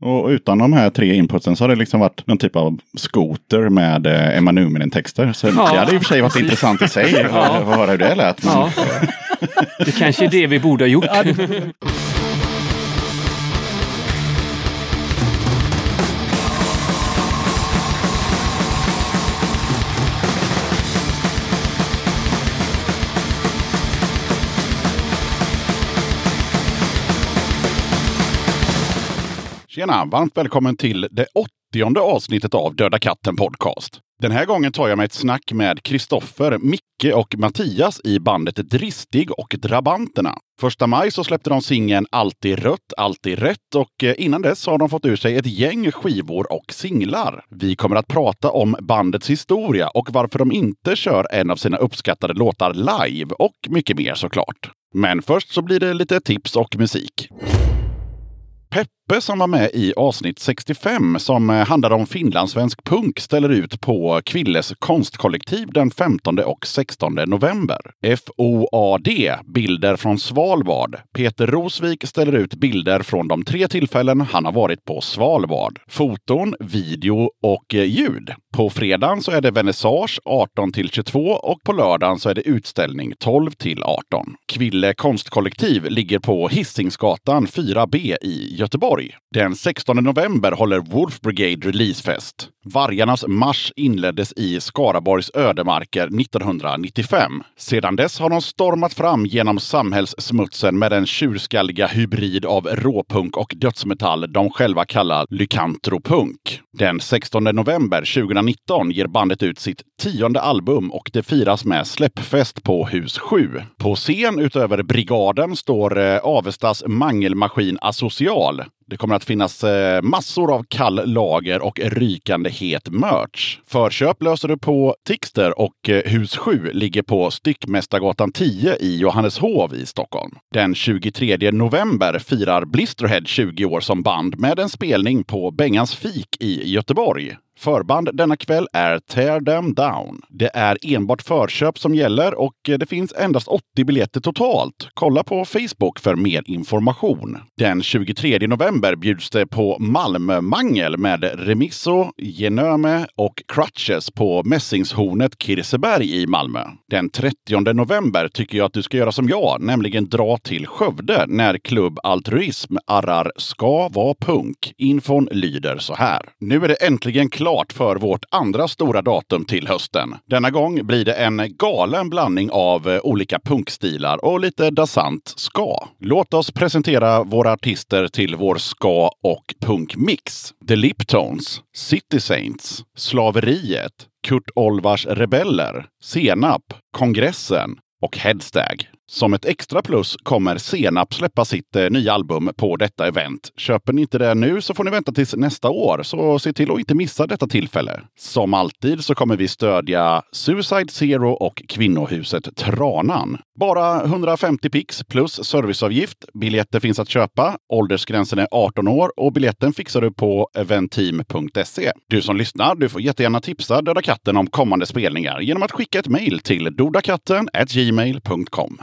Och utan de här tre inputsen så har det liksom varit någon typ av skoter med eh, Emma Numinen-texter. Så Ja, det hade i och för sig varit intressant i sig att Ja. höra hur det lät. Men Ja. Det kanske är det vi borde ha gjort. Tjena! Varmt välkommen till det åttionde avsnittet av Döda katten Podcast. Den här gången tar jag mig ett snack med Kristoffer, Micke och Mattias i bandet Dristig och Drabanterna. Första maj så släppte de singeln Alltid rött, alltid rätt och eh, innan dess har de fått ur sig ett gäng skivor och singlar. Vi kommer att prata om bandets historia och varför de inte kör en av sina uppskattade låtar live och mycket mer såklart. Men först så blir det lite tips och musik. Poppe som var med i avsnitt 65 som eh, handlade om finlandssvensk punk ställer ut på Kvilles konstkollektiv den 15 och 16 november. FOAD, bilder från Svalbard. Peter Rosvik ställer ut bilder från de tre tillfällen han har varit på Svalbard. Foton, video och eh, ljud. På fredagen så är det vernissage 18 till 22 och på lördagen så är det utställning 12 till 18. Kville konstkollektiv ligger på Hisingsgatan 4B i Göteborg. Den 16 november håller Wolf Brigade releasefest. Vargarnas marsch inleddes i Skaraborgs ödemarker 1995. Sedan dess har de stormat fram genom samhällssmutsen med den tjurskalliga hybrid av råpunk och dödsmetall de själva kallar lykantropunk. Den 16 november 2019 ger bandet ut sitt tionde album och det firas med släppfest på Hus 7. På scen utöver Brigaden står eh, Avestas mangelmaskin Asocial. Det kommer att finnas eh, massor av kall lager och rykande het merch. Förköp löser du på Tixter och eh, Hus 7 ligger på Styckmästargatan 10 i Johanneshov i Stockholm. Den 23 november firar Blisterhead 20 år som band med en spelning på Bengans fik i Göteborg. Förband denna kväll är Tear Them Down. Det är enbart förköp som gäller och det finns endast 80 biljetter totalt. Kolla på Facebook för mer information. Den 23 november bjuds det på Malmö-mangel med Remisso, Genöme och Crutches på Mässingshornet Kirseberg i Malmö. Den 30 november tycker jag att du ska göra som jag, nämligen dra till Skövde när Klubb Altruism arrar Ska vara punk. Infon lyder så här. Nu är det äntligen klart för vårt andra stora datum till hösten. Denna gång blir det en galen blandning av eh, olika punkstilar och lite dansant ska. Låt oss presentera våra artister till vår ska och punkmix. The Liptones, City Saints, Slaveriet, Kurt Olvars Rebeller, Senap, Kongressen och Headstag. Som ett extra plus kommer Senap släppa sitt eh, nya album på detta event. Köper ni inte det nu så får ni vänta tills nästa år, så se till att inte missa detta tillfälle. Som alltid så kommer vi stödja Suicide Zero och kvinnohuset Tranan. Bara 150 pix plus serviceavgift. Biljetter finns att köpa. Åldersgränsen är 18 år och biljetten fixar du på eventteam.se. Du som lyssnar, du får jättegärna tipsa Döda katten om kommande spelningar genom att skicka ett mejl till dodakatten gmail.com.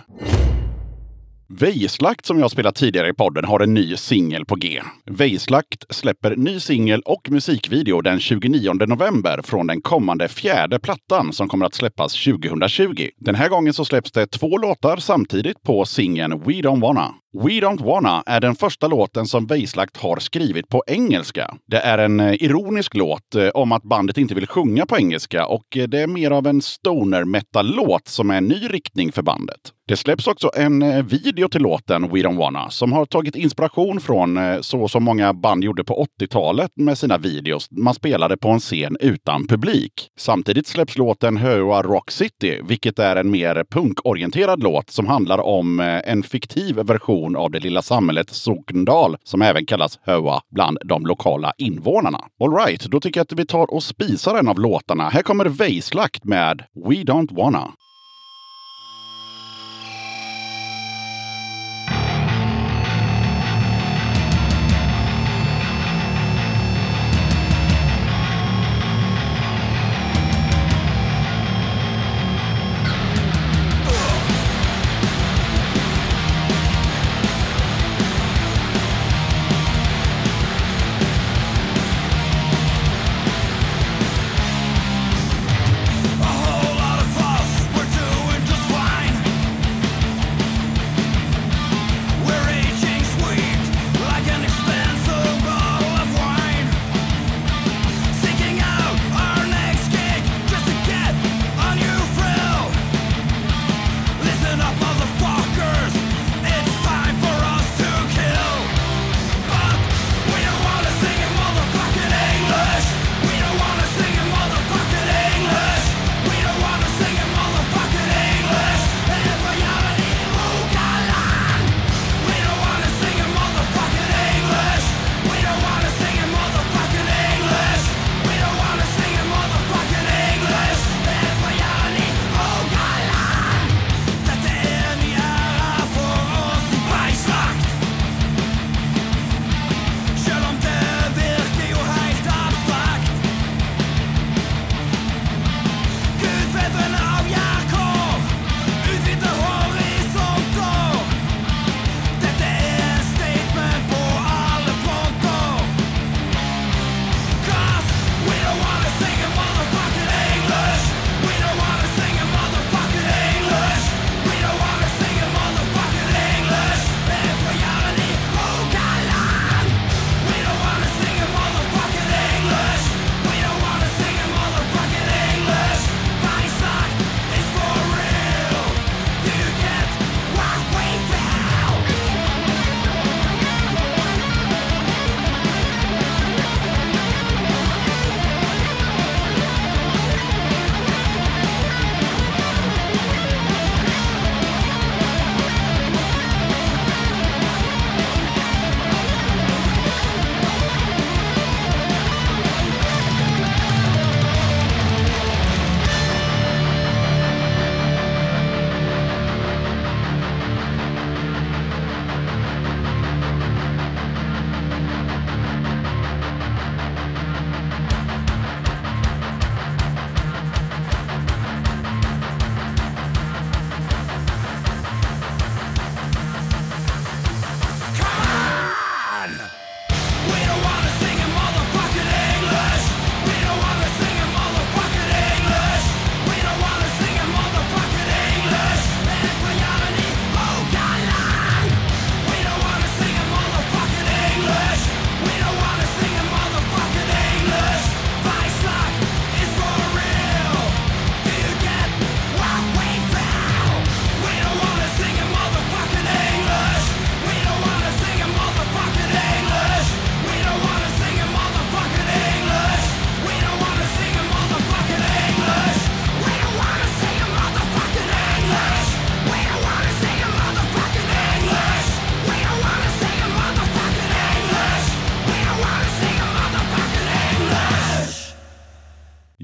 Vejslakt som jag spelat tidigare i podden har en ny singel på G. Vejslakt släpper ny singel och musikvideo den 29 november från den kommande fjärde plattan som kommer att släppas 2020. Den här gången så släpps det två låtar samtidigt på singeln We Don't Wanna. We Don't Wanna är den första låten som Vejslakt har skrivit på engelska. Det är en eh, ironisk låt eh, om att bandet inte vill sjunga på engelska och eh, det är mer av en stoner metal-låt som är en ny riktning för bandet. Det släpps också en video till låten We Don't Wanna som har tagit inspiration från så som många band gjorde på 80-talet med sina videos. Man spelade på en scen utan publik. Samtidigt släpps låten Höa Rock City, vilket är en mer punkorienterad låt som handlar om en fiktiv version av det lilla samhället Sokndal som även kallas Höa bland de lokala invånarna. Alright, då tycker jag att vi tar och spisar en av låtarna. Här kommer Vejslakt med We Don't Wanna.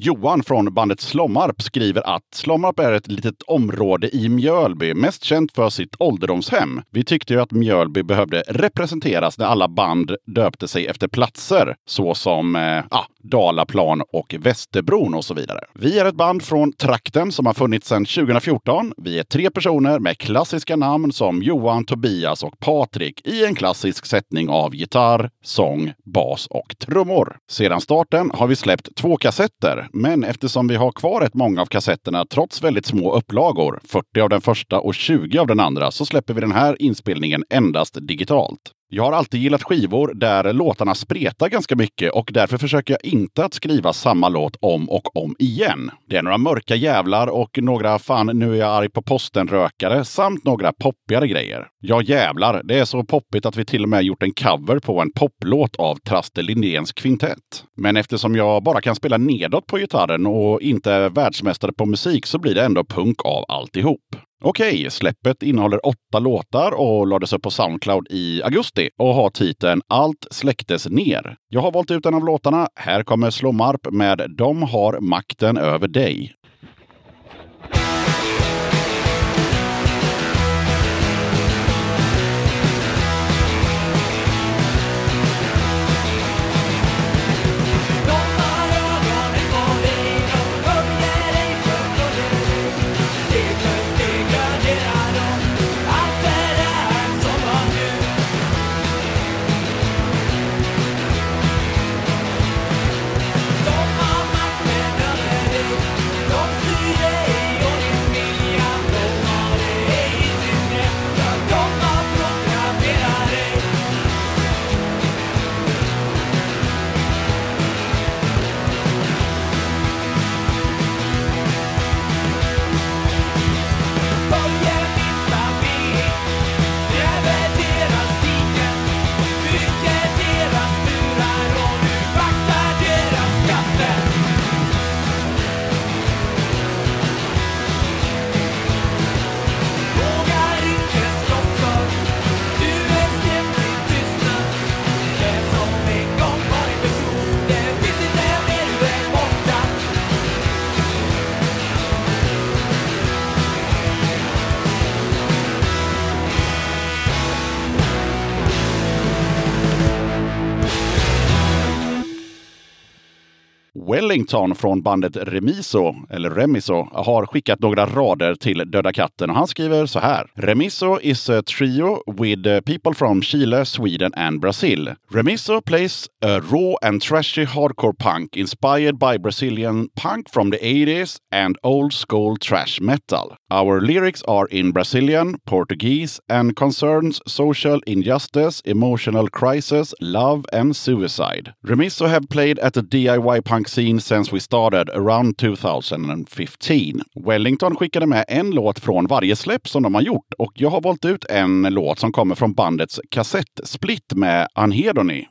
Johan från bandet Slommarp skriver att Slommarp är ett litet område i Mjölby, mest känt för sitt ålderdomshem. Vi tyckte ju att Mjölby behövde representeras när alla band döpte sig efter platser, såsom eh, ah, Dalaplan och Västerbron och så vidare. Vi är ett band från trakten som har funnits sedan 2014. Vi är tre personer med klassiska namn som Johan, Tobias och Patrik i en klassisk sättning av gitarr, sång, bas och trummor. Sedan starten har vi släppt två kassetter, men eftersom vi har kvar rätt många av kassetterna trots väldigt små upplagor, 40 av den första och 20 av den andra, så släpper vi den här inspelningen endast digitalt. Jag har alltid gillat skivor där låtarna spretar ganska mycket och därför försöker jag inte att skriva samma låt om och om igen. Det är några mörka jävlar och några fan nu är jag arg på posten-rökare samt några poppigare grejer. Ja jävlar, det är så poppigt att vi till och med gjort en cover på en poplåt av Traste Lindéns kvintett. Men eftersom jag bara kan spela nedåt på gitarren och inte är världsmästare på musik så blir det ändå punk av alltihop. Okej, släppet innehåller åtta låtar och lades upp på Soundcloud i augusti och har titeln Allt släcktes ner. Jag har valt ut en av låtarna. Här kommer Slå Marp med De har makten över dig. Wellington från bandet Remiso, eller Remiso, har skickat några rader till Döda katten och han skriver så här. Remiso is a trio with people from Chile, Sweden and Brazil. Remiso plays a raw and trashy hardcore punk inspired by Brazilian punk from the 80s and old school trash metal. Our lyrics are in Brazilian, Portuguese and concerns social injustice, emotional crisis, love and suicide. Remiso have played at the DIY punk scene since we started around 2015. Wellington skickade med en låt från varje släpp som de har gjort och jag har valt ut en låt som kommer från bandets kassettsplit med Anhedoni.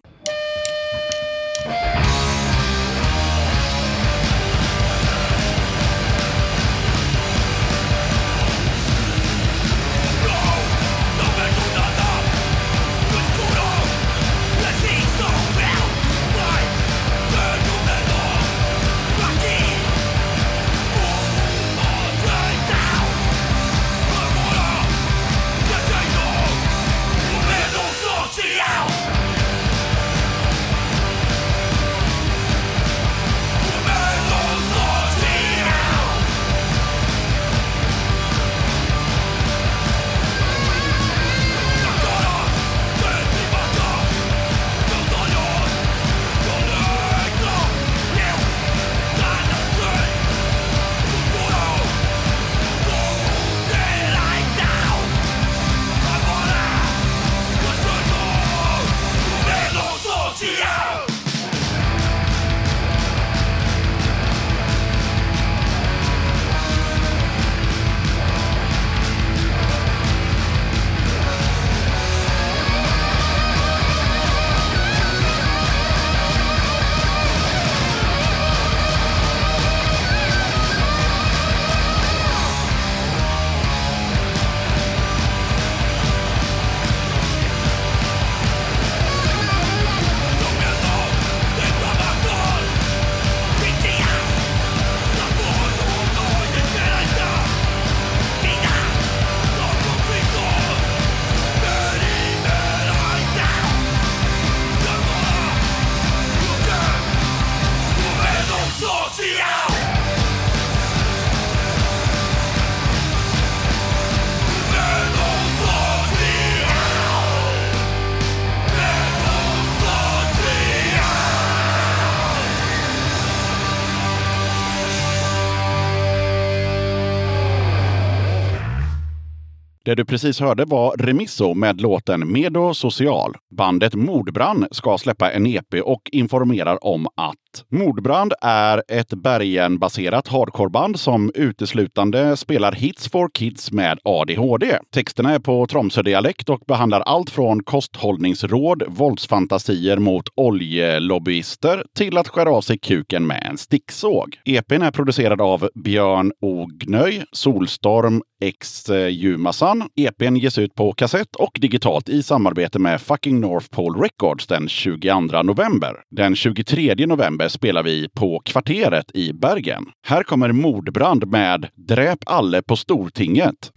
Det du precis hörde var Remisso med låten Medo Social. Bandet Mordbrand ska släppa en EP och informerar om att Mordbrand är ett Bergen-baserat hardcoreband som uteslutande spelar hits for kids med ADHD. Texterna är på Tromsödialekt och behandlar allt från kosthållningsråd, våldsfantasier mot oljelobbyister till att skära av sig kuken med en sticksåg. EPn är producerad av Björn Ognöj, Solstorm X Jumasan. EPn ges ut på kassett och digitalt i samarbete med Fucking North Pole Records den 22 november. Den 23 november spelar vi på Kvarteret i Bergen. Här kommer Mordbrand med Dräp alle på Stortinget.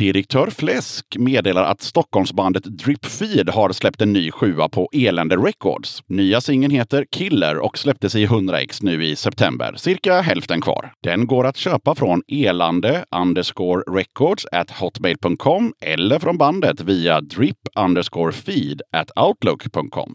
Direktör Fläsk meddelar att Stockholmsbandet Drip Feed har släppt en ny sjua på Elände Records. Nya singeln heter Killer och släpptes i 100x nu i september. Cirka hälften kvar. Den går att köpa från elande underscore records at hotmail.com eller från bandet via drip underscore feed at outlook.com.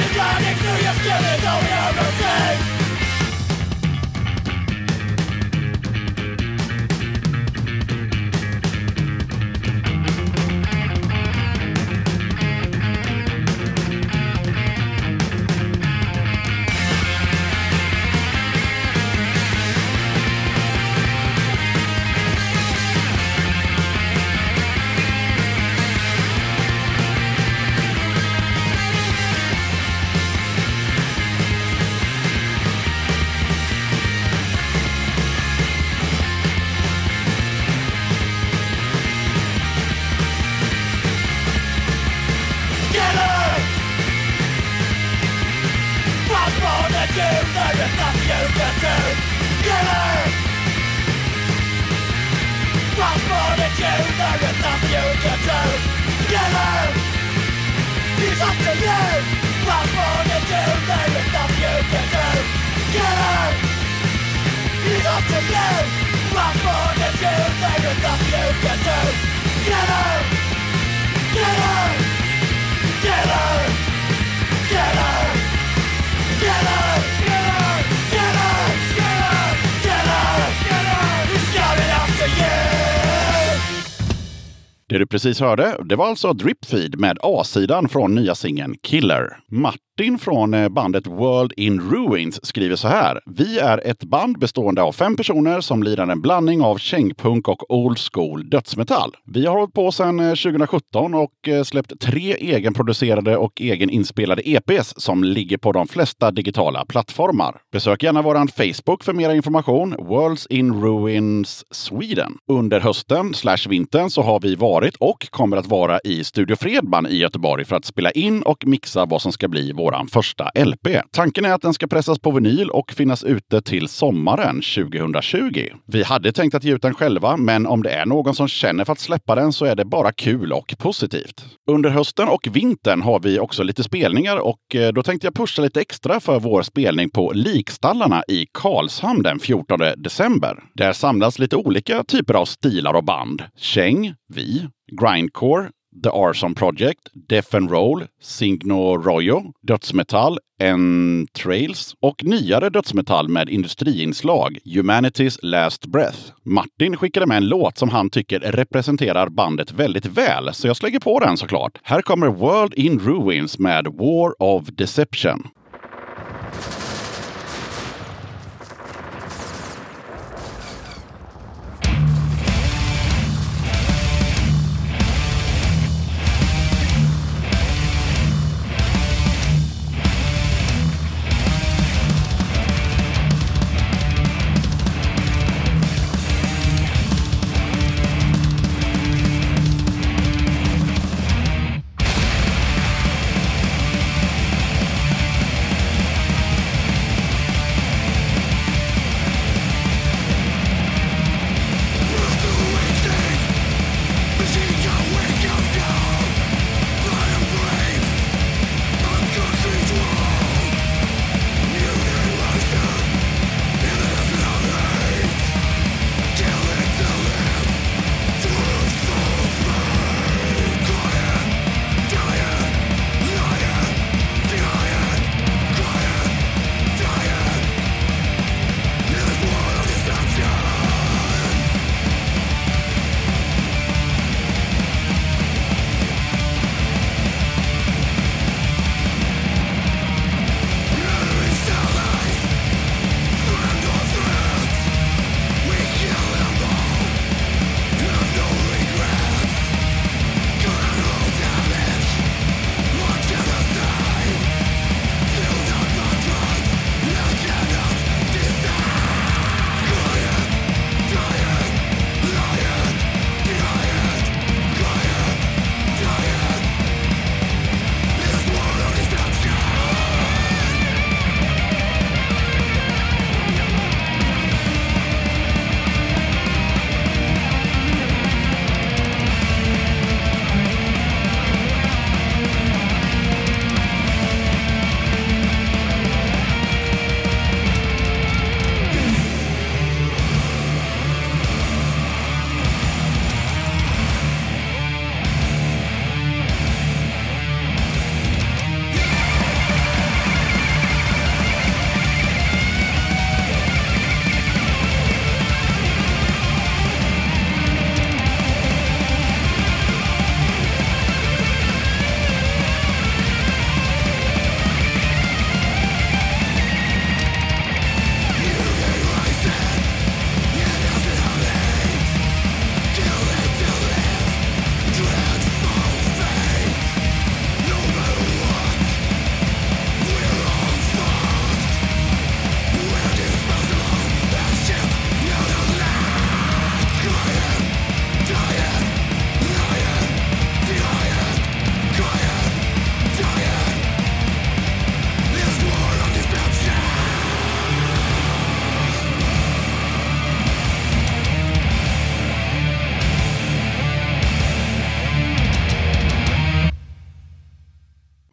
it running through your skin is all your routine. Precis hörde, det var alltså Dripfeed med A-sidan från nya singeln Killer. Martin från eh, bandet World in Ruins skriver så här. Vi är ett band bestående av fem personer som lirar en blandning av kängpunk och old school dödsmetall. Vi har hållit på sedan eh, 2017 och eh, släppt tre egenproducerade och egeninspelade EPs som ligger på de flesta digitala plattformar. Besök gärna vår Facebook för mer information. Worlds in Ruins Sweden. Under hösten slash vintern så har vi varit och kommer att vara i Studio Fredman i Göteborg för att spela in och mixa vad som ska bli vår vår första LP. Tanken är att den ska pressas på vinyl och finnas ute till sommaren 2020. Vi hade tänkt att ge ut den själva, men om det är någon som känner för att släppa den så är det bara kul och positivt. Under hösten och vintern har vi också lite spelningar och eh, då tänkte jag pusha lite extra för vår spelning på Likstallarna i Karlshamn den 14 december. Där samlas lite olika typer av stilar och band. Käng, vi, grindcore, The Arson Project, Death and Roll, Signo Royo, dödsmetall, Trails och nyare dödsmetall med industriinslag, Humanities Last Breath. Martin skickade med en låt som han tycker representerar bandet väldigt väl, så jag slänger på den såklart. Här kommer World in Ruins med War of Deception.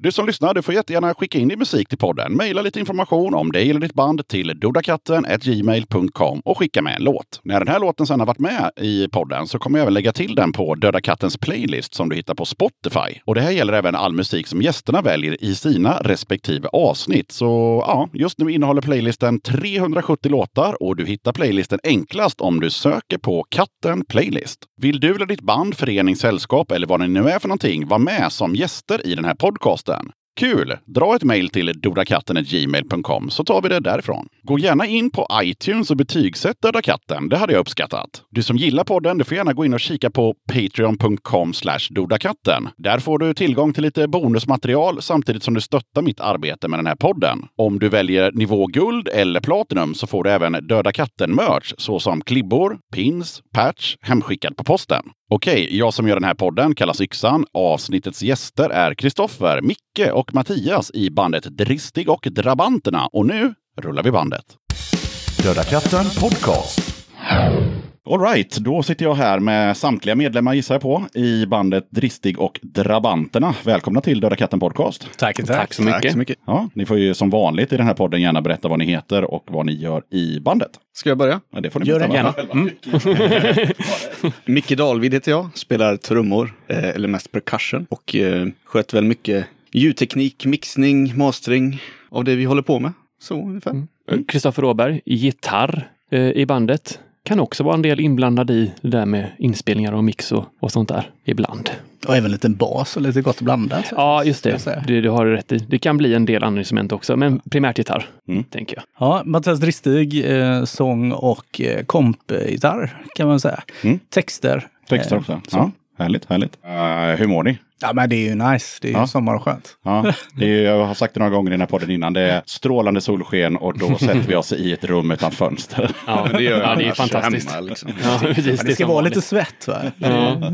Du som lyssnar, du får jättegärna skicka in din musik till podden. Maila lite information om dig eller ditt band till dodakatten.gmail.com och skicka med en låt. När den här låten sedan har varit med i podden så kommer jag även lägga till den på Döda Kattens playlist som du hittar på Spotify. Och det här gäller även all musik som gästerna väljer i sina respektive avsnitt. Så ja, just nu innehåller playlisten 370 låtar och du hittar playlisten enklast om du söker på Katten Playlist. Vill du eller ditt band, förening, sällskap eller vad det nu är för någonting vara med som gäster i den här podcasten? Kul! Dra ett mejl till dodakatten.gmail.com så tar vi det därifrån. Gå gärna in på iTunes och betygsätt Döda katten. Det hade jag uppskattat. Du som gillar podden, du får gärna gå in och kika på patreon.com dodakatten. Där får du tillgång till lite bonusmaterial samtidigt som du stöttar mitt arbete med den här podden. Om du väljer nivå guld eller platinum så får du även Döda katten-merch såsom klibbor, pins, patch hemskickad på posten. Okej, jag som gör den här podden kallas Yxan. Avsnittets gäster är Kristoffer, Micke och Mattias i bandet Dristig och Drabanterna. Och nu rullar vi bandet. Döda katten podcast. Alright, då sitter jag här med samtliga medlemmar gissar jag på i bandet Dristig och Drabanterna. Välkomna till Döda katten podcast. Tack, tack. Tack så mycket. Tack så mycket. Ja, ni får ju som vanligt i den här podden gärna berätta vad ni heter och vad ni gör i bandet. Ska jag börja? Ja, det får ni Gör det Gärna. Mm. Micke Dahlvid heter jag, spelar trummor, eh, eller mest percussion. Och eh, sköter väl mycket ljudteknik, mixning, mastering av det vi håller på med. Så ungefär. Kristoffer Åberg, gitarr eh, i bandet. Kan också vara en del inblandad i det där med inspelningar och mix och, och sånt där ibland. Och även lite bas och lite gott blandat. Ja, just det. det. Du har rätt i. Det kan bli en del andra instrument också, men primärt gitarr, Mm. tänker jag. Ja, Mattias Dristig, eh, sång och eh, kompgitarr kan man säga. Mm. Texter. Texter Eh, också. så. Ja, härligt, härligt. Eh, hur mår ni? Ja, men det är ju nice. Det är ju Ja. sommar och skönt. Ja, det är, jag har sagt det några gånger i den här podden innan. Det är strålande solsken och då sätter vi oss i ett rum utan fönster. Ja, Men det gör ja, det är fantastiskt. hemma, liksom. Ja, precis. Men det ska vara lite svett va? Ja.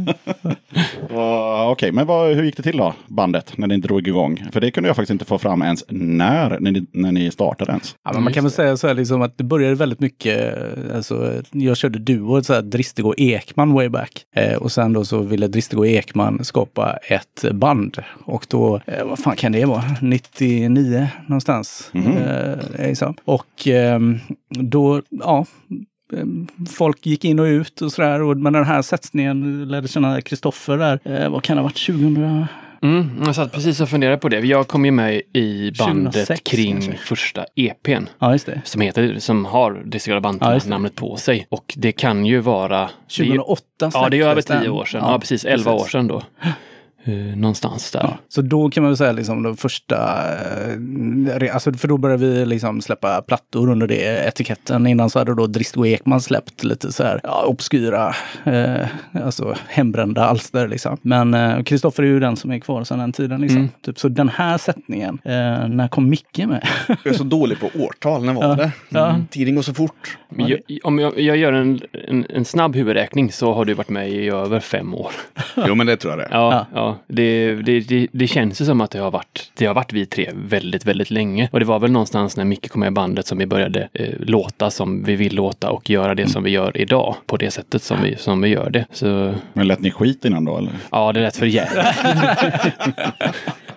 Ja, Okej, men vad, hur gick det till då, bandet, när ni drog igång? För det kunde jag faktiskt inte få fram ens när, när ni, när ni startade ens. Ja, men man kan väl säga så här liksom att det började väldigt mycket, alltså jag körde duo, så här Dristig och Ekman way back. Eh, och sen då så ville Dristig och Ekman skapa ett band. Och då, eh, vad fan kan det vara, 99 någonstans. Eh, liksom. Och ehm, då, ja, ehm, Folk gick in och ut och sådär. Och med den här satsningen lärde känna Kristoffer där. Eh, vad kan det ha varit? 2000? Mm, jag satt precis och funderade på det. Jag kom ju med i bandet 2006 kring kanske. första EPn. Ja. Som heter, som har Distrikta Ja, Banterna just det. namnet på sig. Och det kan ju vara... 2008 Ja, det är över tio år sedan. Ja, precis. Elva år sedan då. Eh, någonstans där. Ja, så då kan man väl säga liksom de första, eh, alltså för då började vi liksom släppa plattor under det etiketten. Innan så hade då Dristig och Ekman släppt lite så här ja, obskyra, eh, alltså hembrända alster liksom. Men eh, Kristoffer är ju den som är kvar sedan den tiden liksom. Mm. Typ, så den här sättningen, eh, när kom Micke med? Jag är så dålig på årtal. När var Ja. det? Ja. Tiden går så fort. Men jag, om jag, jag gör en, en, en snabb huvudräkning så har du varit med i över fem år. Jo, men det tror jag det är. Ja, ja. Det, det, det, det känns ju som att det har, varit, det har varit vi tre väldigt, väldigt länge. Och det var väl någonstans när Micke kom med i bandet som vi började eh, låta som vi vill låta och göra det som vi gör idag. På det sättet som vi, som vi gör det. Så Men lät ni skit innan då eller? ja, det lät för jävligt.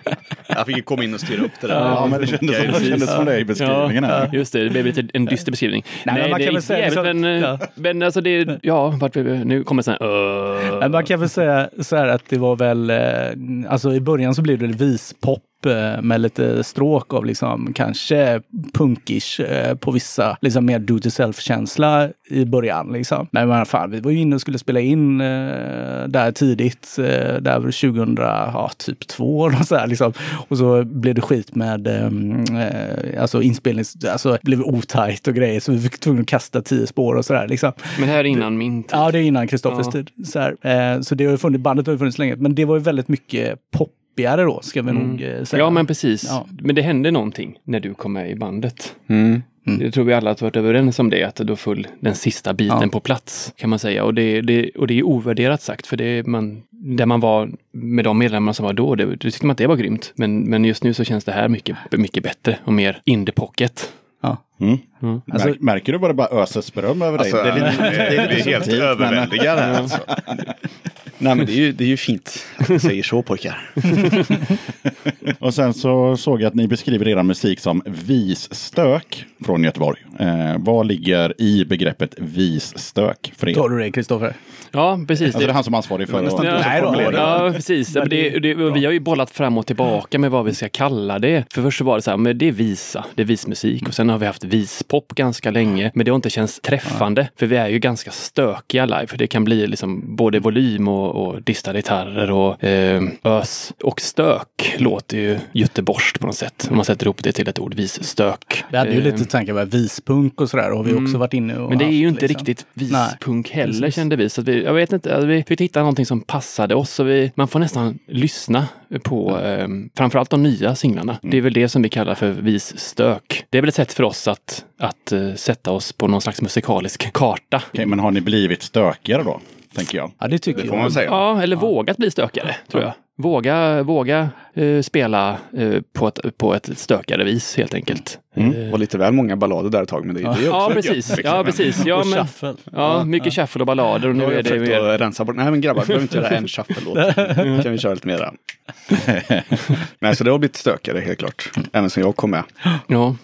Jag fick ju komma in och styra upp det där. Ja, men det kändes som det, kändes som det i beskrivningen. här. Just det, det blev lite en dyster beskrivning. Nej, men man det kan är väl säga jävligt, men, ja. men alltså det, ja, vart, nu kommer sen, uh, Men Man kan väl säga så här att det var väl, eh, alltså i början så blev det vispop eh, med lite stråk av liksom kanske punkish eh, på vissa, liksom mer do to self-känsla i början liksom. Men vad fan, vi var ju inne och skulle spela in eh, där tidigt, eh, där 2000, ja typ två och så här liksom. Och så blev det skit med eh, eh, alltså inspelnings, alltså det blev otajt och grejer så vi fick tvungna att kasta tio spår och så där liksom. men här är innan min tid. Ja, det är innan Kristoffers Ja. tid. Så, här. Eh, så det har ju funnits, bandet har ju funnits länge. Men det var ju väldigt mycket poppigare då, ska vi nog eh, säga. Ja, men precis. Ja. Men det hände någonting när du kom med i bandet. Mm. Jag tror vi alla har varit överens om det, att då föll den sista biten Ja. på plats, kan man säga. Och det, det, och det är ovärderat sagt, för det man, där man var med de medlemmar som var då, det, det tyckte man att det var grymt. Men, men just nu så känns det här mycket, mycket bättre och mer in the pocket. Ja. Alltså- Mär, märker du vad det bara öses beröm över dig? Alltså, det är lite, det är, det är helt men- överväldigande. här, Alltså. Nej men det är ju, det är ju fint att ni säger så pojkar. Och sen så såg jag att ni beskriver er musik som visstök från Göteborg. Eh, vad ligger i begreppet visstök för er? Tar du det Kristoffer? Ja, precis. Alltså det är han som är ansvarig för nästan- att... Nej då. Ja, precis. Ja, det, det, och vi har ju bollat fram och tillbaka med vad vi ska kalla det. För först så var det så här, men det är visa, det är vismusik. Och sen har vi haft vispop ganska länge. Men det har inte känts träffande. För vi är ju ganska stökiga live. För det kan bli liksom både volym och, och distade gitarrer och eh, ös. Och stök låter ju göteborgskt på något sätt. Om man sätter ihop det till ett ord, visstök. Vi hade ju Eh, lite tankar med vispunk och sådär och vi har också varit inne och men det är ju inte liksom. riktigt Nej, vispunk heller precis. kände vi. Så att vi. Jag vet inte, alltså vi fick hitta någonting som passade oss. Och vi, man får nästan lyssna på eh, framförallt de nya singlarna. Det är väl det som vi kallar för visstök. Det är väl ett sätt för oss att, att eh, sätta oss på någon slags musikalisk karta. Okej, men har ni blivit stökigare då? Tänker jag. Ja, det tycker Det får jag. man säga. Ja, eller vågat bli stökigare, tror jag. Våga, våga eh, spela eh, på, ett, på ett stökigare vis helt enkelt. Mm. Eh, var lite väl många ballader där ett tag men det, det är också ja, gött, precis. liksom. Ja, precis. Ja, och men, shuffle. ja, mycket shuffle och ballader och Nu är det mer... att rensa bort. Nej men grabbar, vi behöver inte göra en shuffle-låt. kan vi köra lite mera. Nej, så det har blivit stökigare helt klart. Även sen jag kom med. Ja,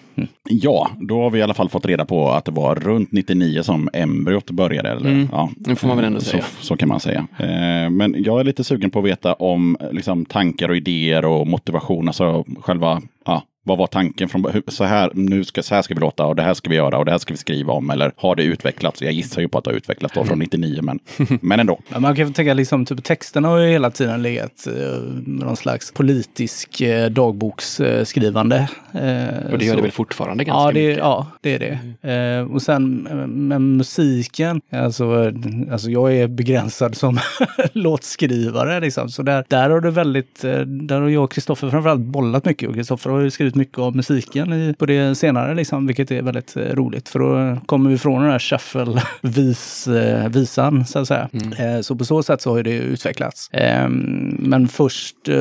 Ja, då har vi i alla fall fått reda på att det var runt 99 som embryot började. Eller? Mm, Ja, det får man väl ändå så, säga. Så kan man säga. Eh, men jag är lite sugen på att veta om liksom, tankar och idéer och motivation. Alltså själva, ja, vad var tanken från så här, nu ska, så här ska vi låta och det här ska vi göra och det här ska vi skriva om. Eller har det utvecklats? Jag gissar ju på att det har utvecklats då från 99, men, men ändå. Ja, man kan tänka liksom, typ texterna har ju hela tiden legat eh, någon slags politisk eh, dagboksskrivande. Eh, och det gör så- det väl fortfarande ganska Ja det, mycket. ja, det är det. Eh, och sen eh, med musiken, alltså, eh, alltså jag är begränsad som låtskrivare. Liksom. Så där, där har det väldigt, eh, där har jag och Kristoffer framförallt bollat mycket. Och Kristoffer har ju skrivit mycket av musiken i, på det senare, liksom, vilket är väldigt eh, roligt. För då kommer vi från den här shuffle-visan, så att säga. Eh, så på så sätt så har det utvecklats. Eh, men först, eh,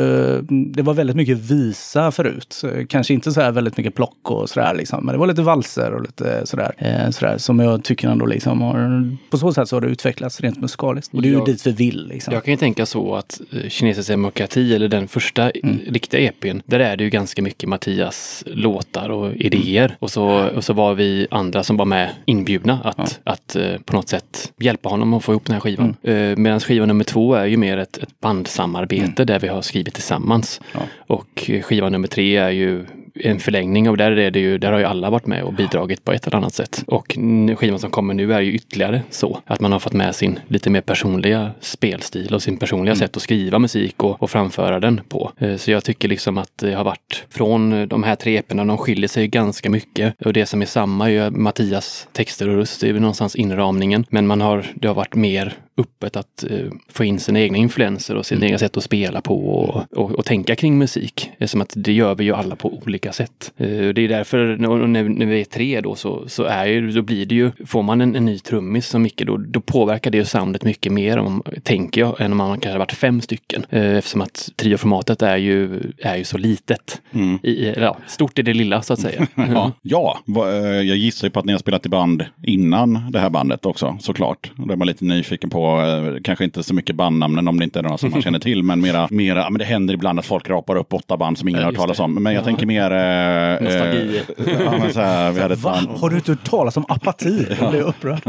det var väldigt mycket visa förut. Kanske inte så här väldigt mycket plock och sådär liksom. Men det var lite valser och lite sådär. Eh, sådär som jag tycker ändå liksom har, på så sätt så har det utvecklats rent musikaliskt. Och det är ju Jag- dit vi vill liksom. Jag kan ju tänka så att eh, Kinesisk demokrati, eller den första Mm. eh, riktiga EPn, där är det ju ganska mycket Mattias låtar och idéer. Och, så, och så var vi andra som var med inbjudna att, att eh, på något sätt hjälpa honom att få ihop den här skivan. Mm. Eh, Medan skiva nummer två är ju mer ett, ett bandsamarbete där vi har skrivit tillsammans. Ja. Och skiva nummer tre är ju en förlängning av där är det ju, där har ju alla varit med och bidragit på ett eller annat sätt. Och skivan som kommer nu är ju ytterligare så. Att man har fått med sin lite mer personliga spelstil och sin personliga sätt att skriva musik och, och framföra den på. Eh, Så jag tycker liksom att det har varit från de här tre eporna, de skiljer sig ganska mycket. Och det som är samma är ju Mattias texter och röst, det är ju någonstans inramningen. Men man har, det har varit mer öppet att eh, få in sina egna influenser och sitt egna sätt att spela på och, och, och tänka kring musik. Det är som att det gör vi ju alla på olika sätt. Eh, det är därför när, när, vi är tre då så, så är ju, då blir det ju, får man en, en ny trummis som Micke då, då påverkar det ju soundet mycket mer om, tänker jag, än om man kanske varit fem stycken. Eh, eftersom att trioformatet är ju, är ju så litet. I, i- ja, stort i det lilla så att säga. Ja, ja va- eh, jag gissar ju på att ni har spelat i band innan det här bandet också såklart. Då är man lite nyfiken på, eh, kanske inte så mycket bandnamnen om det inte är några som man känner till, men mera, mera ja, men det händer ibland att folk rapar upp åtta band som ingen Ja, har hört talas det. om. Men jag tänker mer... Eh, Nostalgi. eh, ja, här, vi hade ett band. Har du inte hört talas om apati? Jag blir upprörd.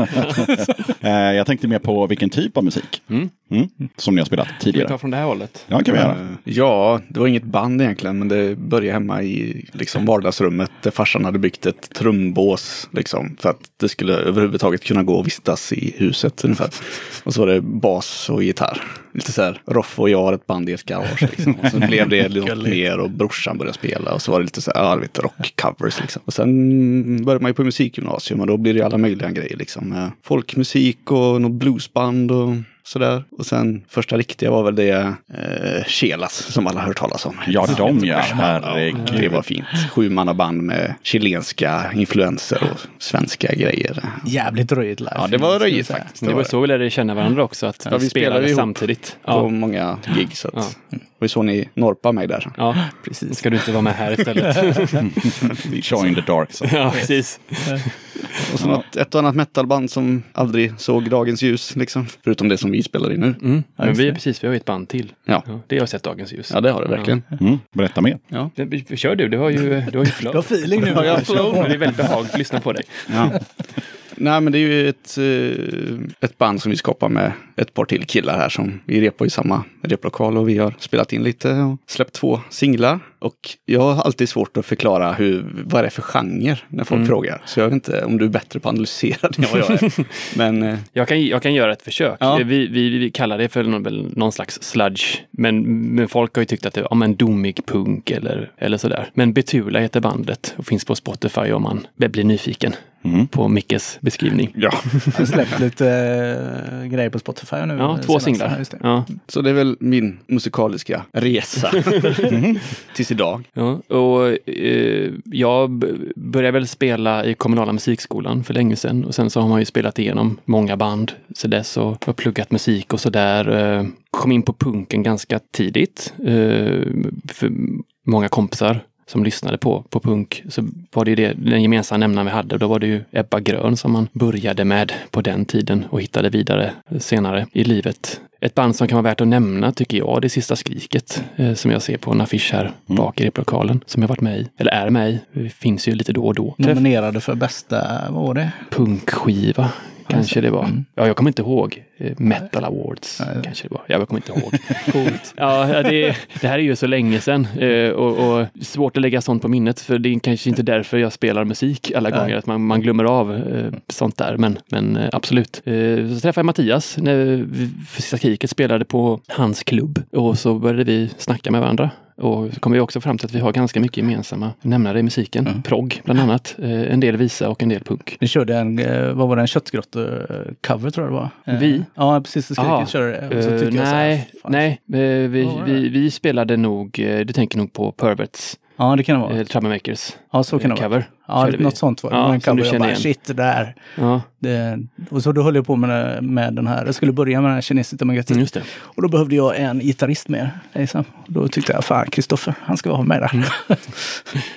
Eh, jag tänkte mer på vilken typ av musik mm, som ni har spelat Ska vi tidigare. ta från det här hållet? Ja, kan vi göra. Ja, det var inget band egentligen, men det började hemma i liksom vardagsrummet där farsan hade byggt ett trumbås liksom, för att det skulle överhuvudtaget kunna gå och vistas i huset ungefär. Och så var det bas och gitarr. Lite så här, Roffe och jag har ett band i ett garage. Liksom. Och sen blev det något mer och brorsan började spela och så var det lite så här, vet, rockcovers liksom. Och sen började man ju på musikgymnasium och då blir det ju alla möjliga grejer liksom. Eh, Folkmusik och något bluesband och sådär. Och sen första riktiga var väl det eh, Chelas som alla har hört talas om. Ja, de ja. Det Herregud. var fint. Sju band med chilenska influenser och svenska grejer. Jävligt röjigt live. Ja, det var röjigt faktiskt. Det var så vi lärde känna varandra också, att Ja, vi vi spelade ihop samtidigt. På Ja, många gig. Så att, Ja. Det var så ni norpade mig där. ja, precis. ska du inte vara med här istället? Join the dark side. ja, precis. Och så något, ett och annat metalband som aldrig såg dagens ljus. Liksom. Förutom det som vi spelar i nu. Mm. Men just vi är precis, vi har ju ett band till. Ja. Ja, det har sett dagens ljus. Ja, det har det verkligen. Mm. Berätta mer. Ja. Kör du, du har ju, du har ju flow. Du har feeling nu. Ja, jag har flow. Det är väldigt behagligt att lyssna på dig. Ja. Nej, men det är ju ett, eh, ett band som vi skapar med ett par till killar här som vi repar i samma replokal och vi har spelat in lite och släppt två singlar. Och jag har alltid svårt att förklara hur, vad det är för genre när folk frågar. Så jag vet inte om du är bättre på att analysera det än vad jag är. Men eh, Jag kan, jag kan göra ett försök. Ja. Vi, vi, vi kallar det för någon, någon slags sludge. Men, men folk har ju tyckt att det är ja, men domig punk eller, eller sådär. Men Betula heter bandet och finns på Spotify om man blir nyfiken Mm. på Mickes beskrivning. Ja. Jag har släppt lite äh, grejer på Spotify nu. Ja, två singlar. Just det. Ja, så det är väl min musikaliska resa idag. ja. Och eh, jag började väl spela i kommunala musikskolan för länge sedan. Och sen så har man ju spelat igenom många band så dess och har pluggat musik och sådär. Eh, kom in på punken ganska tidigt. Eh, för många kompisar som lyssnade på, på punk så var det ju det, den gemensamma nämnaren vi hade. Då var det ju Ebba Grön som man började med på den tiden och hittade vidare senare i livet. Ett band som kan vara värt att nämna tycker jag, det är Sista Skriket eh, som jag ser på en affisch här bak i replokalen som jag varit med i, eller är med i. Det finns ju lite då och då. Nominerade för bästa, vad var det? punkskiva kanske det var. Mm. Ja, jag kommer inte ihåg. Eh, Metal Awards kanske det var. Ja, jag kommer inte ihåg. Coolt. Ja, det, det här är ju så länge sedan eh, och, och svårt att lägga sånt på minnet för det är kanske inte därför jag spelar musik alla Nej. gånger, att man, man glömmer av eh, sånt där. Men, men absolut. Så träffade jag Mattias när Sista Kriget spelade på hans klubb och så började vi snacka med varandra. Och så kom vi också fram till att vi har ganska mycket gemensamma nämnare i musiken. Mm. Progg bland annat, eh, en del visa och en del punk. Ni körde en, eh, vad var det, en köttgrottor-cover tror jag det var? Eh, Vi? Ja, precis. Det skriket körde det. Eh, jag så här, nej, nej eh, vi, vi, vi spelade nog, eh, du tänker nog på Perverts, Ja, det kan det vara. eh, Troublemakers Ja, så kan det eh, vara. Ja, körde vi. något sånt var det. Ja, var en cover. Jag bara, igen. shit, det där. Ja, Det, och så då höll jag på med, med den här, jag skulle börja med den här kinesiska demokratin. just det. Och då behövde jag en gitarrist med. Liksom. Då tyckte jag, fan Kristoffer, han ska vara med där. Mm.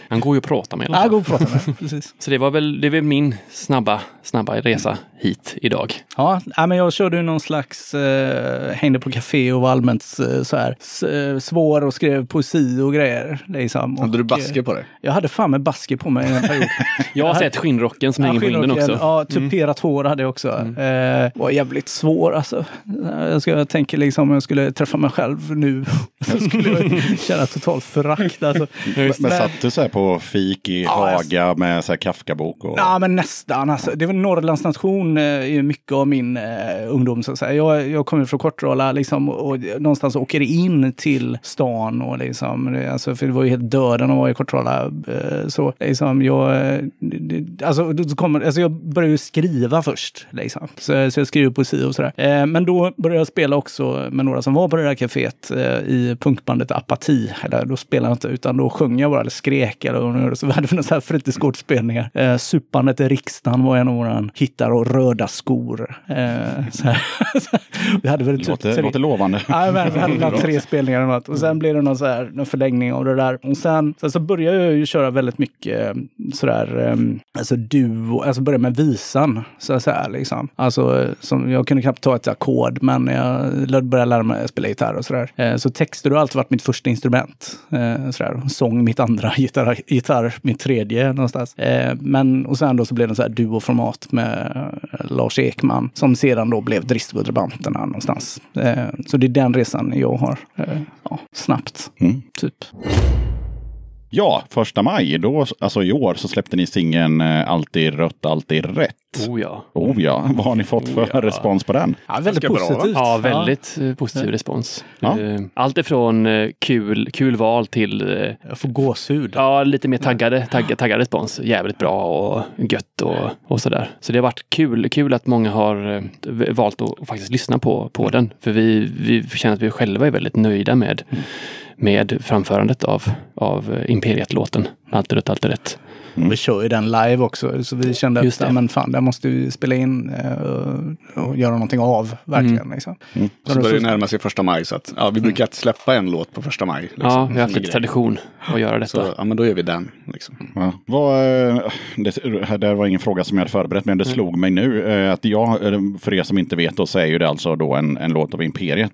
Han går ju att prata med i alla Ja, fall. gå och prata med. Precis. Så det var väl, det väl min snabba, snabba resa hit idag. Ja, men jag körde ju någon slags, eh, hängde på café och var allmänt eh, så här s- eh, svår och skrev poesi och grejer. Liksom. Hade du Och, basker eh, på dig? Jag hade fan med basker på mig en period. Jag har sett skinnrocken som hänger på vinden också. Mm. Ja, tuperat hår hade jag också. Eh, var jävligt svår alltså. Jag, ska, jag tänker liksom om jag skulle träffa mig själv nu så skulle jag känna totalt förakt. Alltså. Men Men- satt du så här på fik i Ja, jag- Haga med så här Kafka-bok? Och... Ja, men nästan. Alltså, det var Norrlands nation eh, är ju mycket av min eh, ungdom. Så att säga. Jag, jag kommer från Kortrala liksom, och, och någonstans åker in till stan. Och, liksom, det, alltså, för det var ju helt döden att vara i Kortrala. Eh, så, liksom, jag, eh, alltså, då kommer, alltså, jag började ju skriva först. Liksom. Så, så jag skrev poesi och sådär. Eh, men då började jag spela också med några som var på det där kaféet eh, i punkbandet Apati. Eller då spelade jag inte, utan då sjöng jag bara eller skrek. Eller, gjorde. så hade vi några fritidsgårdsspelningar. Eh, Supandet i riksdagen var en av våra hittar och röda skor. Eh, så här. vi hade väl typ låter, tre- låter lovande. Ja, men vi hade tre spelningar eller något. Och sen blev det någon, så här, någon förlängning av det där. Och sen, sen så började jag ju köra väldigt mycket eh, sådär, um, alltså duo, alltså börja med visan. Så att säga, liksom. Alltså, som, jag kunde knappt ta ett ackord, men jag började lära mig att spela gitarr och sådär. Eh, så texter har alltid varit mitt första instrument. Eh, sådär. Sång mitt andra, gitarr, gitarr mitt tredje någonstans. Eh, men, och sen då så blev det så här duoformat med eh, Lars Ekman, som sedan då blev Drabanterna någonstans. Eh, så det är den resan jag har. Ja, snabbt, Mm. typ. Ja, första maj, då, alltså i år, så släppte ni singeln eh, Alltid rött, alltid rätt. Oh ja. Oh ja, vad har ni fått för Oh ja. respons på den? Ja, väldigt positivt. Ja, väldigt eh, positiv respons. Ja. Eh, Allt ifrån kul, kul val till Jag får gåshud. ja, lite mer taggade, tagg, taggad respons. Jävligt bra och gött och, och sådär. Så det har varit kul, kul att många har valt att faktiskt lyssna på, på den. För vi, vi känner att vi själva är väldigt nöjda med, med framförandet av, av eh, Imperiet-låten. Allt är rätt, allt är rätt. Vi kör ju den live också. Så vi kände Just att det. men fan, det måste vi spela in eh, och, göra någonting av. Verkligen. Liksom. Så börjar det närma sig första maj så att ja, vi brukar alltid släppa en låt på första maj. Liksom, Ja, vi har haft lite tradition att göra detta. Så ja, men då gör vi den. Liksom. Ja. Vad, eh, det, där var ingen fråga som jag hade förberett, men det slog mig nu. Att jag, för er som inte vet, då, så är ju det alltså då en, en låt av Imperiet.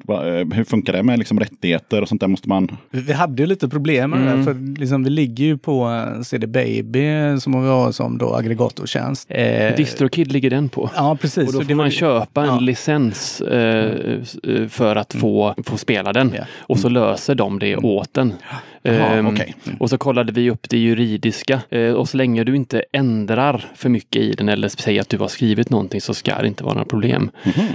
Hur funkar det med liksom rättigheter och sånt där? Måste man... Vi vi hade ju lite problem med där, för liksom, vi ligger ju på eh, CD Baby som vi har som då aggregatortjänst. Eh, Distrokid ligger den på. Ja, precis. Och då får det var- man köpa en ja. licens eh, eh, för att få, få spela den. Ja. Och så löser de det åt den. Jaha, Ehm, okej. Och så kollade vi upp det juridiska. Eh, och så länge du inte ändrar för mycket i den eller säger att du har skrivit någonting så ska det inte vara några problem.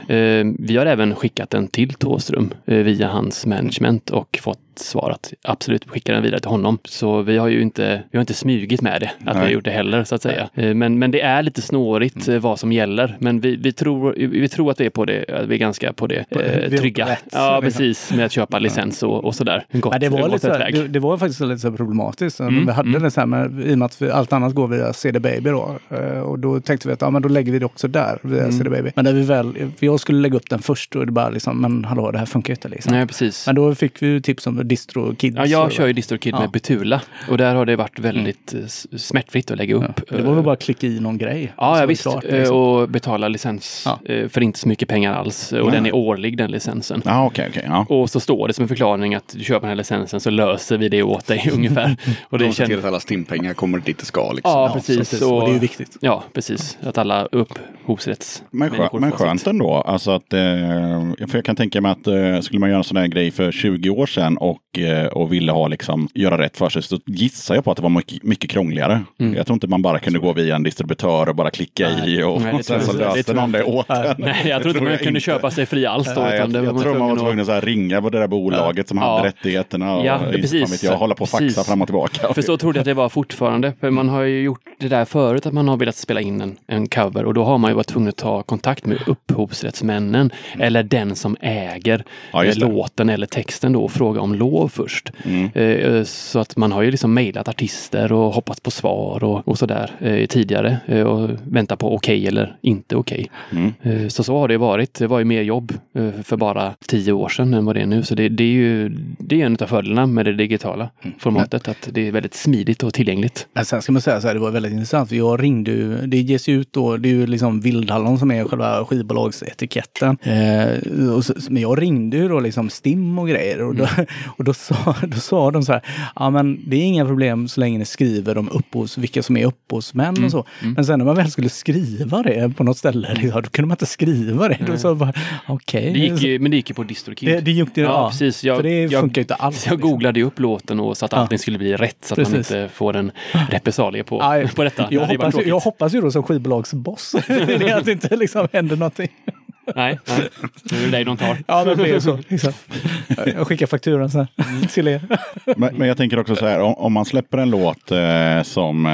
Ehm, vi har även skickat den till Tåström eh, via hans management och fått svar att absolut skicka den vidare till honom. Så vi har ju inte, vi har inte smugit med det, att vi har Nej. gjort det heller så att säga. Eh, Men, men det är lite snårigt eh, vad som gäller. Men vi, vi, tror, vi tror att vi är på det, vi är ganska på det På- eh, trygga. ja, precis. Med att köpa licens och, och sådär. Gott, Ja, det, var lite väg. Det, var faktiskt lite så problematiskt. Mm, Vi hade mm. det så här med, i och med att vi, allt annat går via CD Baby då. Eh, Och då tänkte vi att ja, men då lägger vi det också där, via Mm. CD Baby. Men när vi väl, för jag skulle lägga upp den först och det bara liksom, men hallå, det här funkar ju inte liksom. Nej, precis. Men då fick vi ju tips om Distro Kids. Ja, jag kör ju DistroKid Ja. med Betula och där har det varit väldigt eh, s- smärtfritt att lägga Ja. upp. Det var väl bara att klicka i någon grej. Ja, ja visst. klart, Eh, liksom. Och betala licens Ja. eh, för inte så mycket pengar alls. Och den är årlig den licensen. Ja, okej, okej. ja. Och så står det som en förklaring att du köper den här licensen så löser vi det åt dig ungefär. Och det De ser till känner... att alla stimpengar kommer dit det ska. Liksom. Ja, Ja, precis. precis. Och det är ju viktigt. Ja, precis. Att alla upphovsrätts... Men, skö, men skönt ändå. Alltså att, eh, för jag kan tänka mig att eh, skulle man göra en sån här grej för 20 år sedan och, eh, och ville ha liksom, göra rätt för sig så gissar jag på att det var mycket, mycket krångligare. Jag tror inte man bara kunde gå via en distributör och bara klicka i och, Nej, och sen så jag löste någon det jag åt en. Nej, jag tror inte man kunde köpa sig fri alls då. Nej, utan jag, jag var tror man var tvungen att- ringa på det där bolaget som Ja. hade rättigheterna. Och, Ja, precis. Vet jag hålla på och faxa fram och tillbaka. För så trodde jag att det var fortfarande. För man har ju gjort det där förut att man har velat spela in en, en cover och då har man ju varit tvungen att ta kontakt med upphovsrättsmännen eller den som äger Ja, eh, låten eller texten då och fråga om lov först. Eh, Så att man har ju liksom mejlat artister och hoppats på svar och, och sådär eh, tidigare eh, och väntat på okej eller inte okej. Eh, Så så har det varit. Det var ju mer jobb eh, för bara tio år sedan än vad det är nu. Så det, det är ju det är en av fördelarna med det digitala formatet. Att det är väldigt smidigt och tillgängligt. Men sen ska man säga så här, det var väldigt intressant. För jag ringde ju, det ges ju ut då, det är ju liksom Vildhallon som är själva skivbolagsetiketten. Eh, och så, men jag ringde ju då liksom STIM och grejer och då, och då, sa, då sa de så här, ja men det är inga problem så länge ni skriver om upphovs, vilka som är upphovsmän och så. Men sen när man väl skulle skriva det på något ställe, liksom, då kunde man inte skriva det. Då sa bara, okej. Ju- men det gick ju på DistroKid. Det, det gick det, Ja, ja, precis. Jag- för det funkar ju inte alls. jag liksom. googlade ju upp låten och så att allting skulle bli rätt så att man Precis. inte får en repressalie på, Aj, på detta. Jag Det hoppas, ju- jag hoppas ju då som skivbolagsboss det är att det inte liksom händer någonting. Nej, nej. Nu är det dig de tar. Ja, det blir så. Liksom. Jag skickar fakturan sen till er. Men, men jag tänker också så här, om, om man släpper en låt eh, som,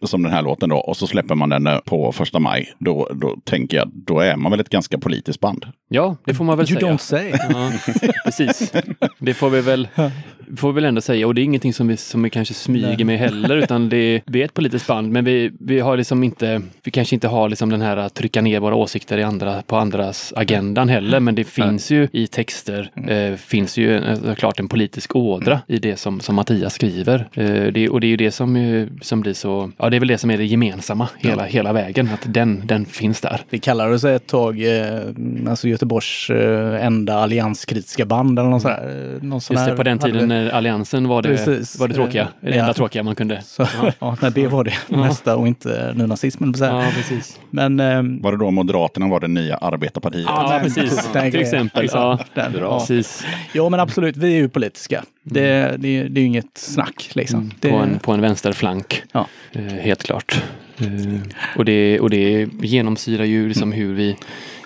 eh, som den här låten då och så släpper man den eh, på första maj, då, då tänker jag, då är man väl ett ganska politiskt band. Ja, det får man väl You säga. don't say. Ja, precis. Det får vi väl, får vi väl ändå säga. Och det är ingenting som vi, som vi kanske smyger med heller, utan det, vi är ett politiskt band, men vi, vi har liksom inte, vi kanske inte har liksom den här att trycka ner våra åsikter i andra, på andras agendan heller, men det finns ju i texter, eh, finns ju en, såklart en politisk ådra i det som, som Mattias skriver. Eh, det, och det är ju det som, eh, som blir så, ja det är väl det som är det gemensamma hela, hela vägen, att den, den finns där. Vi kallade sig ett tag eh, alltså Göteborgs eh, enda allianskritiska band eller. Någon sån Just det, på den tiden när Alliansen var det, Precis. var det tråkiga. Det Ja. enda tråkiga man kunde. Så, ja, nej, det var det mesta och inte nynazismen. så här. Ja, precis. Men ehm, Var det då Moderaterna var det nya arbetarpartiet? Ja, precis. den Till exempel. Ja, Den, Bra. ja. precis. ja, men absolut, vi är ju politiska. Det, det, det är ju inget snack liksom. Det, På en, på en vänsterflank. Ja. Eh, helt klart. Eh, och, det, och det genomsyrar ju liksom hur vi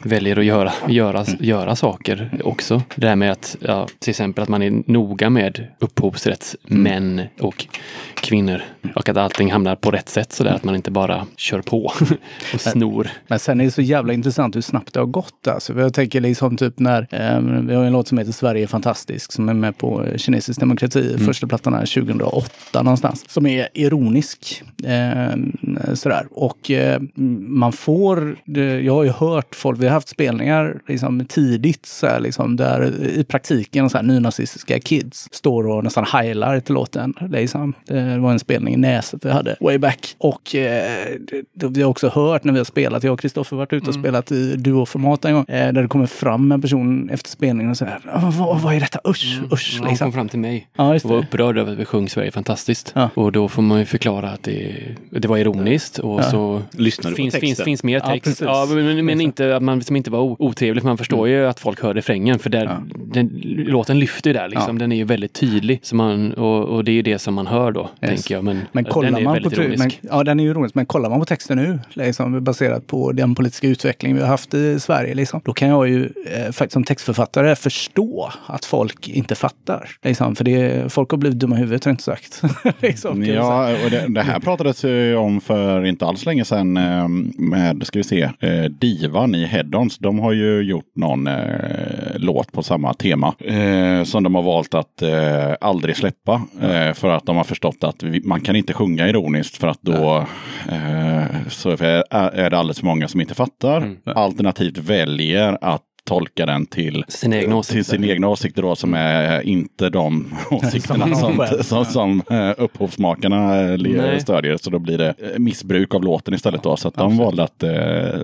väljer att göra, göra, göra saker också. Det här med att ja, till exempel att man är noga med upphovsrättsmän och kvinnor och att allting hamnar på rätt sätt sådär att man inte bara kör på och snor. Men sen är det så jävla intressant hur snabbt det har gått. Alltså. Jag tänker liksom typ när, ehm, vi har en låt som heter Sverige är fantastisk som är med på eh, Kinesisk demokrati, första plattan är 2008 någonstans. Som är ironisk. ehm, sådär. Och eh, man får, jag har ju hört folk, vi haft spelningar liksom, tidigt så här, liksom, där i praktiken så här, nynazistiska kids står och nästan heilar till låten. Liksom. Det var en spelning i Näset vi hade way back. Och eh, det, vi har också hört när vi har spelat, jag och Kristoffer varit ute och spelat i duoformat en gång, eh, där det kommer fram en person efter spelningen och säger vad, vad är detta? Usch, usch. Han Liksom. kom fram till mig Ja, och var det. upprörd över att vi sjöng Sverige fantastiskt. Ja. Och då får man ju förklara att det, det var ironiskt och så Lyssnar du finns, texten? finns, finns mer Ja, text. Ja, men, men inte att man liksom inte var o- otrevlig, för man förstår ju att folk hör refrängen. För där, den, låten lyfter ju där liksom. Ja. Den är ju väldigt tydlig. Så man, och, och det är ju det som man hör då, Yes. tänker jag. Men, Men kollar den är man på väldigt tru- ironisk. men, Ja, den är ju ironisk. Men kollar man på texten nu, liksom, baserat på den politiska utveckling vi har haft i Sverige, liksom, då kan jag ju eh, faktiskt som textförfattare förstå att folk inte fattar. Liksom, för det, folk har blivit dumma i huvudet, inte sagt. liksom. Ja, och det, det här pratades ju om för inte alls länge sedan eh, med, ska vi se, eh, Divan i Headons. De har ju gjort någon eh, låt på samma tema eh, som de har valt att eh, aldrig släppa. Eh, för att de har förstått att vi, man kan inte sjunga ironiskt för att då eh, så är, är det alldeles för många som inte fattar. Alternativt väljer att tolka den till Sina egna till åsikter. sina egna åsikter då som är inte de åsikterna Som som, som, som eh, upphovsmakarna eh, Nej. stödjer. Så då blir det eh, missbruk av låten istället då. Så att de valde att eh,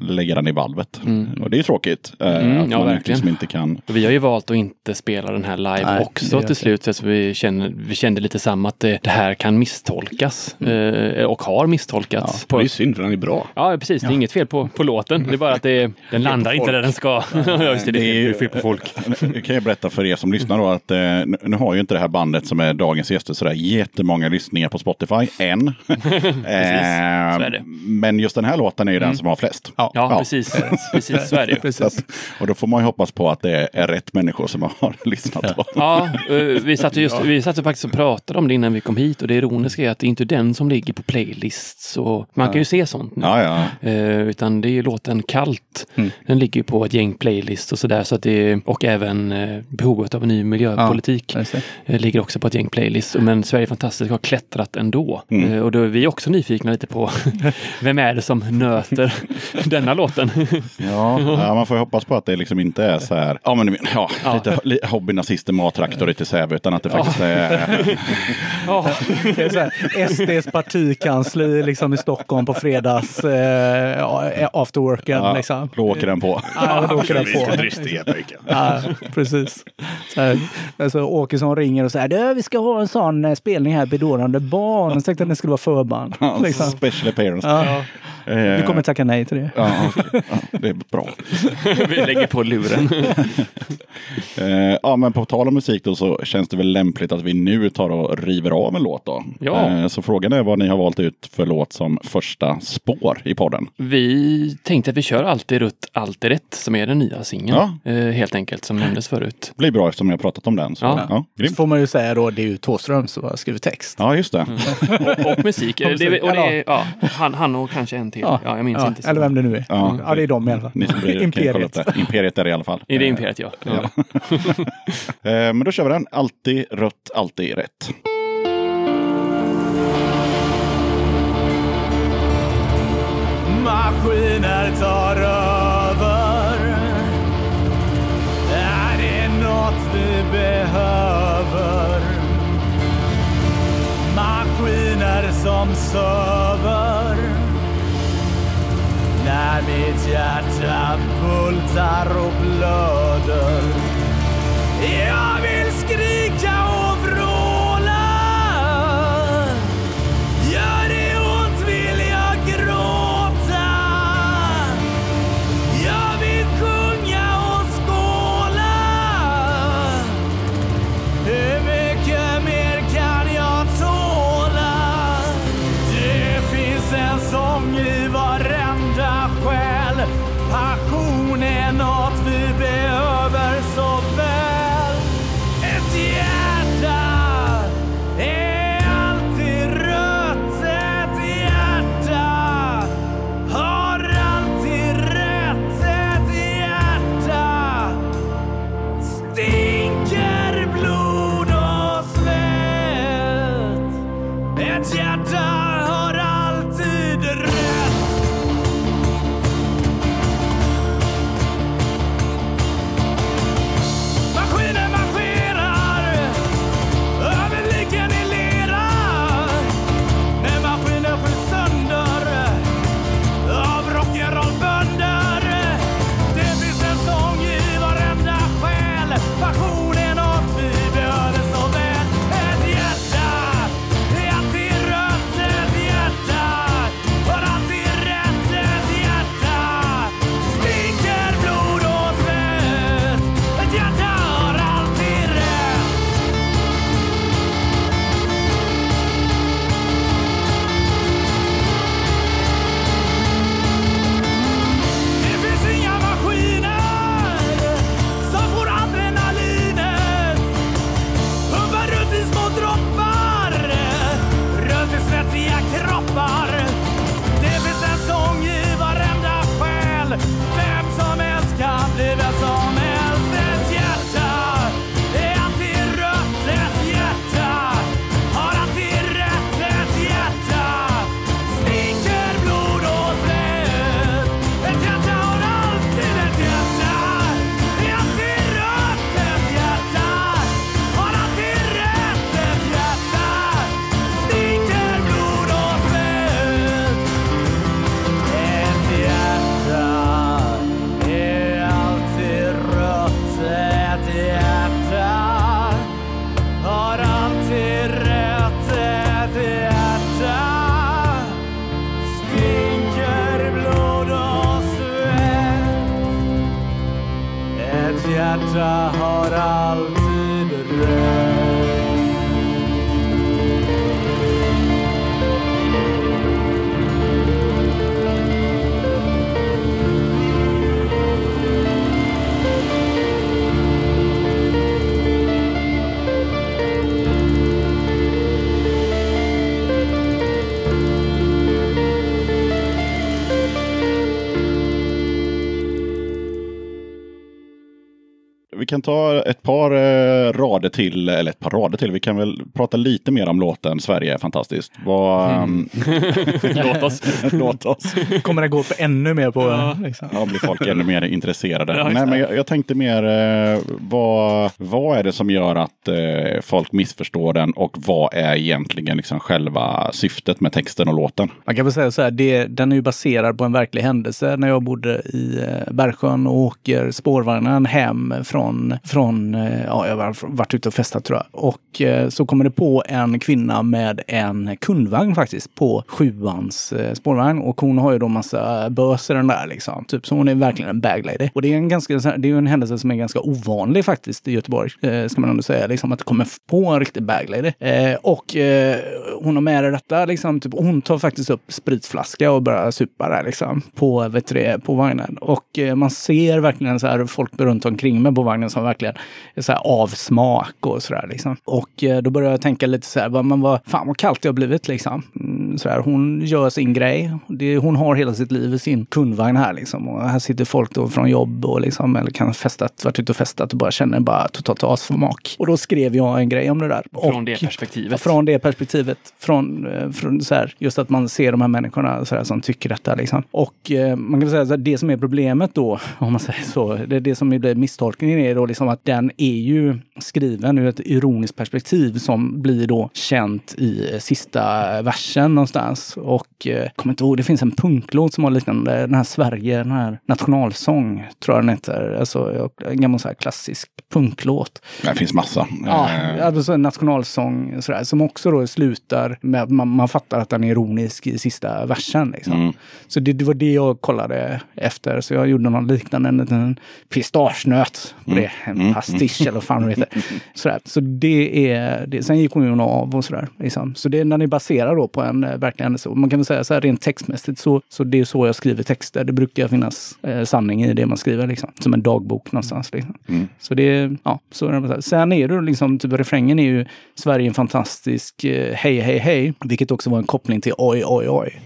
lägga den i valvet. Och det är tråkigt. Eh, Mm, att ja, man verkligen. liksom inte kan. Och Vi har ju valt att inte spela den här live Nej, också till slut. Så att vi, känner, vi kände lite samma att det, det här kan misstolkas. Eh, och har misstolkats. Det är synd för den är bra. Ja, precis. Det är inget fel på, på låten. Det är bara att det, den landar inte där den ska. Ja, just det. Det är fel- fel på folk. Nu kan jag berätta för er som lyssnar då att eh, nu- har ju inte det här bandet som är dagens gäster sådär jättemånga lyssningar på Spotify än. eh, men just den här låten är ju den som har flest. Ja. Ja, precis. Precis, så är det ju. Precis. Och då får man ju hoppas på att det är rätt människor som har lyssnat på. Ja, eh, vi satt, ju just, vi satt ju faktiskt och pratade om det innan vi kom hit och det ironiska är att det är inte den som ligger på playlists. Och man kan ju se sånt nu. Ja, ja. Eh, utan det är ju låten Kallt. Den ligger ju på ett gäng playlists och sådär. Så att det, och även eh, behovet av en ny miljöpolitik Ja, eh, ligger också på ett gäng playlists. Men Sverige är fantastiskt har klättrat ändå. Eh, och då är vi också nyfikna lite på vem är det som nöter denna låten? Ja, ja, man får ju hoppas på att det liksom inte är så här, ja men ja, lite li- hobbynazister, mattraktor i Säve, utan att det faktiskt är... Ja, Det är så här, SDs partikansli liksom, i Stockholm på fredags eh, ja, afterworken. Ja, Liksom. Då åker den på. Ja, då åker den på. Dristiga pojkar. Ja, precis. Så här, alltså, Åkesson ringer och säger du, vi ska ha en sån eh, spelning här, Bedårande barn. Jag tänkte att det skulle vara förband. Liksom. Special appearance. Ja, Eh, vi kommer tacka nej till det. ja, ja, det är bra. vi lägger på luren. Eh, ja, men på tal om musik då så känns det väl lämpligt att vi nu tar och river av en låt då. Ja. Eh, så frågan är vad ni har valt ut för låt som första spår i podden. Vi tänkte att vi kör Alltid rutt, alltid rätt som är den nya singeln. Ja. Eh, helt enkelt, som nämndes förut. Det blir bra eftersom jag har pratat om den. Så, Ja. ja. Så grymt. får man ju säga då, det är ju Thåström som har skrivit text. ja, just det. Och, och musik. Eh, det, och det, är- ja, han, han och kanske en till. Ja, jag minns ja, inte. så. Eller vem det nu är. Ja. Ja, det är de i alla fall. Ni som upp Imperiet. Imperiet är det i alla fall. I det imperiet, ja. ja. Eh, Men då kör vi den. Alltid rött, alltid rätt. Maskiner tar över. Behöver? Maskiner som söver. När mitt hjärta bultar och blöder. Jag vill skrika kan ta ett par eh, rader till, eller ett par rader till. Vi kan väl prata lite mer om låten Sverige är fantastiskt. Vad, Mm. Låt oss. låt oss. Kommer det gå på ännu mer på... Liksom. Ja, blir folk ännu mer intresserade. Ja, Nej, men jag, jag tänkte mer, eh, vad, vad är det som gör att eh, folk missförstår den och vad är egentligen liksom själva syftet med texten och låten? Man kan väl säga så här, det, den är ju baserad på en verklig händelse när jag bodde i eh, Bergsjön och åker spårvagnen hem från, från från ja, jag har varit ute och festat tror jag. Och eh, så kommer det på en kvinna med en kundvagn faktiskt på sjuans eh, spårvagn. Och hon har ju då massa bös i den där liksom. Typ, så hon är verkligen en bag lady. Och det är en ganska, det är ju en händelse som är ganska ovanlig faktiskt i Göteborg, eh, ska man ändå säga. Liksom att det kommer på en riktig bag lady. Eh, och eh, hon har med det detta liksom. Typ, hon tar faktiskt upp spritflaska och börjar supa där liksom. På, vet du det, på vagnen. Och eh, man ser verkligen så här folk runt omkring mig på vagnen som verkligen är så här avsmak och sådär liksom. Och eh, då började jag tänka lite så här, vad, men vad, fan vad kallt det har blivit liksom. Mm, så här, hon gör sin grej. Det, hon har hela sitt liv i sin kundvagn här liksom. Och här sitter folk då från jobb och liksom, eller kan festat, varit ute och festat och bara känner bara totalt avsmak. Och då skrev jag en grej om det där. Från och, det perspektivet. Ja, från det perspektivet. Från, eh, från så här, just att man ser de här människorna så här, som tycker detta. Liksom. Och eh, man kan säga att det som är problemet då, om man säger så, det, det som blir misstolkningen är då liksom att den är ju skriven ur ett ironiskt perspektiv som blir då känt i sista versen någonstans. Och eh, kommer inte ihåg, det finns en punklåt som har liknande, den här Sverige, den här nationalsång, tror jag den heter. Alltså en gammal så här klassisk punklåt. Det finns massa. Ja, Eh, alltså en nationalsång sådär, som också då slutar med att man, man fattar att den är ironisk i sista versen. Liksom. Mm. Så det, det var det jag kollade efter. Så jag gjorde någon liknande, en liten pistagenöt på det. En pastisch eller vad fan det heter. Sådär. Så det är det. Sen gick hon ju av och sådär. Liksom. Så det, den är baserad då på en eh, verklig händelse. Och Man kan väl säga så här rent textmässigt så, så det är så jag skriver texter. Det brukar finnas eh, sanning i det man skriver. Liksom. Som en dagbok någonstans. Liksom. Så det ja, så är det. Sen är det liksom, typ refrängen är ju Sverige är en fantastisk eh, hej, hej, hej. Vilket också var en koppling till oj, oj, oj.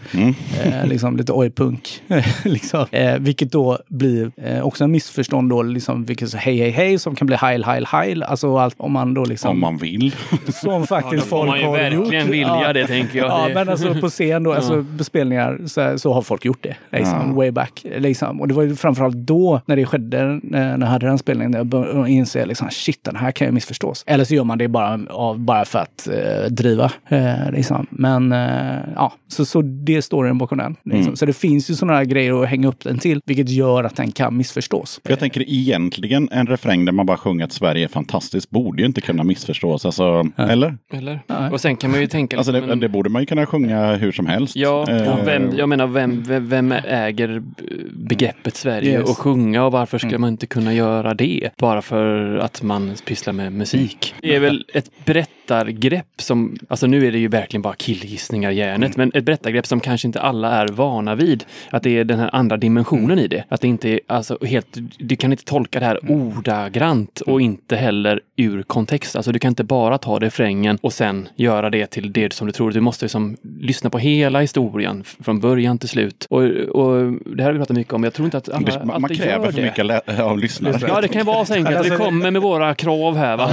Eh, liksom lite oj-punk. liksom. eh, vilket då blir eh, också en missförstånd då, liksom, vilket så hej, hej, hej, som kan bli heil, heil, heil. Alltså allt, om man då liksom... Om man vill. Som faktiskt får folk man ju har verkligen gjort. vilja det, tänker jag. Ja, men alltså på scen då, alltså på spelningar så, så har folk gjort det. Liksom, Way back. Liksom. Och det var ju framförallt då när det skedde, när jag hade den spelningen, när jag började inse liksom, shit, den här kan ju missförstås. Eller så gör man det bara, av, bara för att eh, driva. Eh, liksom. Men eh, ja, så, så det är storyn bakom den. Liksom. Så det finns ju sådana här grejer att hänga upp den till, vilket gör att den kan missförstås. För jag tänker egentligen en refräng där man bara sjunger att Sverige är fantastiskt borde ju inte kunna missförstås. Alltså, eller? Eller? Nej. Och sen kan man ju tänka... Alltså det, men- det borde man ju kunna sjunga hur som helst. Ja, Eh, och vem, jag menar vem, vem, vem äger begreppet Sverige Yes. och sjunga och varför ska man inte kunna göra det? Bara för att man pysslar med musik. Det är väl ett berättargrepp som, alltså nu är det ju verkligen bara killgissningar i hjärnet, men ett berättargrepp som kanske inte alla är vana vid. Att det är den här andra dimensionen i det. Att det inte är, alltså helt, du kan inte tolka det här ordagrant och inte heller ur kontext. Alltså du kan inte bara ta refrängen och sen göra det till det som du tror. Du måste liksom lyssna på hela historien från början till slut. Och, och det här har vi pratat mycket om. Jag tror inte att alla det, man, kräver gör för det. mycket av lyssnare. Ja, det kan vara så enkelt. Alltså, Vi kommer med våra krav här va?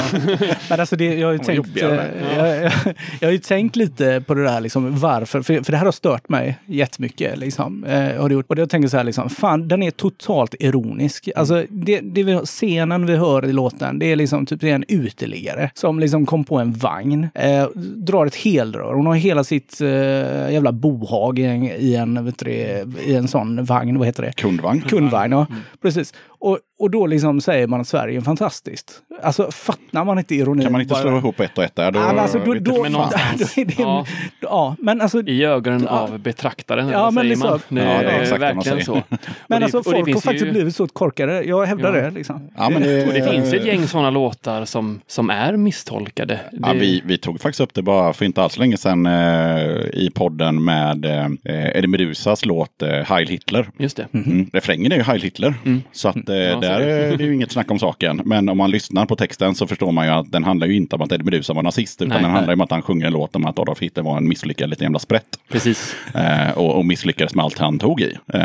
Men alltså det, jag, har ju tänkt, eh, jag, jag, jag har ju tänkt lite på det där, liksom, varför. För, för det här har stört mig jättemycket. Liksom, eh, har det gjort. Och jag tänker så här, liksom, fan, den är totalt ironisk. Alltså, det, det vi, scenen vi hör i låten, det är liksom typ det är en uteliggare som liksom kom på en vagn, eh, drar ett helrör. Hon har hela sitt ett eh, jävla bohag i en, i en, vet du, det, i en sån vagn, vad heter det? Kundvagn. Kundvagn, ja. Precis. Och, och då liksom säger man att Sverige är fantastiskt. Alltså fattar man inte ironin? Kan man inte bara- slå ihop ett och ett där? Då, Ja, men alltså, då, vet då, du- Men någonstans. då är det, Ja. ja. men alltså, I ögonen Ja. av betraktaren, Ja, men säger liksom- man. Det Ja, det är exakt verkligen så. men det- alltså folk har finns faktiskt ju- blivit så korkade. Jag hävdar Ja. det. Liksom. Ja, men det, Och det finns ett gäng sådana låtar som, som är misstolkade. Ja, vi, vi tog faktiskt upp det bara för inte alls länge sedan eh, i podden med eh, Eddie Medusas låt eh, Heil Hitler. Just det. Mm. Refrängen är ju Heil Hitler. Så att, eh, så där är det. ju inget snack om saken. Men om man lyssnar på texten så förstår man ju att den handlar ju inte om att Eddie Meduza var nazist. Utan Nej, den handlar ju om att han sjunger en låt om att Adolf Hitler var en misslyckad liten jävla sprätt. Precis. Eh, och, och misslyckades med allt han tog i. Eh,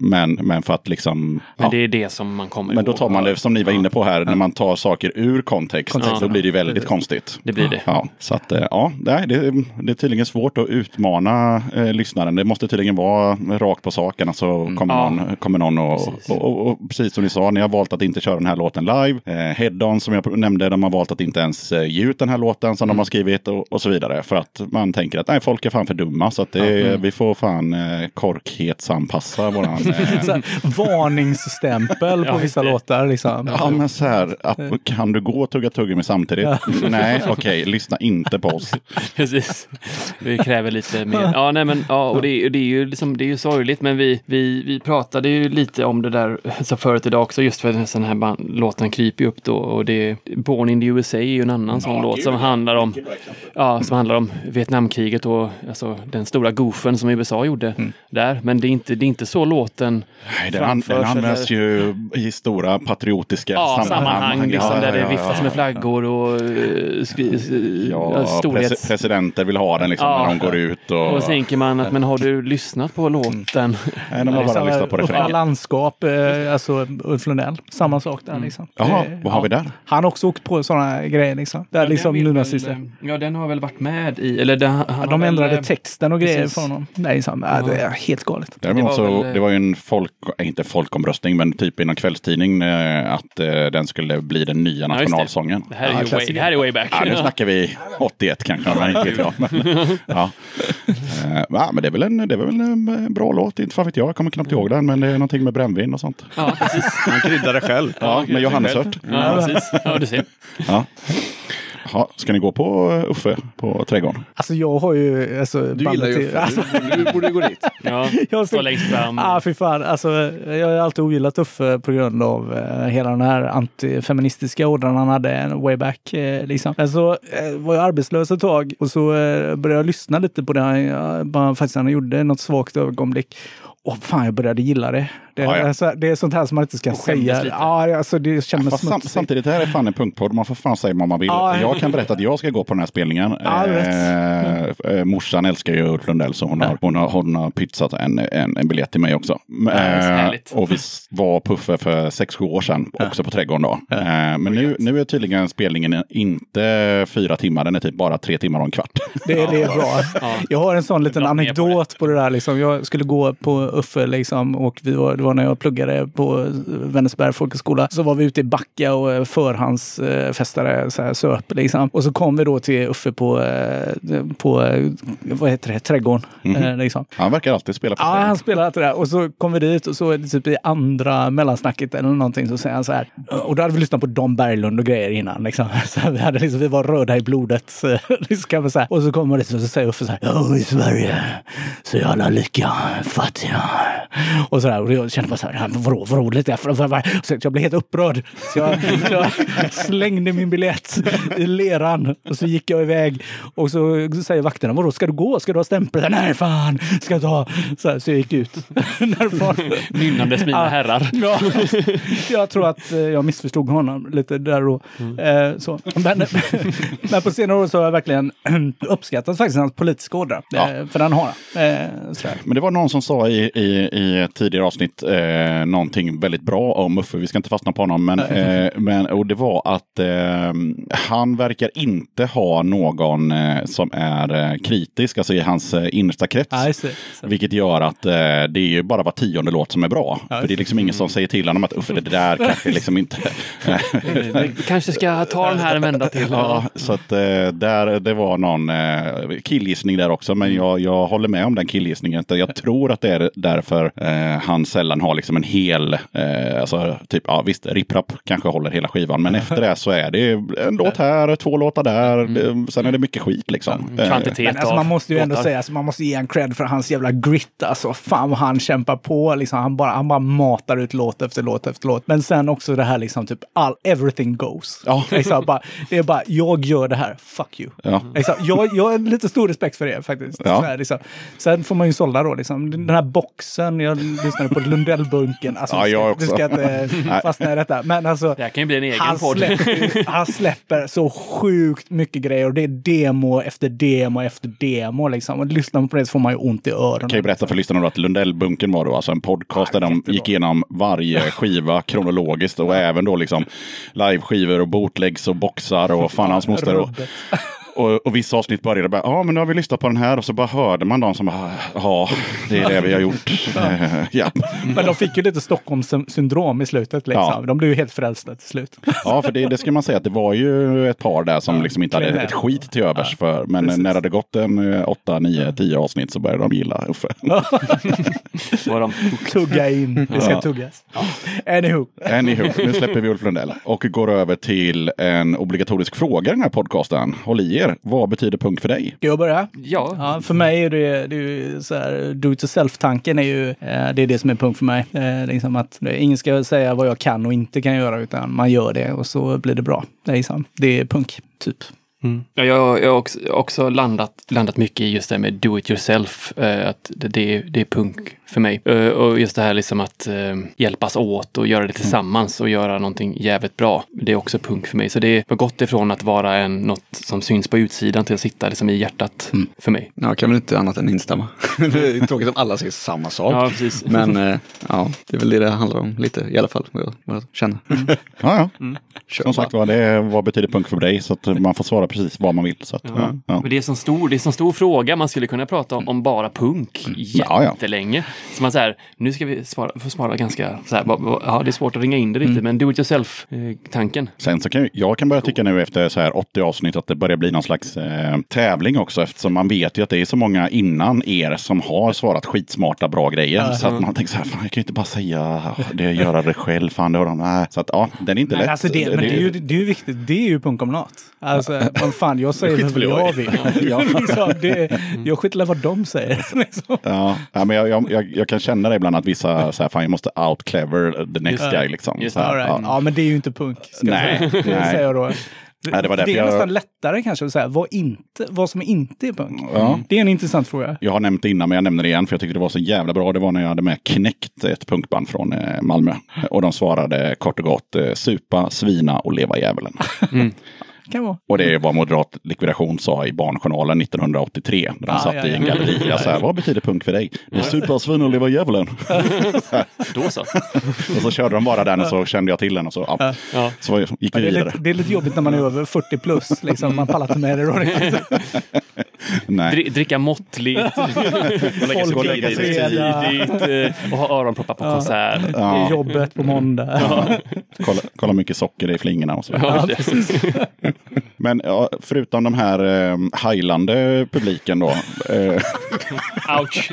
men, men för att liksom... Men ja. det är det som man kommer Men då tar man det som ni var inne på här, när man tar saker ur kontext, Kontext, då blir det ja. väldigt konstigt. Det blir det. Ja, så att eh, ja, det, det är tydligen svårt att utmana eh, lyssnaren. Det måste tydligen vara rakt på saken. Alltså kommer, Ja. någon, kommer någon och, Precis. och, och, och precis som ni sa, ni har valt att inte köra den här låten live. Eh, Head-On som jag nämnde, de har valt att inte ens eh, ge ut den här låten som de har skrivit och, och så vidare. För att man tänker att nej, folk är fan för dumma. Så att det, vi får fan eh, korkhetsanpassa våran... Eh, varningsstämpel på vissa låtar. Liksom. Ja, men så här, att, kan du gå och tugga tuggummi samtidigt? Nej, okej, lyssna inte på oss. Precis. Vi kräver lite mer. Ja, nej, men, ja, och det, är- det är ju liksom, det är ju sorgligt, men vi, vi, vi pratade ju lite om det där så förut idag också, just för att den här band, låten kryper upp då. Och det, Born in the USA är ju en annan sån låt som handlar om, ja, som handlar om Vietnamkriget och alltså, den stora goofen som USA gjorde där. Men det är, inte, det är inte så låten Nej, den, an, den används eller- ju i stora patriotiska Ja, sammanhang liksom, Ja, där det ja, viftas ja, med ja. flaggor och uh, skri, Ja, ja, storhets... presi- presidenter vill ha den liksom Ja. De går ut. Och, Och tänker man att, men har du lyssnat på låten? Nej, de har bara lyssnat på Uppa refrängen. landskap, eh, alltså Ulf Lundell, samma sak där liksom. Jaha, Eh, vad har ja. vi där? Han har också åkt på sådana grejer liksom. Där liksom nynazister. Ja, den har väl varit med i, eller den, han de ändrade eh, texten och grejer från honom. Nej, liksom, ja, det är helt galet. Däremot Det var så, eh, det var ju en folk, inte folkomröstning, men typ i någon kvällstidning eh, att eh, den skulle bli den nya nationalsången. Det här är, Ja, ju way, klassiker. det här är way back. Ja, nu snackar vi 81 kanske, men inte vet jag. Ja. Eh, ja, men det är väl en, det är väl en bra låt, inte fan vet jag, jag kommer knappt ihåg den, men det är någonting med brännvin och sånt. Ja, precis. Han kryddar det själv. Ja, med johannesört. Ja, precis. Ja, du ser. Ja. Ja, ska ni gå på eh, Uffe på Trädgården? Alltså jag har ju... Alltså, Du gillar ju Uffe. Alltså, Du, du borde gå dit. Ja, Jag stå längst fram. Ah, fy fan. Alltså, jag har alltid ogillat Uffe på grund av eh, hela den här antifeministiska ådran han hade en way back. Eh, liksom. Men så eh, var jag arbetslös ett tag och så eh, började jag lyssna lite på det han, ja, bara, faktiskt han gjorde något svagt ögonblick. Och fan, jag började gilla det. Det, Ja, ja. Alltså, det är sånt här som man inte ska säga. lite. Ja, alltså, det Fast sam, smutsigt. samtidigt, det här är fan en punktpodd. Man får fan säga vad man vill. Ja. Jag kan berätta att jag ska gå på den här spelningen. Ja, eh, eh, morsan älskar ju Ulf Lundell så hon har, hon har, hon har pytsat en, en, en biljett till mig också. så härligt. och vi var Puffe för sex sju år sedan, också på Trädgården då. Eh, men nu, nu är tydligen spelningen inte fyra timmar, den är typ bara tre timmar och en kvart. Det, det är bra. Jag har en sån liten anekdot på det där. Liksom. Jag skulle gå på Uffe liksom, och vi var, var när jag pluggade på Vänersberg folkhögskola. Så var vi ute i Backa och eh, förhandsfestade så här, söp. Liksom. Och så kom vi då till Uffe på, eh, på eh, vad heter det, Trädgården. eh, Liksom. Han verkar alltid spela på Ja, scen. han spelar alltid där. Och så kom vi dit och så är det typ i andra mellansnacket eller någonting så säger han så här. Och då hade vi lyssnat på Don Berglund och grejer innan. Liksom. Så vi, hade liksom, vi var röda i blodet. Så, liksom, man säga. Och så kommer det och så säger Uffe så här. Ja, i Sverige så är alla lika fattiga. Och så där. Och jag kände bara så här. "Ja, men Vadå, vadå, lite. Så jag blev helt upprörd. Så jag, jag slängde min biljett i leran och så gick jag iväg. Och så säger vakterna, vadå, ska du gå? Ska du ha stämpel? Nej, fan, ska jag ta? Så, här, så jag gick ut. Nynnandes mina herrar. Ja, jag tror att eh, jag missförstod honom lite där och eh, så. Men, men på senare år så har jag verkligen uppskattat faktiskt hans politiska ådra. Ja. Eh, för den har han. Eh. Men det var någon som sa i, i, i tidigare avsnitt eh, någonting väldigt bra om Muffe. Vi ska inte fastna på honom. Men, eh, men, och det var att eh, han verkar inte ha någon eh, som är eh, kritisk, alltså i hans eh, innersta krets. Det. Så. Vilket gör att eh, det är ju bara var tionde låt som är bra. Ja, För det är liksom ingen som säger till honom att Uffe, det där kanske liksom inte... Kanske ska ta den här en vända till. Ja, så att där, det var någon eh, killgissning där också. Men jag, jag håller med om den killgissningen. Jag tror att det är därför han sällan har liksom en hel, eh, alltså typ, ja visst, Rip-Rap kanske håller hela skivan. Men efter det så är det en låt här, två låtar där. Det, sen är det mycket skit liksom. Eh, Kvantitet Men alltså, man måste ju ändå låtar. säga, alltså, man måste ge en cred för hans jävla grit. Alltså, fan vad han kämpar på. Liksom, han, bara, han bara matar ut låt efter låt efter låt. Men sen också det här liksom typ all, everything goes. Ja. Liksom, bara, det är bara, jag gör det här, fuck you. Ja. Liksom, jag, jag har lite stor respekt för det faktiskt. Ja. Så här, liksom. Sen får man ju sålla då. Liksom. Den här boxen, jag lyssnade på Lundellbunken. Alltså, Ja, du ska- jag Du också. ska inte fastna i detta. Men alltså, Det här kan ju bli en egen han podd. släpper, han släpper så sjukt mycket grejer och det är demo efter demo efter demo. Liksom. Och lyssnar man på det så får man ju ont i öronen. Jag kan ju berätta för lyssnarna att Lundellbunken var då alltså en podcast där de gick igenom varje skiva kronologiskt och även då liksom liveskivor och bootlegs och boxar och fan hans moster. Och. Och, och vissa avsnitt började bara, ja men nu har vi lyssnat på den här och så bara hörde man dem som ja det är det vi har gjort. Ja. Men de fick ju lite Stockholmssyndrom i slutet. Liksom. Ja. De blev ju helt frälsta till slut. ja, för det, det ska man säga att det var ju ett par där som liksom inte hade ett skit till övers för. Men precis. när det hade gått en eh, åtta, nio, tio avsnitt så började de gilla Uffe. Var de Tugga in, det ska Ja. tuggas. Anywho. Anywho, nu släpper vi Ulf Lundell och går över till en obligatorisk fråga i den här podcasten. Håll i er. Vad betyder punk för dig? Ska jag börja? Ja, Ja, för mig är det, det är ju så här, do it yourself-tanken är ju, eh, det är det som är punkt för mig. Eh, liksom att det, ingen ska säga vad jag kan och inte kan göra, utan man gör det och så blir det bra. Det är, liksom, det är punk, typ. Ja, jag, jag har också, också landat, landat mycket i just det här med do it yourself. Eh, att det, det, är- det är punk för mig. Eh, och just det här liksom att eh, hjälpas åt och göra det tillsammans och göra någonting jävligt bra. Det är också punk för mig. Så det har gått ifrån att vara en, något som syns på utsidan till att sitta liksom i hjärtat för mig. Ja, jag kan väl inte annat än instämma. det är tråkigt om alla säger samma sak. Ja, precis. Men eh, ja, det är väl det det handlar om lite i alla fall. Vad jag, vad jag känner. Ja, ja. Kör Som sagt var, det är vad betyder punk för dig? Så att man får svara precis vad man vill. Så att, ja. Ja. Men det är en stor, det är en sån stor fråga. Man skulle kunna prata om, om bara punk Ja, ja. jättelänge. Så man säger, nu ska vi svara, få svara ganska så här, ja det är svårt att ringa in det lite, men do it yourself-tanken. Sen så kan jag, jag kan börja tycka nu efter så här 80 avsnitt att det börjar bli någon slags eh, tävling också eftersom man vet ju att det är så många innan er som har svarat skitsmarta bra grejer. Så att man tänker så här, fan jag kan ju inte bara säga det, göra det själv, fan det har de, nej. Så att ja, den är inte Men, lätt. alltså det, men det, är ju, det är ju viktigt, det är ju punk om något. Alltså, vad fan, jag säger Skit vad väl jag vill. Ja. liksom, det, jag skiter vad de säger. Liksom. Ja, ja, men jag, jag, jag, kan känna det ibland att vissa så här, fan jag måste out clever the next guy liksom. Just Så här, right. ja. Ja, men det är ju inte punk. Ska Nej, jag säga. Det nej. säger jag då. Nej, det var därför är jag- nästan lättare kanske att säga vad, inte, vad som inte är punk. Ja. Det är en intressant fråga. Jag har nämnt det innan, men jag nämner det igen för jag tyckte det var så jävla bra. Det var när jag hade med Knäckt, ett punkband från eh, Malmö. Och de svarade kort och gott eh, supa, svina och leva djävulen. Kan vara. Och det är vad Moderat likvidation sa i Barnjournalen 1983. När de Ah, satt ja, i en ja. galleria. Så här, vad betyder punk för dig? Det är Supa, svina och leva djävulen. Då så. och så körde de bara den och så kände jag till den och så, ja, Ja. så gick vi Ja, det, är vidare. lite, det är lite jobbigt när man är över 40 plus. Liksom. Man pallar inte med det då. Nej. Dri- dricka måttligt, Folk lägga sig tidigt eh, och ha öronproppar på konsert. Ja, jobbet på måndag. kolla, kolla mycket socker det är i flingorna och så. Ja, precis. Men ja, förutom de här eh, heilande publiken då. Eh, Ouch.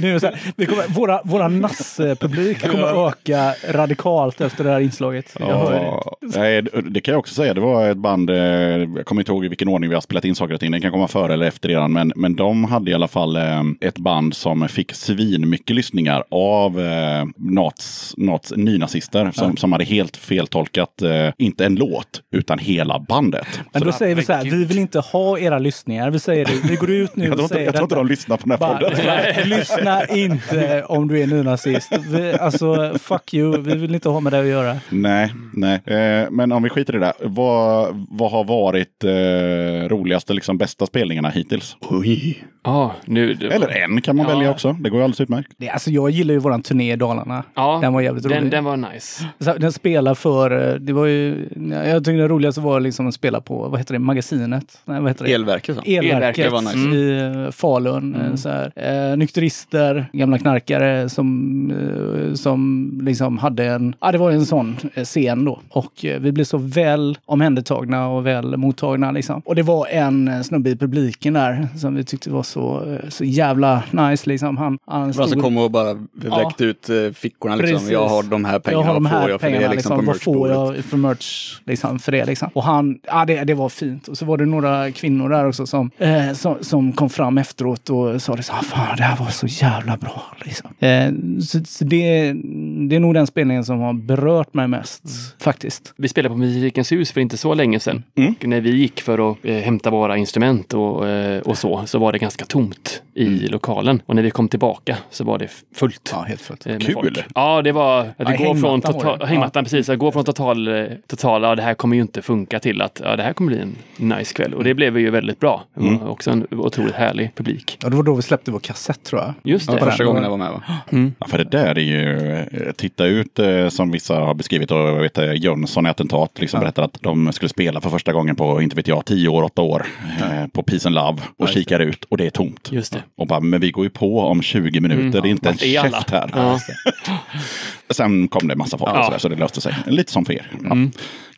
Nu så här, vi kommer, våra, våra nasspublik kommer öka radikalt efter det här inslaget. Jag. Ja, nej, det- kan jag också säga. Det var ett band, eh, jag kommer inte ihåg i vilken ordning vi har spelat in saker och ting. Det kan komma före eller efter redan. Men, men de hade i alla fall eh, ett band som fick svin mycket lyssningar av eh, Nats, Nats nynazister. Som, som hade helt feltolkat, eh, inte en låt, utan hela bandet. Men då säger vi så här, vi vill inte ha era lyssningar. Vi säger det, vi går ut nu och säger jag tror inte detta. de lyssnar på den här Bara, podden. lyssna inte om du är nynazist. Vi, alltså, fuck you. Vi vill inte ha med det att göra. Nej, nej. Eh, men om vi skiter i det. Vad, vad har varit eh, roligaste, liksom bästa spelningarna hittills? Oj. Ja, nu... det- Eller en kan man Ja. välja också. Det går ju alldeles utmärkt. Det, alltså, jag gillar ju våran turné i Dalarna. Ja, Den var jävligt rolig. Den, den var nice. Så Den spelar för, eh, det var ju, jag tycker det roligaste var liksom att spela på, vad heter det, magasinet? Nej, vad heter det? Elverket. va? Elverket Elverket nice. i eh, Falun. eh, Så här. Eh, nykterister, gamla knarkare som, eh, som liksom hade en, ja det var en sån eh, scen då. Och eh, vi blev så väl omhändertagna och väl mottagna liksom. Och det var en snubbe i publiken där som vi tyckte var så, så jävla nice liksom. Han, han Bara så stod- kom och bara räckte ut eh, fickorna liksom. Precis. Jag har de här pengarna, jag har de vad får jag för pengarna, det liksom, på vad får jag för merch liksom, för det liksom. Och han, ja det, det var fint. Och så var det några kvinnor där också som, eh, som, som kom fram efteråt och sa det så här, fan det här var så jävla bra. Liksom. Eh, så så det, det är nog den spelningen som har berört mig mest faktiskt. Vi spelade på Musikens hus för inte så länge sedan. Mm. Och när vi gick för att eh, hämta våra instrument och, eh, och så, så var det ganska tomt i Mm. lokalen. Och när vi kom tillbaka så var det fullt. Ja, helt fullt. eh, Kul. folk. Ja, det var... Att Ja, går från total, det. hängmattan, precis. Att gå från total, eh, total, ja det här kommer ju inte funka till att ja, det här kommer bli en nice kväll. Och det blev ju väldigt bra. Mm. också en otroligt härlig publik. Ja, det var då vi släppte vår kassett tror jag. Just Ja, det. första gången jag var med va? Ja, för det där är ju, eh, titta ut eh, som vissa har beskrivit och jag vet eh, Jönsson i attentat liksom berättar att de skulle spela för första gången på, inte vet jag, tio år, åtta år eh, på Peace and Love och kikar ut och det är tomt. Just det. Och bara, men vi går ju på om 20 minuter, det är inte en käft här. Ja. Sen kom det massa folk och Ja. sådär, så det löste sig. Lite som för er. Ja.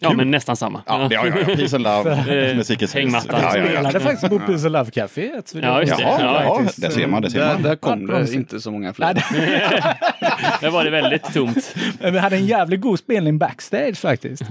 Ja, men nästan samma. Ja, ja, ja, ja. Peace and Love, musikens hängmattan. Ja, ja, ja. Spelade faktiskt på Peace and Love Café. så det Ja, just det. Jaha, Ja, ja, det ser man, det ser Där, man. där kom Ja, det inte så många fler. Där var det väldigt tomt. Men vi hade en jävligt god spelning backstage faktiskt.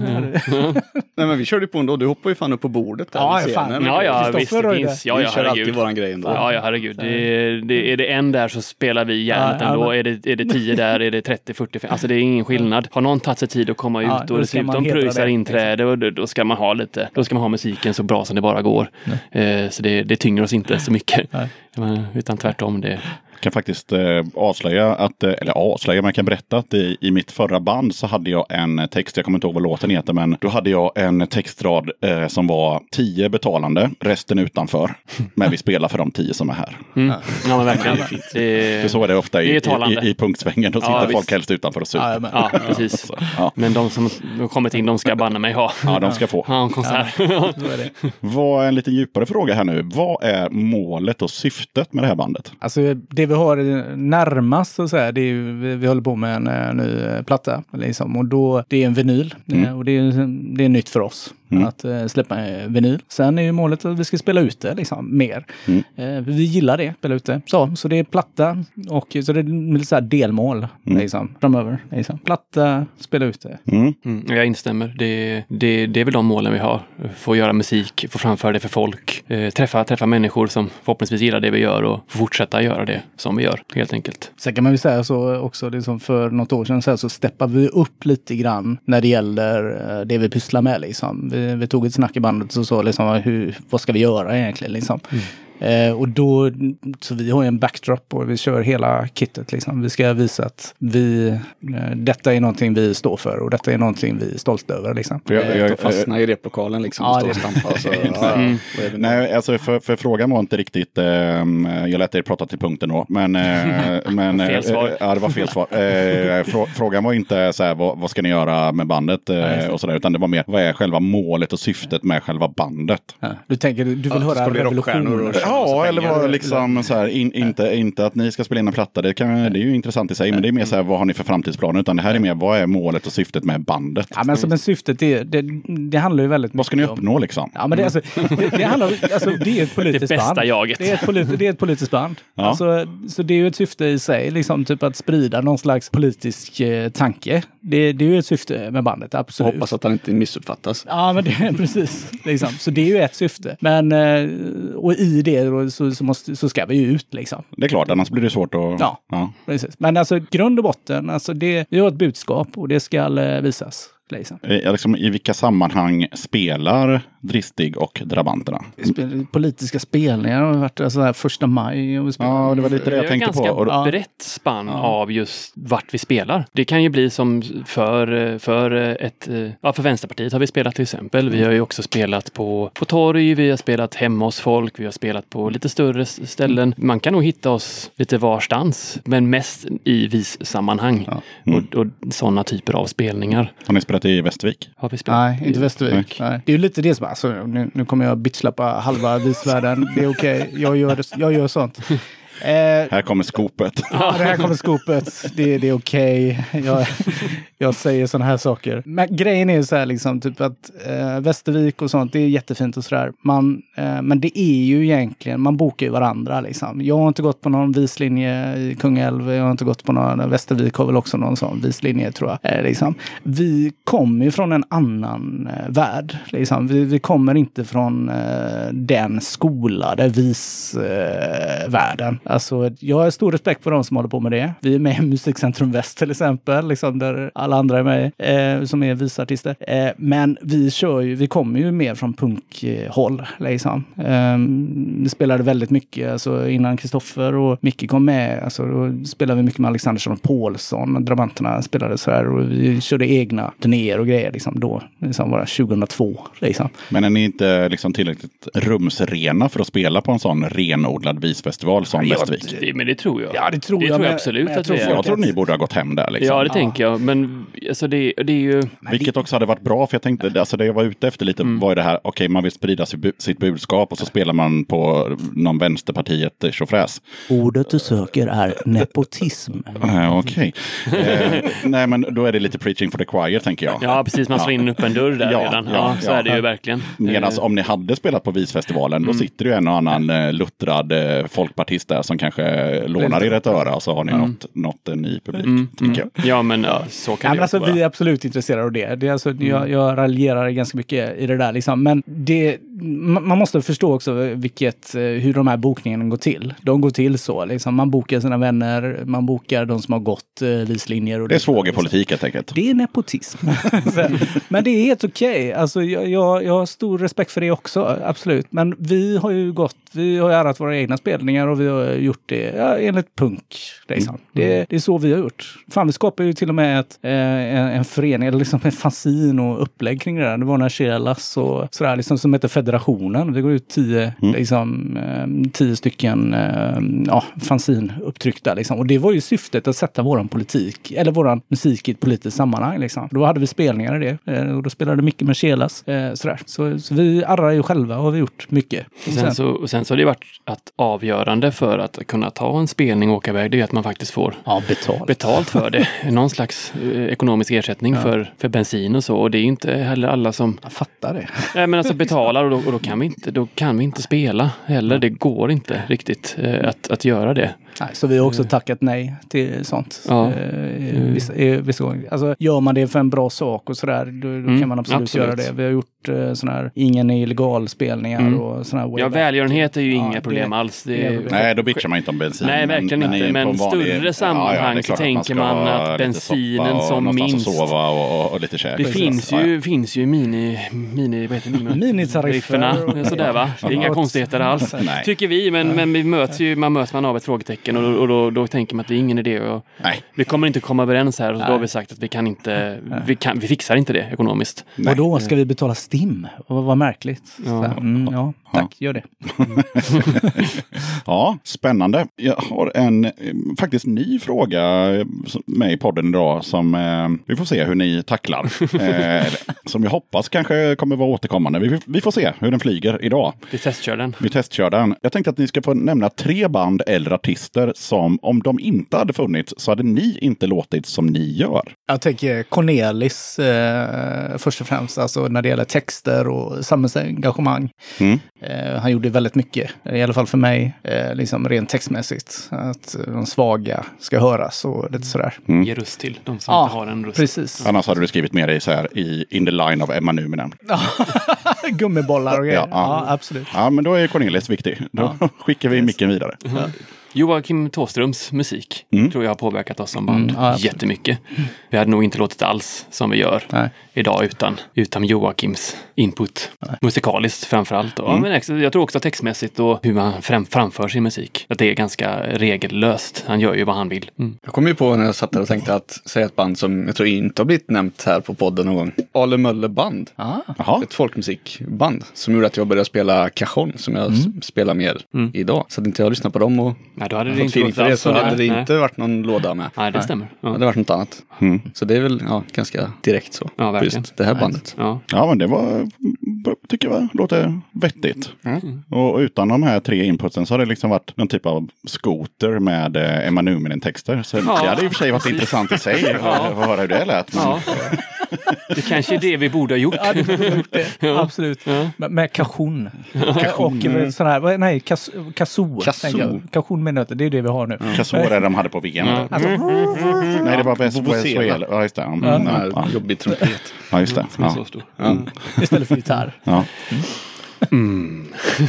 Nej men vi körde på ändå, du hoppade ju fan upp på bordet där Ja, vid fan. scenen. Ja, ja, visst. Det finns. Ja, vi ja, kör alltid herregud. våran grej ändå. Ja, ja, herregud. Det, det, är det en där så spelar vi järnet Ja, ja, ändå. men- Är, det, är det 10 där, är det 30, 40, alltså det är ingen skillnad. Har någon tagit sig tid att komma ut Ja, och dessutom pröjsar inträde och då, då ska man ha lite, då ska man ha musiken så bra som det bara går. Eh, så det, det tynger oss inte så mycket. Nej. Men, utan tvärtom. Det, kan faktiskt eh, avslöja att, eh, eller avslöja, men jag kan berätta att i, i mitt förra band så hade jag en text, jag kommer inte ihåg vad låten heter, men då hade jag en textrad eh, som var 10 betalande, resten utanför. Men vi spelar för de 10 som är här. mm. Ja, men verkligen. Det, För så är det ofta i, Det är talande. i, i punktsvängen, då sitter Ja, folk helst utanför och super. Ja, men- ja, precis. Ja. Men de som har kommit in, de ska banne mig ha. ja, de ska få. Ha en konsert. Är det. Vad, en lite djupare fråga här nu. Vad är målet och syftet med det här bandet? Alltså det vi har närmast så att säga, det är ju, vi, vi håller på med en eh, ny eh, platta. Liksom, och då, det är en vinyl eh, och det är, det är nytt för oss. Att eh, släppa en vinyl. Sen är ju målet att vi ska spela ut det liksom, mer. Eh, vi gillar det, spela ut det. Så, så det är platta och så det är lite så här delmål liksom, framöver. Liksom. Platta, spela ut det. Mm. Mm, jag instämmer. Det, det, det är väl de målen vi har. Få göra musik, få framföra det för folk. Eh, träffa, träffa människor som förhoppningsvis gillar det vi gör och få fortsätta göra det som vi gör, helt enkelt. Sen kan man ju säga så också, liksom för något år sedan så, så steppar vi upp lite grann när det gäller eh, det vi pysslar med. Liksom. Vi, vi tog ett snack i bandet och så, liksom, hur, vad ska vi göra egentligen? Liksom. Eh, och då, så vi har ju en backdrop och vi kör hela kittet. Liksom. Vi ska visa att vi, eh, detta är någonting vi står för och detta är någonting vi är stolta över. Liksom. Jag- Jag, jag- jag fastnar i replokalen liksom Ja, och det- och stampar. Och så, ja, Mm. Nej, alltså för, för frågan var inte riktigt, ehm, jag lät er prata till punkten då, men, eh, men Fel svar. eh, ja, det var fel svar. Eh, frå, frågan var inte så här, vad, vad ska ni göra med bandet eh, och sådär, utan det var mer, vad är själva målet och syftet med själva bandet? Ja. Du tänker, du vill Ja, höra revolutionen? Ja, eller vad liksom så här, in, inte, inte att ni ska spela in en platta, det, kan, det är ju intressant i sig, men det är mer så här, vad har ni för framtidsplaner? Utan det här är mer, vad är målet och syftet med bandet? Ja, men, alltså, men syftet, det, det, det handlar ju väldigt Vad ska ni mycket om- uppnå liksom? Ja, men det, alltså, det, det handlar alltså, det är ett politiskt Det bästa band. jaget. Det är ett, polit, det är ett politiskt band. Ja. Alltså, så det är ju ett syfte i sig, liksom typ att sprida någon slags politisk eh, tanke. Det, det är ju ett syfte med bandet, Jag absolut. hoppas att han inte missuppfattas. Ja, men det är precis. Liksom. Så det är ju ett syfte. Men, eh, och i det då, så, så, måste, så ska vi ju ut liksom. Det är klart, annars blir det svårt att... Ja. ja. Precis. Men alltså grund och botten, alltså det, vi har ett budskap och det ska eh, visas. Liksom. Eh, Liksom, I vilka sammanhang spelar Dristig och Drabanterna? Spel, politiska spelningar har varit alltså, här första maj. Och vi. Ja, det var lite det jag är tänkte på. ganska Och, Ja. brett spann av just vart vi spelar. Det kan ju bli som för, för ett, ja för Vänsterpartiet har vi spelat till exempel. Vi har ju också spelat på, på torg, vi har spelat hemma hos folk, vi har spelat på lite större ställen. Man kan nog hitta oss lite varstans, men mest i vissammanhang Mm. och, och sådana typer av spelningar har ni spelat i Västervik? har vi spelat. Nej, inte Västervik. Nej. Det är ju lite det som, alltså, nu, nu kommer jag bitchlappa halva visvärlden. Det är okej, jag, gör jag gör sånt. Eh, Här kommer skopet. Ja, det här kommer skopet. Det, det är okej. Jag, jag säger sådana här saker. Men grejen är så här liksom, typ att eh, Västervik och sånt, det är jättefint och sådär. Man, eh, men det är ju egentligen, man bokar ju varandra liksom. Jag har inte gått på någon vislinje i Kungälv. Jag har inte gått på någon, Västervik har väl också någon sån vislinje tror jag. Eh, liksom. Vi kommer ju från en annan eh, värld. Liksom. Vi, vi kommer inte från eh, den skolade visvärlden. Alltså, jag har stor respekt för de som håller på med det. Vi är med i Musikcentrum Väst till exempel, liksom, där alla andra är med, eh, som är visartister. Eh, men vi kör ju, vi kommer ju mer från punkhåll. Liksom. Eh, vi spelade väldigt mycket, alltså, innan Kristoffer och Micke kom med, alltså, då spelade vi mycket med Alexandersson och Paulsson. Drabanterna spelade så här och vi körde egna turnéer och grejer liksom, då. Liksom, var 2002. Liksom. Men är ni inte liksom tillräckligt rumsrena för att spela på en sån renodlad visfestival som Ja, Västervik? Det, men det tror jag. Ja, det tror det jag, tror jag absolut jag att tror vi är. Jag tror ni borde ha gått hem där. Liksom. Ja, det tänker jag. Men alltså det, det är ju... Vilket också hade varit bra, för jag tänkte, alltså det jag var ute efter lite Mm. var ju det här, okej man vill sprida sitt, bu- sitt budskap och så spelar man på någon vänsterpartiet eh, tjofräs. Ordet du söker är nepotism. Eh, okej. Eh, nej men då är det lite preaching for the choir tänker jag. Ja, precis. Man slår in upp en dörr där Ja, redan. Ja, ja, så ja. är det ju verkligen. Medan Eh, om ni hade spelat på Visfestivalen, Mm. då sitter det ju en och annan eh, luttrad eh, folkpartist där som kanske lånar er ett öra och så har ni nått, nått en ny publik. Mm, jag. Ja, men ja, så Ja, kan men det alltså, vi är absolut intresserade av det. det är alltså, jag, jag raljerar ganska mycket i det där. Liksom. Men det, man måste förstå också vilket, eh, hur de här bokningarna går till. De går till så. Liksom. Man bokar sina vänner, man bokar de som har gått eh, vislinjer. Och Det är svågerpolitik helt enkelt. Det är nepotism. Men det är helt okej. Alltså, jag, jag, jag har stor respekt för det också, absolut. Men vi har ju gått, vi har arrat våra egna spelningar och vi har gjort det ja, enligt punk. Liksom. Det, det är så vi har gjort. Fan, vi skapade ju till och med ett, eh, en, en förening, eller liksom en fanzin och upplägg kring det där. Det var när Shelas och sådär, liksom, som heter Federationen. Det går ut tio, liksom, eh, tio stycken eh, ja, fanzin upptryckta. Liksom. Och det var ju syftet att sätta våran politik, eller våran musik i ett politiskt sammanhang. Liksom. Då hade vi spelningar i det. Eh, och då spelade mycket med Shelas. Eh, sådär. Så, så vi arrar ju själva och har vi gjort mycket. Och Sen så, och sen så har det varit att avgörande för att kunna ta en spelning och åka iväg, det är att man faktiskt får ja, betalt. betalt för det. Någon slags ekonomisk ersättning för, för bensin och så. Och det är ju inte heller alla som Jag fattar det. Nej, men alltså betalar och då, och då, kan vi inte, då kan vi inte spela heller. Det går inte riktigt eh, att, att göra det. Nej, så vi har också tackat nej till sånt. Ja. Eh, i vissa, vissa gånger. Alltså, gör man det för en bra sak och sådär, då, då Mm, kan man absolut, absolut. göra det. Vi har gjort eh, sån här ingen illegal spelningar Mm. och såna här Ja, välgörenhet är ju Ja, inga det- problem alls. Det, det är problem. Nej, då bitchar man inte om bensin. Nej, verkligen men, inte. i- Men på en vanlig- större sammanhang det är så tänker man ha att bensinen som minst- sova och, och lite käk. det finns Ja, ju, finns ju mini, mini, vad heter det? Minitariffer Tarifferna, och- sådär va. Det är inga Ja. konstigheter alls. Tycker vi, men, men vi möts ju, man möts man av ett frågetecken och, då, och då, då tänker man att det är ingen idé. Och Nej. vi kommer inte komma överens här och då har vi sagt att vi kan inte, vi, kan, vi fixar inte det ekonomiskt. Nej. Och då ska vi betala STIM? Och vad märkligt. Ja. Så, mm, ja, tack, gör det. Ja, spännande. Jag har en eh, faktiskt ny fråga med i podden idag som eh, vi får se hur ni tacklar. eh, som jag hoppas kanske kommer vara återkommande. Vi, vi får se hur den flyger idag. Vi testkör den. Vi testkör den. Jag tänkte att ni ska få nämna tre band eller artister som om de inte hade funnits så hade ni inte låtit som ni gör. Jag tänker Cornelis eh, först och främst, alltså när det gäller texter och samhällsengagemang. Mm. Eh, han gjorde väldigt mycket, i alla fall för mig, eh, liksom rent textmässigt. Att de svaga ska höras och lite sådär. Ge röst till de som Ja, inte har en röst. Precis. Annars hade du skrivit med dig så här i In the line of Emma Numinen. Gummibollar och grejer. Ja, Ja, ja. absolut. Ja, men då är Cornelis viktig. Då skickar vi micken vidare. Joakim Tåströms musik Mm. tror jag har påverkat oss som band Mm, ja, jättemycket. Vi hade nog inte låtit alls som vi gör Nej. idag utan, utan Joakims input. Musikaliskt framförallt. Och, ja, men jag tror också textmässigt och hur man fram, framför sin musik. Att det är ganska regellöst. Han gör ju vad han vill. Mm. Jag kom ju på när jag satt där och tänkte att säga ett band som jag tror inte har blivit nämnt här på podden någon gång. Ale Möller Band. Ah. Ett folkmusikband som gjorde att jag började spela cajon som jag s- spelar mer idag. Så att inte jag lyssnat på dem och Nej, då hade det inte låtit för det alls så det. hade det Nej. inte varit någon låda med. Nej, det stämmer. Det Ja, hade varit något annat. Mm. Så det är väl ja, ganska direkt så. Ja, verkligen. just det här bandet. ja. Ja, men det var, tycker jag låter vettigt. Och utan de här tre inputsen så har det liksom varit någon typ av skoter med eh, Emma Numinen-texter. Så Ja, det hade i och för sig varit intressant i sig att höra hur det lät. Men, ja. Det kanske är det vi borde ha gjort. Ja, det det. Ja. Absolut. Ja. Med, med cajon. Och eh, sån här, nej, kas, kazoo. Kazoo. tänker jag. Cajon med nötter, det är det vi har nu. Så var det de hade på VM. Ja. Alltså, Nej, det var Vuvuzela. West Ja, just det. Mm, ja, ja. jobbig trumpet. ja, just det. Ja. så stor. istället för gitarr. Ja. Mm.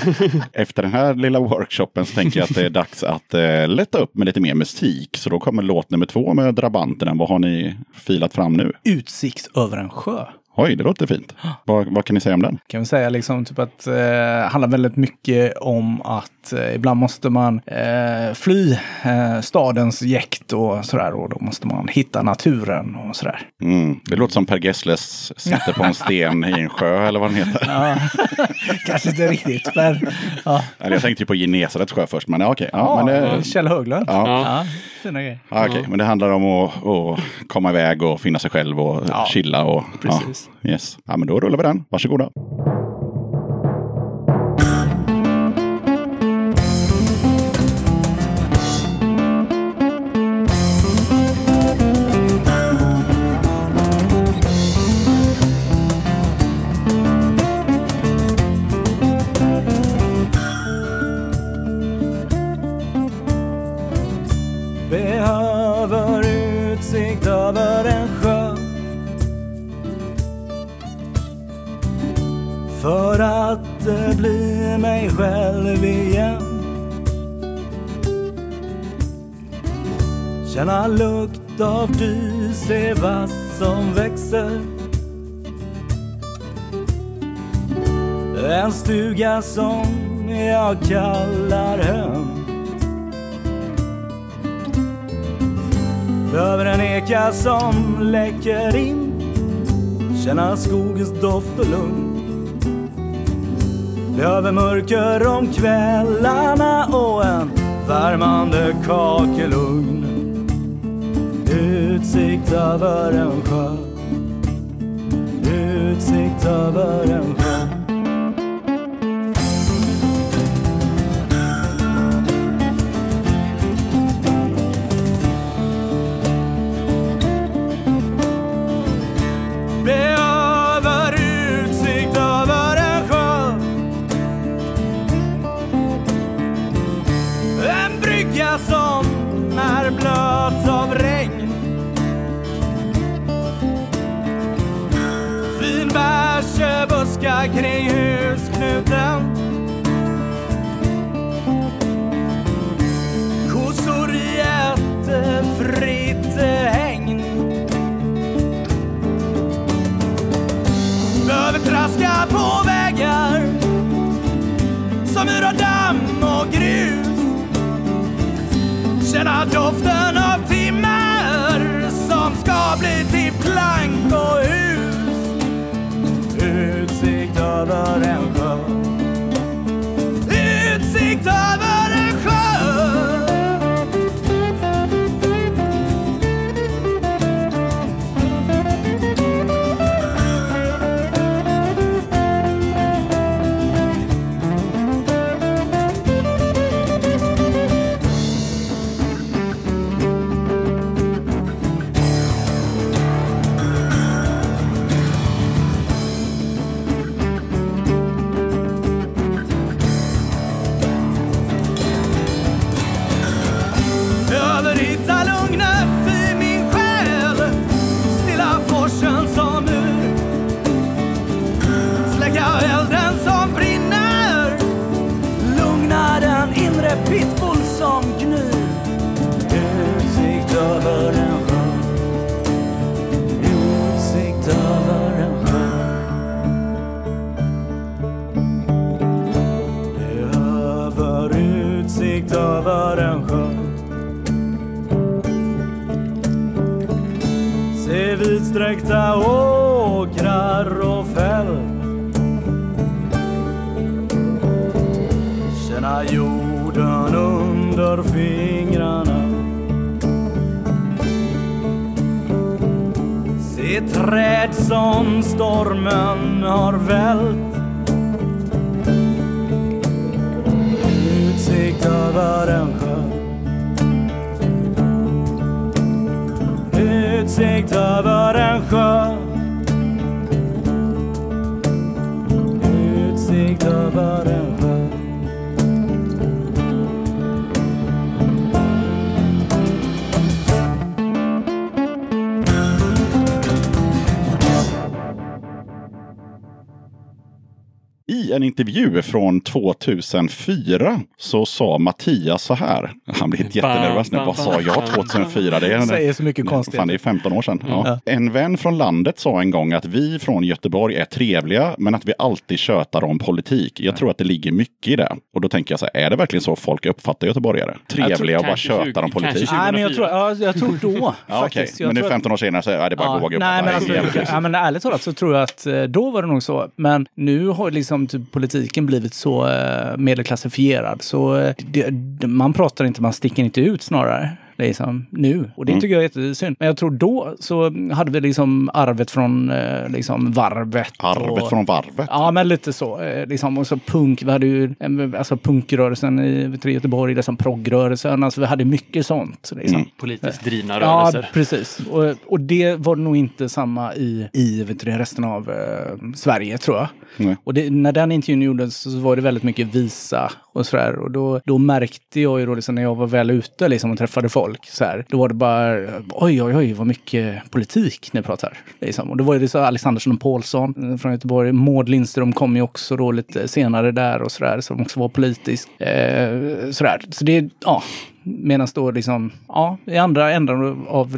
Efter den här lilla workshopen så tänker jag att det är dags att eh, lätta upp med lite mer musik. Så då kommer låt nummer två med Drabanterna. Vad har ni filat fram nu? Utsikt över en sjö. Oj, det låter fint. Vad, vad kan ni säga om den? Kan vi säga liksom typ att eh, handlar väldigt mycket om att eh, ibland måste man eh, fly eh, stadens jäkt och sådär och då måste man hitta naturen och sådär. Mm. Det låter som Per Gessles sitter på en sten i en sjö eller vad den heter. Ja, kanske inte riktigt, men ja. Eller jag tänkte ju på Genesarets sjö först, men ja, okej. Ja, men det, Kjell Höglund. Ja. Ja, fina grejer. ja, okej. men det handlar om att, att komma iväg och finna sig själv och Ja, chilla. Och, precis. Yes. ja, men då rullar vi den. Varsågoda. Måste bli mig själv igen. Känna lukt av du, se vad som växer. En stuga som jag kallar hem. Över en eka som läcker in. Känna skogens doft och lugn. Över mörker om kvällarna och en värmande kakelugn. Utsikt över en sjö. Utsikt över en sjö. Som stormen har vält. Utsikt över en sjö. Utsikt över en en intervju från 2004 så sa Mattias så här. Han blir jättenervös nu. Vad sa jag bam, 2004? Det är Säger så mycket konstigt. Fan, det är 15 år sedan. Ja. En vän från landet sa en gång att vi från Göteborg är trevliga, men att vi alltid tjötar om politik. Jag tror att det ligger mycket i det. Och då tänker jag så här, är det verkligen så folk uppfattar göteborgare? Trevliga och bara tjötar om 20, politik? Nej, men jag tror, ja, jag tror då Ja, faktiskt. Jag Men nu tror att- 15 år senare så är det bara att våga upp. nej, men, alltså, "Det är jävligt ja, men ärligt talat så tror jag att eh, då var det nog så. Men nu har liksom typ politiken blivit så eh, medelklassifierad så eh, det, man pratar inte, man sticker inte ut snarare. Liksom, nu. Och det Mm. tycker jag är jättesynd. Men jag tror då så hade vi liksom arvet från eh, liksom varvet. Arvet och, från varvet. Ja, men lite så. eh, Liksom. Och så punk. Vi hade ju eh, alltså punkrörelsen i Göteborg, liksom proggrörelsen. Alltså vi hade mycket sånt. Liksom. Mm. Politiskt drivna Ja, rörelser. precis. Och, och det var nog inte samma i, i vet du, resten av eh, Sverige, tror jag. Nej. Och det, när den intervjun gjordes så var det väldigt mycket visa och sådär. Och då, då märkte jag ju då, liksom, när jag var väl ute liksom, och träffade folk, så här, då var det bara oj, oj, oj, vad mycket politik ni pratar. Liksom. Och då var det så Alexandersson och Paulsson eh, från Göteborg. Maud Lindström kom ju också då lite senare där och så där som också var politisk. Eh, sådär. Så det, ja, Medan då liksom, ja, i andra änden av,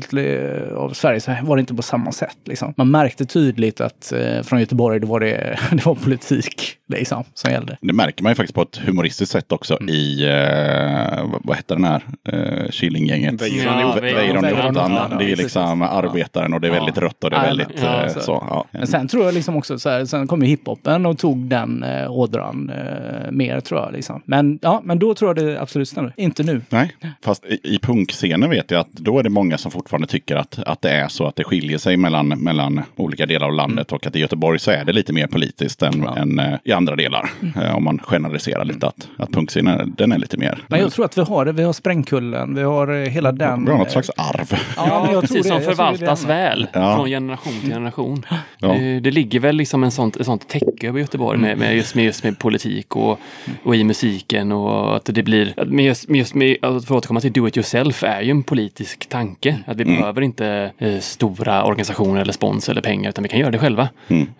av Sverige så var det inte på samma sätt. Liksom. Man märkte tydligt att eh, från Göteborg, då var det, det var politik liksom, som gällde. Det märker man ju faktiskt på ett humoristiskt sätt också Mm. i, eh, vad, vad hette den här, eh, Killinggänget? Weiron i ottan. Ja, Det är liksom arbetaren och det är väldigt rött och det är väldigt ja, eh, så. så. Ja. Men sen tror jag liksom också så här, sen kom ju hiphopen och tog den eh, ådran eh, mer tror jag. Liksom. Men, ja, men då tror jag det absolut stämmer. Inte nu. Nej, fast i, i punkscenen vet jag att då är det många som fortfarande tycker att, att det är så att det skiljer sig mellan, mellan olika delar av landet och att i Göteborg så är det lite mer politiskt än, Mm. Ja. Mm. än eh, i andra delar. Eh, om man generaliserar lite att, att punkscenen den är lite mer. Men jag tror att vi har det. Vi har Sprängkullen, vi har eh, hela den. vi har något slags arv. Ja, men jag precis, tror som förvaltas väl Ja. från generation till generation. Ja. Det, det ligger väl liksom en sånt, ett sånt täcke över Göteborg med, med, just, med, just med politik och, och i musiken och att det blir, med just, med just med, att få återkomma till do it yourself är ju en politisk tanke. Att vi behöver inte eh, stora organisationer eller spons eller pengar utan vi kan göra det själva.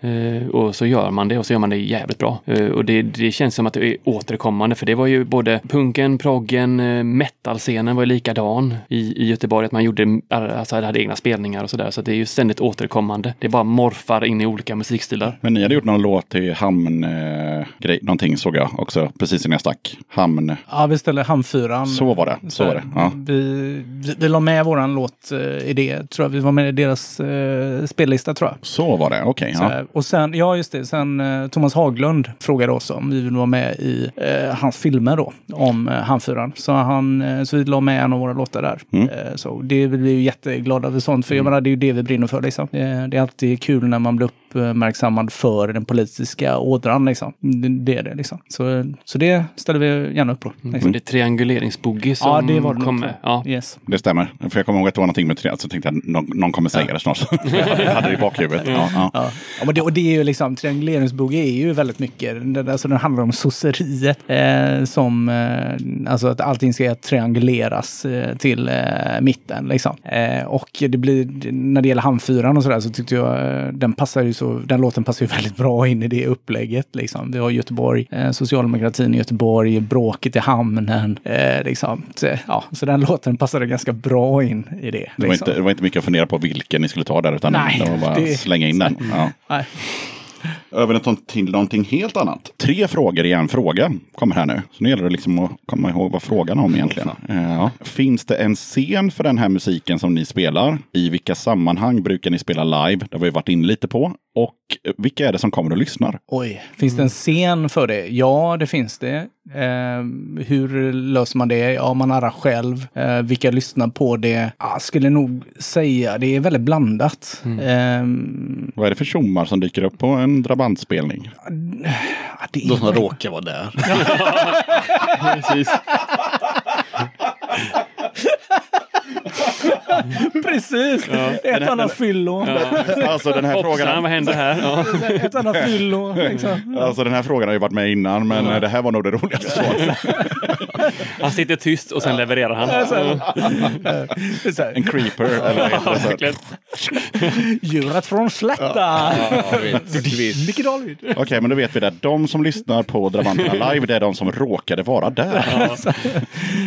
Eh, och så gör man det och så gör man det jävligt bra. Eh, och det, det känns som att det är återkommande för det var ju både punken, proggen, eh, metalscenen var ju likadan i, i Göteborg. Att man gjorde, alltså hade egna spelningar och sådär. Så det är ju ständigt återkommande. Det bara morfar in i olika musikstilar. Men ni hade gjort någon låt till hamn, eh, grej, någonting såg jag också precis innan jag stack. Hamn, Ja, vi ställde Hamnfyran. så var det. Så var det. Ja. Vi, vi, vi la med våran låt eh, i det, tror jag. Vi var med i deras eh, spellista, tror jag. Så var det, okej. Så ja. Och sen, ja just det, sen eh, Thomas Haglund frågade oss om vi ville vara med i eh, hans filmer då, om eh, Hamnfyran. Så, han, eh, så vi la med en av våra låtar där. Mm. Eh, så det vi blir ju jätteglada över sånt, för jag menar, det är ju det vi brinner för liksom. Eh, det är alltid kul när man blir uppmärksammad för den politiska ådran liksom. Det, är det liksom. Så, så det ställer vi gärna upp på. Mm. Liksom. Det är trianguleringsboogie som Ja, det var det kom med. Ja. Yes. Det stämmer. För jag kommer ihåg att det var någonting med tre, så tänkte jag någon, någon kommer säga det snart. jag hade det i bakhuvudet. Ja, ja. Ja. Ja, men det, och det är ju liksom, trianguleringsboogie är ju väldigt mycket, det, alltså den handlar om sosseriet. Eh, som, eh, alltså att allting ska trianguleras eh, till eh, mitten liksom. Eh, och det blir, när det gäller Hamnfyran och sådär så tyckte jag eh, den passar ju så, den låten passar ju väldigt bra in i det upplägget liksom. Vi har Göteborg, eh, socialdemokratin i Göteborg, bråket i hamnen, eh, liksom. Så, ja, så den låten passade ganska bra in i det. Det, var liksom. inte, det var inte mycket att fundera på vilken ni skulle ta där, utan Nej, det var bara det- slänga in den. Ja. Nej. Över till någonting helt annat. Tre frågor i en fråga kommer här nu. Så nu gäller det liksom att komma ihåg vad frågan är om egentligen. Eh, Ja. Finns det en scen för den här musiken som ni spelar? I vilka sammanhang brukar ni spela live? Det har vi varit inne lite på. Och vilka är det som kommer och lyssnar? Oj, finns det en scen för det? Ja, det finns det. Eh, hur löser man det? Ja, man arrar själv. Eh, vilka lyssnar på det? Jag skulle nog säga det är väldigt blandat. Eh, Vad är det för tjommar som dyker upp på en drabantspelning? ja, det är De som råkar vara där. Precis. Precis! Ett annat fyllo. Alltså den här Hoppsan, frågan... vad händer här? Ja. Ett annat fyllo. Liksom. Alltså den här frågan har ju varit med innan, men eh, det här var nog det roligaste svaret. Han sitter tyst och sen levererar han. Ja, En creeper, eller. Djuret från slätta! Okej, men då vet vi det. De som lyssnar på Drabanterna live, det är de som råkade vara där.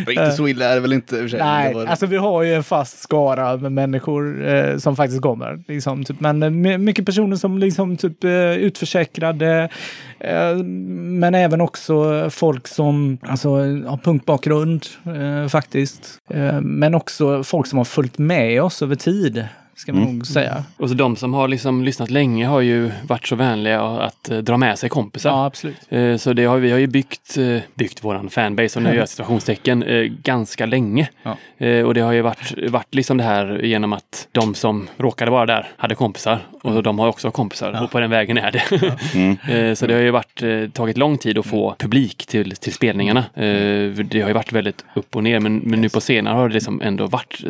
Riktigt så illa är det väl inte. Nej, Det var- alltså vi har ju en fast skara med människor eh, som faktiskt kommer. Liksom, typ, men eh, mycket personer som liksom typ eh, utförsäkrade. Eh, men även också folk som alltså, har punkbakgrund eh, faktiskt. Eh, men också folk som har följt med oss över tid. Ska man nog säga. Och så de som har liksom lyssnat länge har ju varit så vänliga att eh, dra med sig kompisar. Ja, absolut. Eh, Så det har, vi har ju byggt, eh, byggt våran fanbase, och nu gör jag situationstecken, eh, ganska länge. Ja. Och det har ju varit, varit liksom det här genom att de som råkade vara där hade kompisar. Och de har också kompisar och på den vägen är det. Eh, Så det har ju varit, eh, tagit lång tid att få publik till, till spelningarna. Eh, Det har ju varit väldigt upp och ner men, men nu på senare har det liksom ändå varit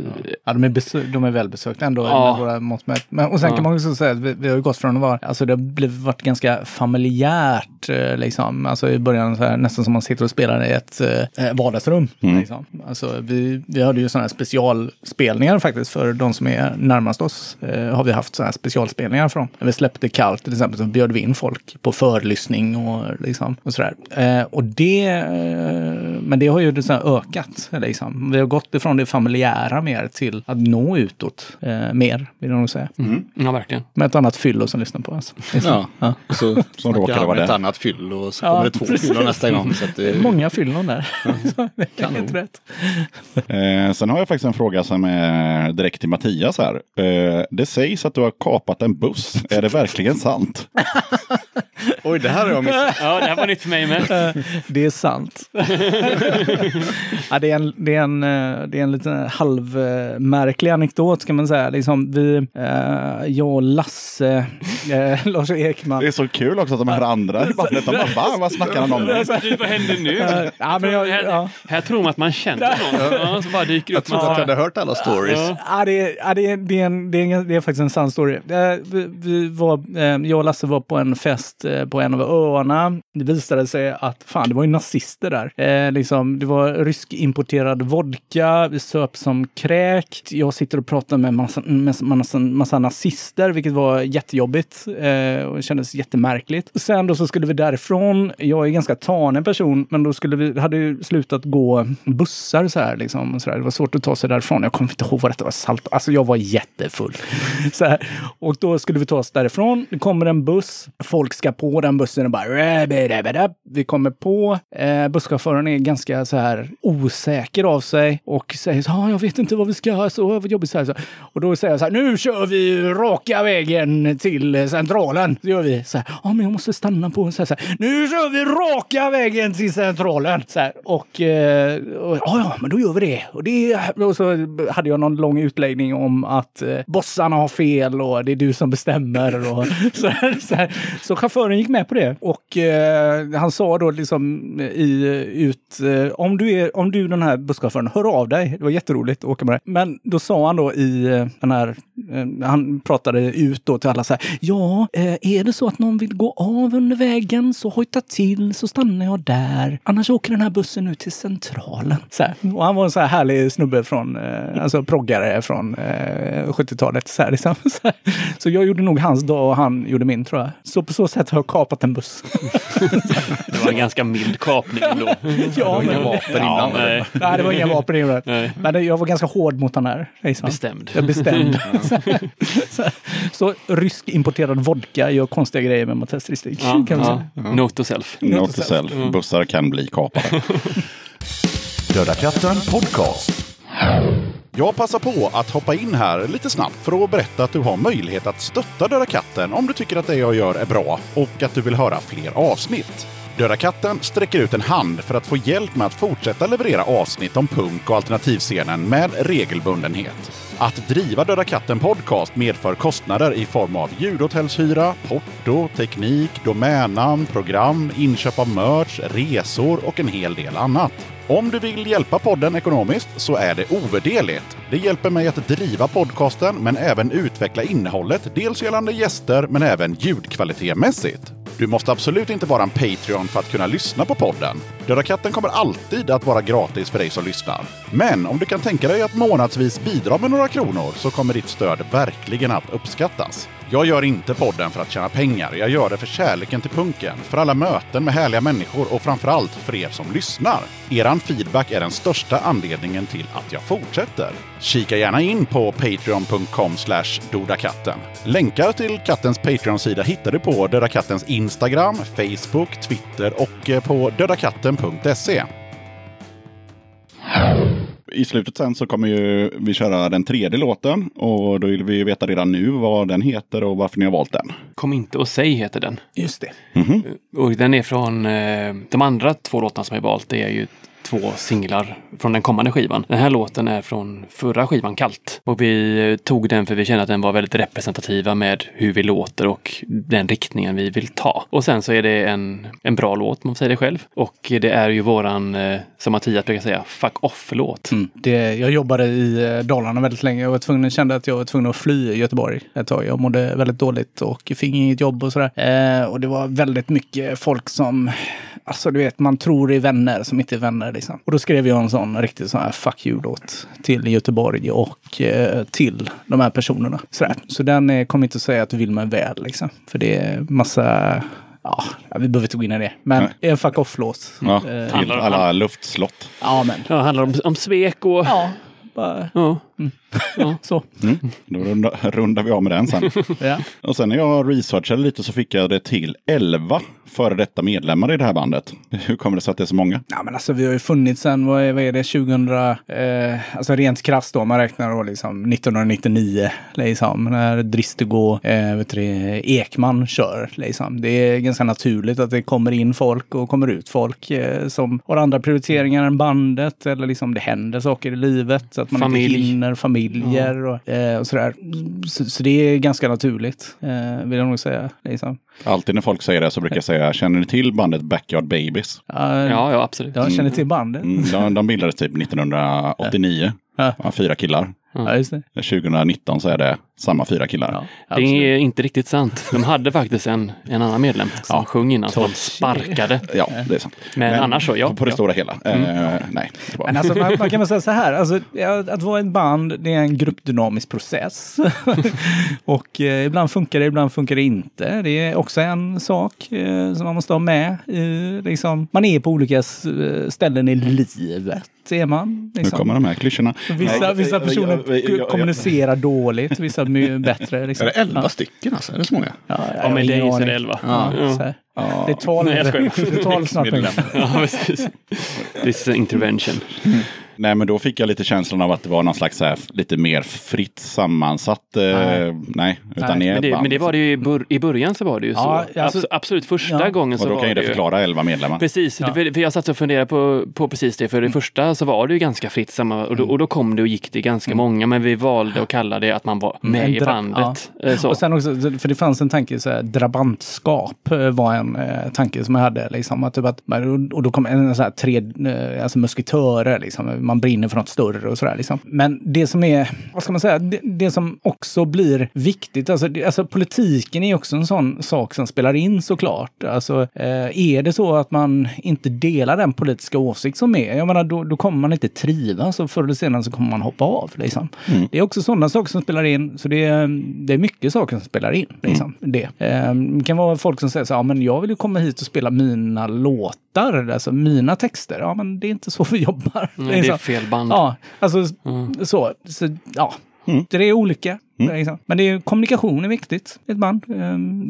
Ja, de är, besö- de är välbesökta ändå Ja. våra mått. Men, och sen Ja. kan man också säga att vi, vi har gått från att vara, alltså det har blivit, varit ganska familjärt liksom. Alltså i början här, nästan som man sitter och spelar i ett eh, vardagsrum. Liksom. Alltså vi, vi hade ju sådana här specialspelningar faktiskt för de som är närmast oss. Eh, har vi haft sådana här specialspelningar från. När vi släppte Kallt till exempel så bjöd vi in folk på förlyssning och liksom och sådär. Eh, och det, eh, men det har ju liksom ökat. Liksom. Vi har gått ifrån det familjära mer till att nå utåt eh, mer, vill jag nog säga. Ja, verkligen. Med ett annat fyllo som lyssnar på oss. Liksom. Ja, så Som råkade vara ett där. annat fyll och så Ja, kommer det två fyllor nästa gång. Så att det, Många fyllon där. Det är helt rätt. Eh, sen har jag faktiskt en fråga som är direkt till Mattias här. Eh, det sägs att du har kapat en buss. Är det verkligen sant? Oj, det här har jag missat. Ja, det här var nytt för mig med. Det är sant. ja, det, är en, det, är en, eh, det är en liten halvmärklig anekdot kan man säga. Liksom vi, eh, jag och Lasse, eh, Lars Ekman. Det är så kul också att de här andra i bandet, de bara, va? Vad snackar han om? nu?" Du, vad händer nu? Ja, men jag, här, ja. här tror man att man känner någon. Ja, så bara dyker Jag upp. trodde att jag hade hört alla stories. Ja. Det, är, ja, det, är, det, är en, det, är en, det är faktiskt en sann story. Vi, vi var, eh, jag och Lasse var på en fest eh, på en av öarna. Det visade sig att fan, det var ju nazister där. Eh, liksom, det var ryskimporterad vodka, vi söp som kräkt. Jag sitter och pratar med massa, med massa, massa nazister, vilket var jättejobbigt eh, och kändes jättemärkligt. Sen då så skulle vi därifrån. Jag är ganska tanig person, men då skulle vi, hade ju slutat gå bussar så här liksom. Och så där. Det var svårt att ta sig därifrån. Jag kommer inte ihåg vad detta var. Salt. Alltså jag var jättefull. Så här. Och då skulle vi ta oss därifrån. Det kommer en buss. Folk ska på den bussen och bara... Vi kommer på. Eh, busschauffören är ganska så här osäker av sig och säger så här, "Ah, jag vet inte vad vi ska, så vad jobbigt så här. Så. Och då säger jag så här, nu kör vi raka vägen till centralen. Så gör vi så här, ja men jag måste stanna på så här, så här. Nu kör vi raka vägen till centralen. Så här. Och, eh, och ja, ja, men då gör vi det. Och, det. och så hade jag någon lång utläggning om att eh, bossarna har fel och det är du som bestämmer. Och så, här, så, här. så chauffören gick med på det. Och eh, han sa då liksom i ut, eh, om du är, om du den här busschauffören, hör av dig. Det var jätteroligt att åka med dig. Men då sa han då i eh, den här, eh, han pratade ut då till alla så här, ja, eh, är det så att någon vill gå av under vägen så hojta till så stannar jag där. Annars åker den här bussen ut till centralen. Så här. Och han var en så här härlig snubbe från, eh, alltså proggare från eh, 70-talet. Så, här, liksom. så, här så jag gjorde nog hans dag och han gjorde min tror jag. Så på så sätt har kapat en buss. Det var en ganska mild kapning ändå. ja, men, vapen innan. nej, nej, det var inga vapen inblandade. nej. Men det- jag var ganska hård mot den här. Liksom. Bestämd. Jag är bestämd. så, så rysk importerad vodka gör konstiga grejer med Mattias Ristig. Ja, kan man ja. säga. Note to self. Note to self. Bussar kan bli kapade. Döda katten podcast. Jag passar på att hoppa in här lite snabbt för att berätta att du har möjlighet att stötta Döda katten om du tycker att det jag gör är bra och att du vill höra fler avsnitt. Döda katten sträcker ut en hand för att få hjälp med att fortsätta leverera avsnitt om punk och alternativscenen med regelbundenhet. Att driva Döda katten podcast medför kostnader i form av ljudhotellshyra, porto, teknik, domännamn, program, inköp av merch, resor och en hel del annat. Om du vill hjälpa podden ekonomiskt så är det ovärderligt. Det hjälper mig att driva podcasten men även utveckla innehållet, dels gällande gäster men även ljudkvalitetmässigt. Du måste absolut inte vara en Patreon för att kunna lyssna på podden. Döda katten kommer alltid att vara gratis för dig som lyssnar. Men om du kan tänka dig att månadsvis bidra med några kronor så kommer ditt stöd verkligen att uppskattas. Jag gör inte podden för att tjäna pengar. Jag gör det för kärleken till punken, för alla möten med härliga människor och framförallt för er som lyssnar. Eran feedback är den största anledningen till att jag fortsätter. Kika gärna in på patreon.com dodakatten. Länkar till kattens Patreon-sida hittar du på Döda Kattens Instagram, Facebook, Twitter och eh, på dödakatten.se. I slutet sen så kommer ju vi köra den tredje låten och då vill vi veta redan nu vad den heter och varför ni har valt den. Kom inte och säg heter den. Just det. Och den är från eh, de andra två låtarna som jag valt. Det är ju två singlar från den kommande skivan. Den här låten är från förra skivan Kallt. Och vi eh, tog den för vi kände att den var väldigt representativa med hur vi låter och den riktningen vi vill ta. Och sen så är det en, en bra låt, man säger det själv. Och det är ju våran, eh, som Mattias brukar säga, fuck off-låt. Mm. Det, jag jobbade i eh, Dalarna väldigt länge. och var tvungen, kände att jag var tvungen att fly Göteborg ett tag. Jag mådde väldigt dåligt och fick inget jobb och sådär. Eh, och det var väldigt mycket folk som, alltså du vet, man tror är vänner som inte är vänner liksom. Och då skrev jag en sån riktigt sån här fuck you-låt till Göteborg och eh, till de här personerna. Sådär. Så den eh, kommer inte att säga att du vill mig väl liksom. För det är massa Ja, vi behöver inte gå in i det. Men Nej. en fuck off-låt. Ja, Eh, alla luftslott. ja, men. Ja, det handlar om, om svek och... Ja, bara Ja. så. Mm. Då rundar, rundar vi av med den sen. Ja. Och sen när jag researchade lite så fick jag det till 11 före detta medlemmar i det här bandet. Hur kommer det sig att det är så många? Ja, men alltså vi har ju funnits sen, vad är, vad är det, 2000, eh, alltså rent krasst då, man räknar då liksom 1999, liksom, när Dristego, eh, vet du, det, Ekman kör, liksom. Det är ganska naturligt att det kommer in folk och kommer ut folk eh, som har andra prioriteringar än bandet, eller liksom det händer saker i livet, så att man Familj. inte hinner, familjer och, eh, och sådär. Så, så det är ganska naturligt, eh, vill jag nog säga. Liksom. Alltid när folk säger det så brukar jag säga, känner ni till bandet Backyard Babies? Ja, Ja, ja, absolut. Jag känner till bandet. Mm, de, de bildades typ 1989. Ja. Ja, fyra killar. Ja, just det. 2019 så är det samma fyra killar. Ja, Det absolut. är inte riktigt sant. De hade faktiskt en, en annan medlem som sjöng innan, som de sparkade. Ja, det är sant. Men annars så, ja. På, det ja. stora hela. Eh, nej, det var... Men alltså, man, man kan väl säga så här, alltså, ja, att vara ett band det är en gruppdynamisk process. och eh, ibland funkar det, ibland funkar det inte. Det är också en sak eh, som man måste ha med. i, liksom, man är på olika eh, ställen i livet. Är man, nu liksom. kommer de här klyschorna. Vissa, Nej, vissa jag- personer jag- jag- jag- kommunicerar dåligt, vissa my- bättre. Liksom. Är det elva Ja. stycken alltså? Är det så många? Ja, med dig så är det elva. Ja, Ja. så här. Ja. Det är tolv, snart. Ja, precis. This is intervention. Nej, men då fick jag lite känslan av att det var någon slags så här, lite mer fritt sammansatt. Eh, nej. Nej. utan är Men det, men det var det ju i, bör, i början så var det ju Ja, så. alltså- Abs- absolut, första Ja. gången så Och då var kan ju det det förklara elva medlemmar. Precis, Ja. för, för jag satt och funderade på, på precis det. För det första så var det ju ganska fritt samma, och, då, och då kom det och gick det ganska många. Men vi valde att kalla det att man var med En i bandet. Eh, Så. Och sen också, för det fanns en tanke, så här, drabantskap eh, var en eh, tanke som jag hade. Liksom, att typ att, och då kom en så här tre, eh, alltså musketörer, liksom. Man brinner för något större och sådär. Liksom. Men det som är, vad ska man säga, det, det som också blir viktigt, alltså, det, alltså politiken är också en sån sak som spelar in såklart. Alltså, eh, är det så att man inte delar den politiska åsikt som är, jag menar då, då kommer man inte trivas och förr eller senare så kommer man hoppa av. Liksom. Det är också sådana saker som spelar in, så det är, det är mycket saker som spelar in. Liksom, det. Eh, det kan vara folk som säger så här, ja, men jag vill ju komma hit och spela mina låtar, alltså mina texter. Ja, men det är inte så vi jobbar. Nej, det är. Fel band. Ja, alltså så, så. Ja, det är olika. Liksom. Men det är, kommunikation är viktigt i ett band. Eh,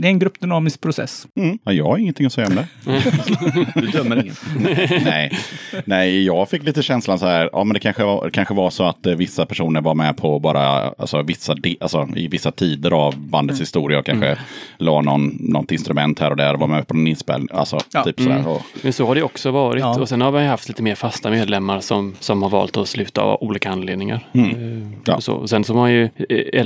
Det är en gruppdynamisk process. Mm. Ja, jag har ingenting att säga om det. Du dömer ingen. Nej. Nej, jag fick lite känslan så här, ja men det kanske var, kanske var så att eh, vissa personer var med på bara, alltså, vissa, de, alltså i vissa tider av bandets historia och kanske la någon, något instrument här och där och var med på en inspelning. Alltså Ja. typ sådär. Och, Men så har det också varit. Ja. Och sen har vi haft lite mer fasta medlemmar som, som har valt att sluta av olika anledningar. Eh, Ja. och Så. Och sen så har man ju eh,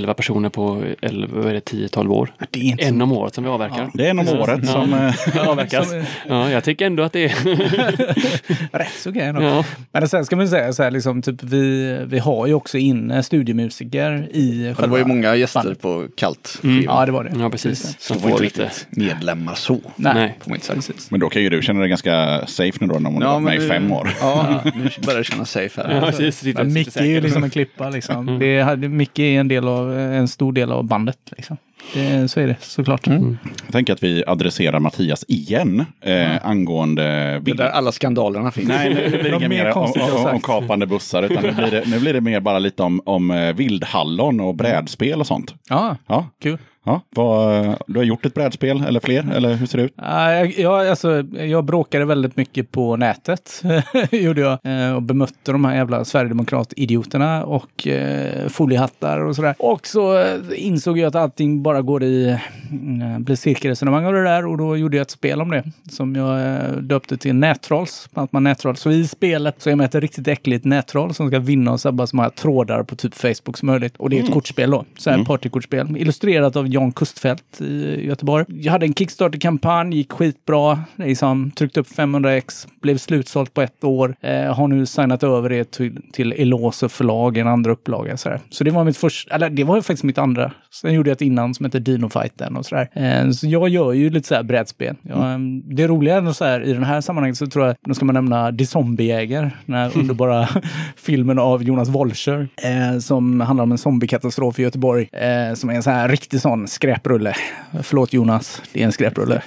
11 personer på 11, vad är det, 10-12 år. Det är inte En om året som vi avverkar. det är en om året Ja. som... eh, avverkas. Som- Ja, jag tycker ändå att det är... rätt så ändå. ja. Men sen ska man säga så här, liksom, typ, vi, vi har ju också inne studiemusiker i Ja, själva det var ju många gäster bandet. på Kalt. Ja, det var det. ja, precis. Som var får inte riktigt medlemmar så. Nej, man inte säga. precis. Men då kan ju du känna dig ganska safe nu då när hon har varit med i fem år. Ja, nu börjar det kännas safe här. Ja, precis. Micke är ju liksom en klippa. Liksom. Det är, Micke är en, del av, en stor del av bandet. Liksom. Det, så är det såklart. Jag tänker att vi adresserar Mattias igen eh, angående... Det är där alla skandalerna finns. Nej, nu blir det inget mer om, om, om kapande bussar, utan nu blir, det, nu blir det mer bara lite om, om eh, vildhallon och brädspel och sånt. Ja, Ja, kul. Ja. Vad, du har gjort ett brädspel eller fler, eller hur ser det ut? Ja, jag, alltså, jag bråkade väldigt mycket på nätet, gjorde jag. Eh, Och bemötte de här jävla Sverigedemokrat-idioterna och eh, foliehattar och sådär. Och så eh, insåg jag att allting bara går i, mm, blir cirkelresonemang och det där. Och då gjorde jag ett spel om det som jag döpte till Nättrolls. Att man nättroll. Så i spelet så är man ett riktigt äckligt nättroll som ska vinna och sabba så många trådar på typ Facebook som möjligt. Och det är ett kortspel då. Så här partykortspel. Illustrerat av Jan Kustfeldt i Göteborg. Jag hade en Kickstarter-kampanj, gick skitbra. Liksom, tryckte upp 500x, blev slutsålt på ett år. Eh, har nu signat över det till, till Eloso förlag, en andra upplaga. Så, så det var mitt första, eller det var faktiskt mitt andra. Sen gjorde jag ett innan som heter Dino Fighten och sådär. Eh, så jag gör ju lite så här brädspel. Jag, eh, det roliga är så här, i den här sammanhanget så tror jag, nu ska man nämna De Zombiejäger, den här underbara filmen av Jonas Wolscher, eh, som handlar om en zombiekatastrof i Göteborg, eh, som är en så här riktig sån skräprulle. Förlåt Jonas, det är en skräprulle.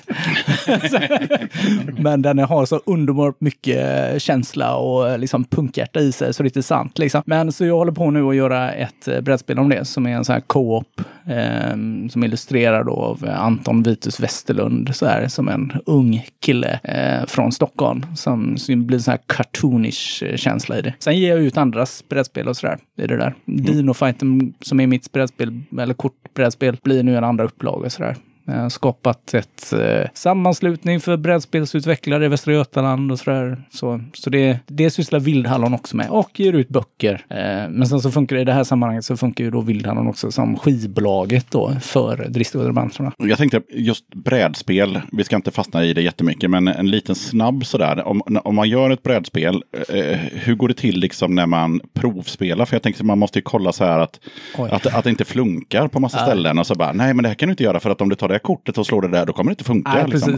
Men den har så underbart mycket känsla och liksom punkhjärta i sig, så det är inte sant. Liksom. Men så jag håller på nu att göra ett eh, brädspel om det som är en sån här co-op eh, som illustrerar då av Anton Vitus Westerlund, så här, som en ung kille eh, från Stockholm som, som blir en sån här cartoonish eh, känsla i det. Sen ger jag ut andras brädspel och sådär i det där. Dino Fighten som är mitt brädspel, eller kortbrädspel, blir nu en andra upplaga och sådär. Har skapat ett eh, sammanslutning för brädspelsutvecklare i Västra Götaland och sådär. Så, så det, det sysslar Vildhallon också med och ger ut böcker. Eh, men sen så funkar det i det här sammanhanget så funkar ju då Vildhallon också som skivbolaget då för dristiga drabanterna. Jag tänkte just brädspel, vi ska inte fastna i det jättemycket, men en liten snabb sådär. Om, om man gör ett brädspel, eh, hur går det till liksom när man provspelar? För jag tänkte man måste ju kolla så här att, Oj. att, att det inte funkar på massa ställen. Och så bara, nej men det här kan du inte göra för att om du tar det kortet och slår det där, då kommer det inte funka. Nej, liksom.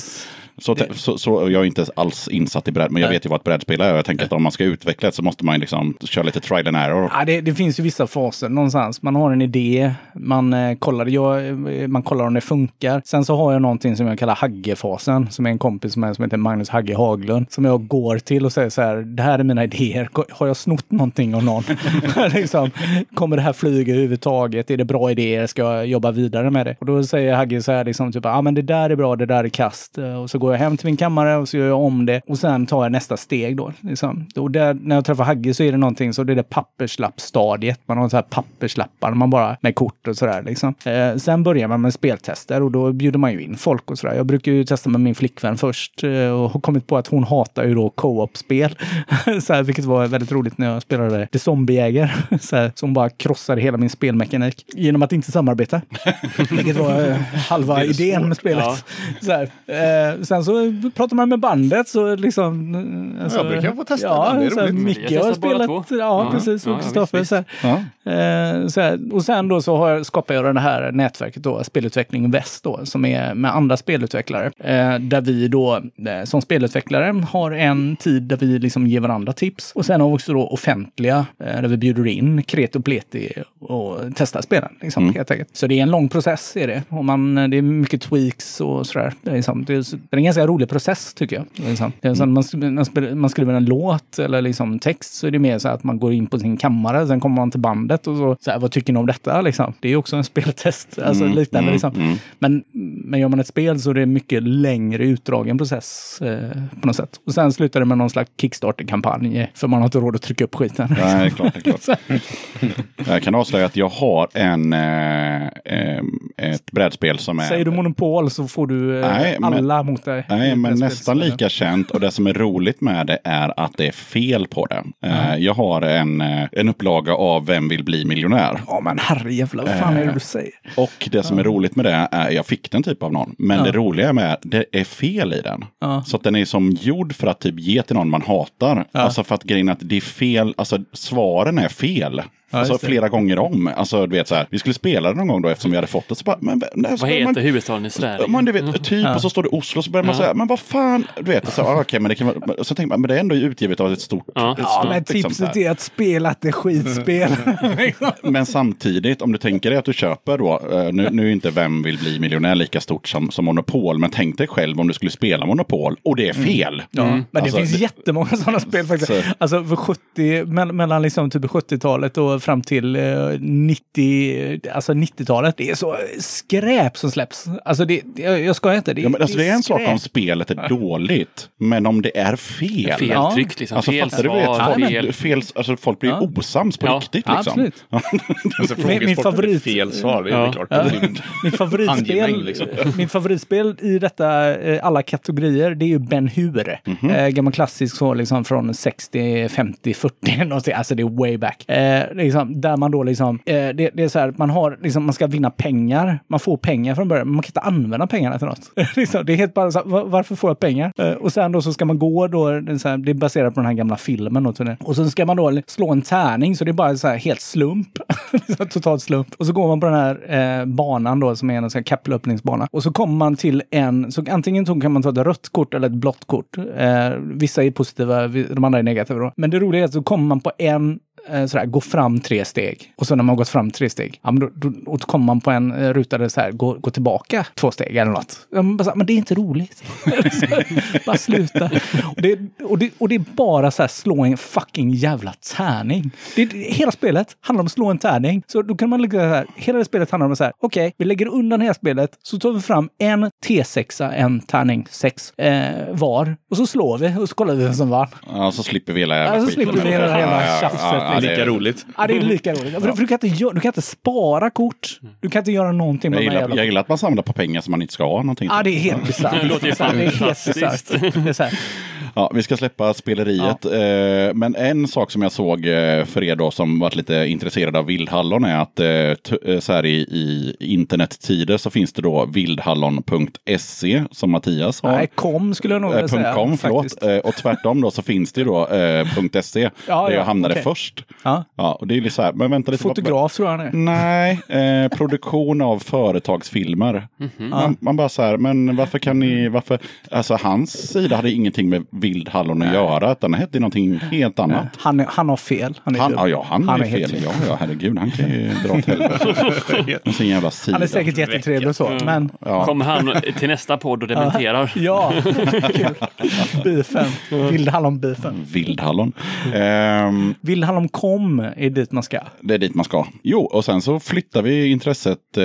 Så, så, så jag är inte alls insatt i bräd, men jag vet ju vad ett brädspel är. Jag tänker att om man ska utveckla det så måste man liksom köra lite trial and error. Ja, det, det finns ju vissa faser någonstans. Man har en idé, man, eh, kollar, jag, eh, man kollar om det funkar. Sen så har jag någonting som jag kallar Hagge-fasen, som är en kompis som, är, som heter Magnus Hagge Haglund, som jag går till och säger så här, det här är mina idéer. Har jag snott någonting av någon? liksom, kommer det här flyga överhuvudtaget? Är det bra idéer? Ska jag jobba vidare med det? Och då säger Hagge så här, liksom, typ, ah, men det där är bra, det där är kast. Eh, och så går jag hem till min kammare och så gör jag om det. Och sen tar jag nästa steg då. Liksom. Och där, när jag träffar Hagge så är det någonting, så det är det papperslappstadiet. Man har så här papperslappar man bara med kort och sådär. Liksom. Eh, sen börjar man med speltester och då bjuder man ju in folk och sådär. Jag brukar ju testa med min flickvän först eh, och har kommit på att hon hatar ju då co-op-spel. så här, vilket var väldigt roligt när jag spelade The Zombiejäger. så här, som bara krossade hela min spelmekanik genom att inte samarbeta. vilket var eh, halva var idén svårt. med spelet. Så här. Eh, sen så pratar man med bandet så liksom... Alltså, jag brukar få testa ja, det är roligt. Micke har spelat, ja, Ja, precis, ja, och ja, Kristoffer. Ja. Eh. Och sen då så har jag, skapar jag det här nätverket då, Spelutveckling Väst då, som är med andra spelutvecklare. Eh, där vi då eh, som spelutvecklare har en tid där vi liksom ger varandra tips. Och sen har vi också då offentliga, eh, där vi bjuder in Kreto Pleti och testar spelen. Liksom, helt enkelt. Så det är en lång process är det. Och man, det är mycket tweaks och sådär. Det är, liksom, det är, det är en ganska rolig process tycker jag. Liksom, det är som man, man, man skriver en låt eller liksom text så är det mer så att man går in på sin kammare, sen kommer man till bandet och så, så här, vad tycker ni om detta? Liksom. Det är också en speltest, alltså liknande. liksom. Men, men gör man ett spel så är det en mycket längre utdragen process eh, på något sätt. Och sen slutar det med någon slags Kickstarter-kampanj eh, för man har inte råd att trycka upp skiten. Nej, är klart. Klart. Jag kan avslöja att jag har en, eh, eh, ett brädspel som är... Säger du monopol så får du eh, Nej, men- alla mot dig. Nej, men nästan lika känt. Och det som är roligt med det är att det är fel på det. Eh, Jag har en, en upplaga av Vem vill bli miljonär? Ja men herrejävlar, vad fan är Eh. det du säger? Och det som är roligt med det är, jag fick den typ av någon, men det roliga med det är fel i den. Ja. Så att den är som gjord för att typ ge till någon man hatar. Alltså för att grejen att det är fel, alltså svaren är fel. Alltså just det. flera gånger om. Alltså du vet så här, vi skulle spela det någon gång då eftersom vi hade fått det. Så bara, men, när Vad heter man, huvudstaden i Sverige? man, du vet, typ, och så står det Oslo, så börjar man säga, men vad fan, du vet, så, ah, okej, men det kan vara, så tänker man, men det är ändå utgivet av ett stort, Ja. ett Ja, stort, men liksom, tipset är att spela att det är skitspel. Men samtidigt, om du tänker dig att du köper då, eh, nu, nu är inte Vem vill bli miljonär lika stort som, som Monopol, men tänk dig själv om du skulle spela Monopol och det är fel. Ja, men det Alltså, finns det- jättemånga sådana spel faktiskt. Så- Alltså för 70, mell- mellan liksom typ 70-talet och fram till eh, 90, alltså 90-talet. Det är så skräp som släpps. Alltså det, jag, jag ska inte. Det, Ja, men alltså, det är en sak om skräp. spelet är dåligt, men om det är fel. Feltryckt liksom. Alltså fel fattar du? Vet, svar, folk, fel. fel, alltså, folk blir Ja. osams på Ja. riktigt. Liksom. Absolut. Alltså, Min- min favorit- fel svar, det är Ja. klart. Ja. Mitt favoritspel, liksom. mitt favoritspel i detta, eh, alla kategorier, det är ju Ben Hur. Mhm. eh, gammal klassisk så liksom från 60, 50, 40, någonting. alltså det är way back. Eh, liksom, där man då liksom, eh, det, det är så här, man har liksom, man ska vinna pengar. Man får pengar från början, men man kan inte använda pengarna till något. liksom, det är helt bara så här, varför får jag pengar? Eh, och sen då så ska man gå då, det är, så här, det är baserat på den här gamla filmen. Och, och så ska man då slå en tärning, så det är bara så här helt slump. Totalt slump. Och så går man på den här eh, banan då som är en sån här kapplöppningsbana. Och så kommer man till en, så antingen så kan man ta ett rött kort eller ett blått kort. Eh, vissa är positiva, de andra är negativa. Då. Men det roliga är att så kommer man på en eh, sådär, gå fram tre steg. Och så när man har gått fram tre steg, ja, då, då, och så kommer man på en eh, ruta där det så här, gå, gå tillbaka två steg eller något. Bara men det är inte roligt. Bara sluta. Och det, och, det, och det är bara så här, slå en fucking jävla tärning. Det, det, hela spelet handlar om att slå en tärning. Så då kan man lägga så här, hela det spelet handlar om så här, okej, vi lägger undan hela spelet, så tar vi fram en T6, en tärning 6 eh, var. Och så slår vi och så kollar vi vem som vann. Ja, så slipper vi hela jävla Ja, så skiten. slipper vi hela jävla Ja, ja, ja, det är- Lika roligt. Ja, det är lika roligt. För, för du, kan inte du kan inte spara kort. Du kan inte göra någonting med Jag de här gillar, jävla jag gillar att man samlar på pengar som man inte ska ha någonting Ja, det är helt bisarrt. Det låter ju fan Det är helt fantastiskt. bisarrt. Ja, vi ska släppa speleriet. Eh, men en sak som jag såg eh, för er då som varit lite intresserade av vildhallon är att eh, så här i, i internettider så finns det då vildhallon.se som Mattias har. Nej, kom skulle jag nog vilja Eh, säga. .com, förlåt. Eh, och tvärtom då så finns det då .se Ja, där ja, jag hamnade okej. först. Ja. Ja, och det är så här, men vänta lite. Fotograf tror jag han är. Nej, produktion av företagsfilmer. Mhm. man, man bara så här, men varför kan ni, varför, alltså hans sida hade ingenting med vildhallon att göra, utan det hette någonting helt annat. Han, är- han har fel. Han är, Han, ja, ja, han, Han är är fel. Ja, ja, herregud, han kan ju dra åt helvete. Sin jävla sida. han är säkert jättetrevlig och så, men Ja. Kommer han till nästa podd och dementerar? ja, kul. Beefen. Vildhallon-beefen. Vildhallon. Ehm, Vildhallon.com är dit man ska. det är dit man ska. Jo, och sen så flyttar vi intresset eh,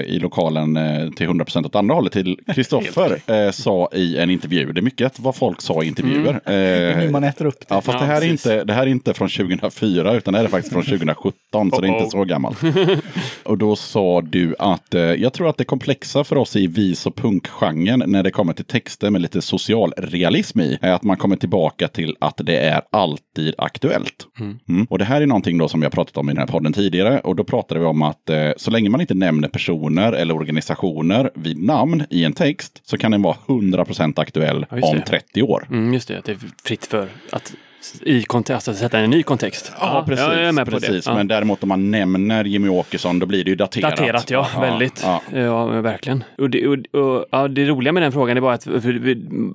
i lokalen eh, till 100% åt andra hållet. Till Kristoffer eh, sa i en intervju, det är mycket vad folk sa bra intervjuer. Eh, Nu man äter upp det. Ja, fast Ja, det, här är inte, det här är inte från 2004 utan det här är faktiskt från 2017 så det är inte så gammalt. och då sa du att eh, jag tror att det komplexa för oss i vis och punkgenren när det kommer till texter med lite socialrealism i är att man kommer tillbaka till att det är alltid aktuellt. Mm. Och det här är någonting då som har pratat om i den här podden tidigare och då pratade vi om att eh, så länge man inte nämner personer eller organisationer vid namn i en text så kan den vara 100% aktuell Ja, om det. 30 år. Mm, just det, det är fritt för att i kontext, alltså sätta en ny kontext. Ja, precis. Jag är med på precis. det. Ja. Men däremot om man nämner Jimmy Åkesson då blir det ju daterat. Daterat, ja. väldigt. Ja. Ja, verkligen. Och det, och, och, ja, det roliga med den frågan är bara att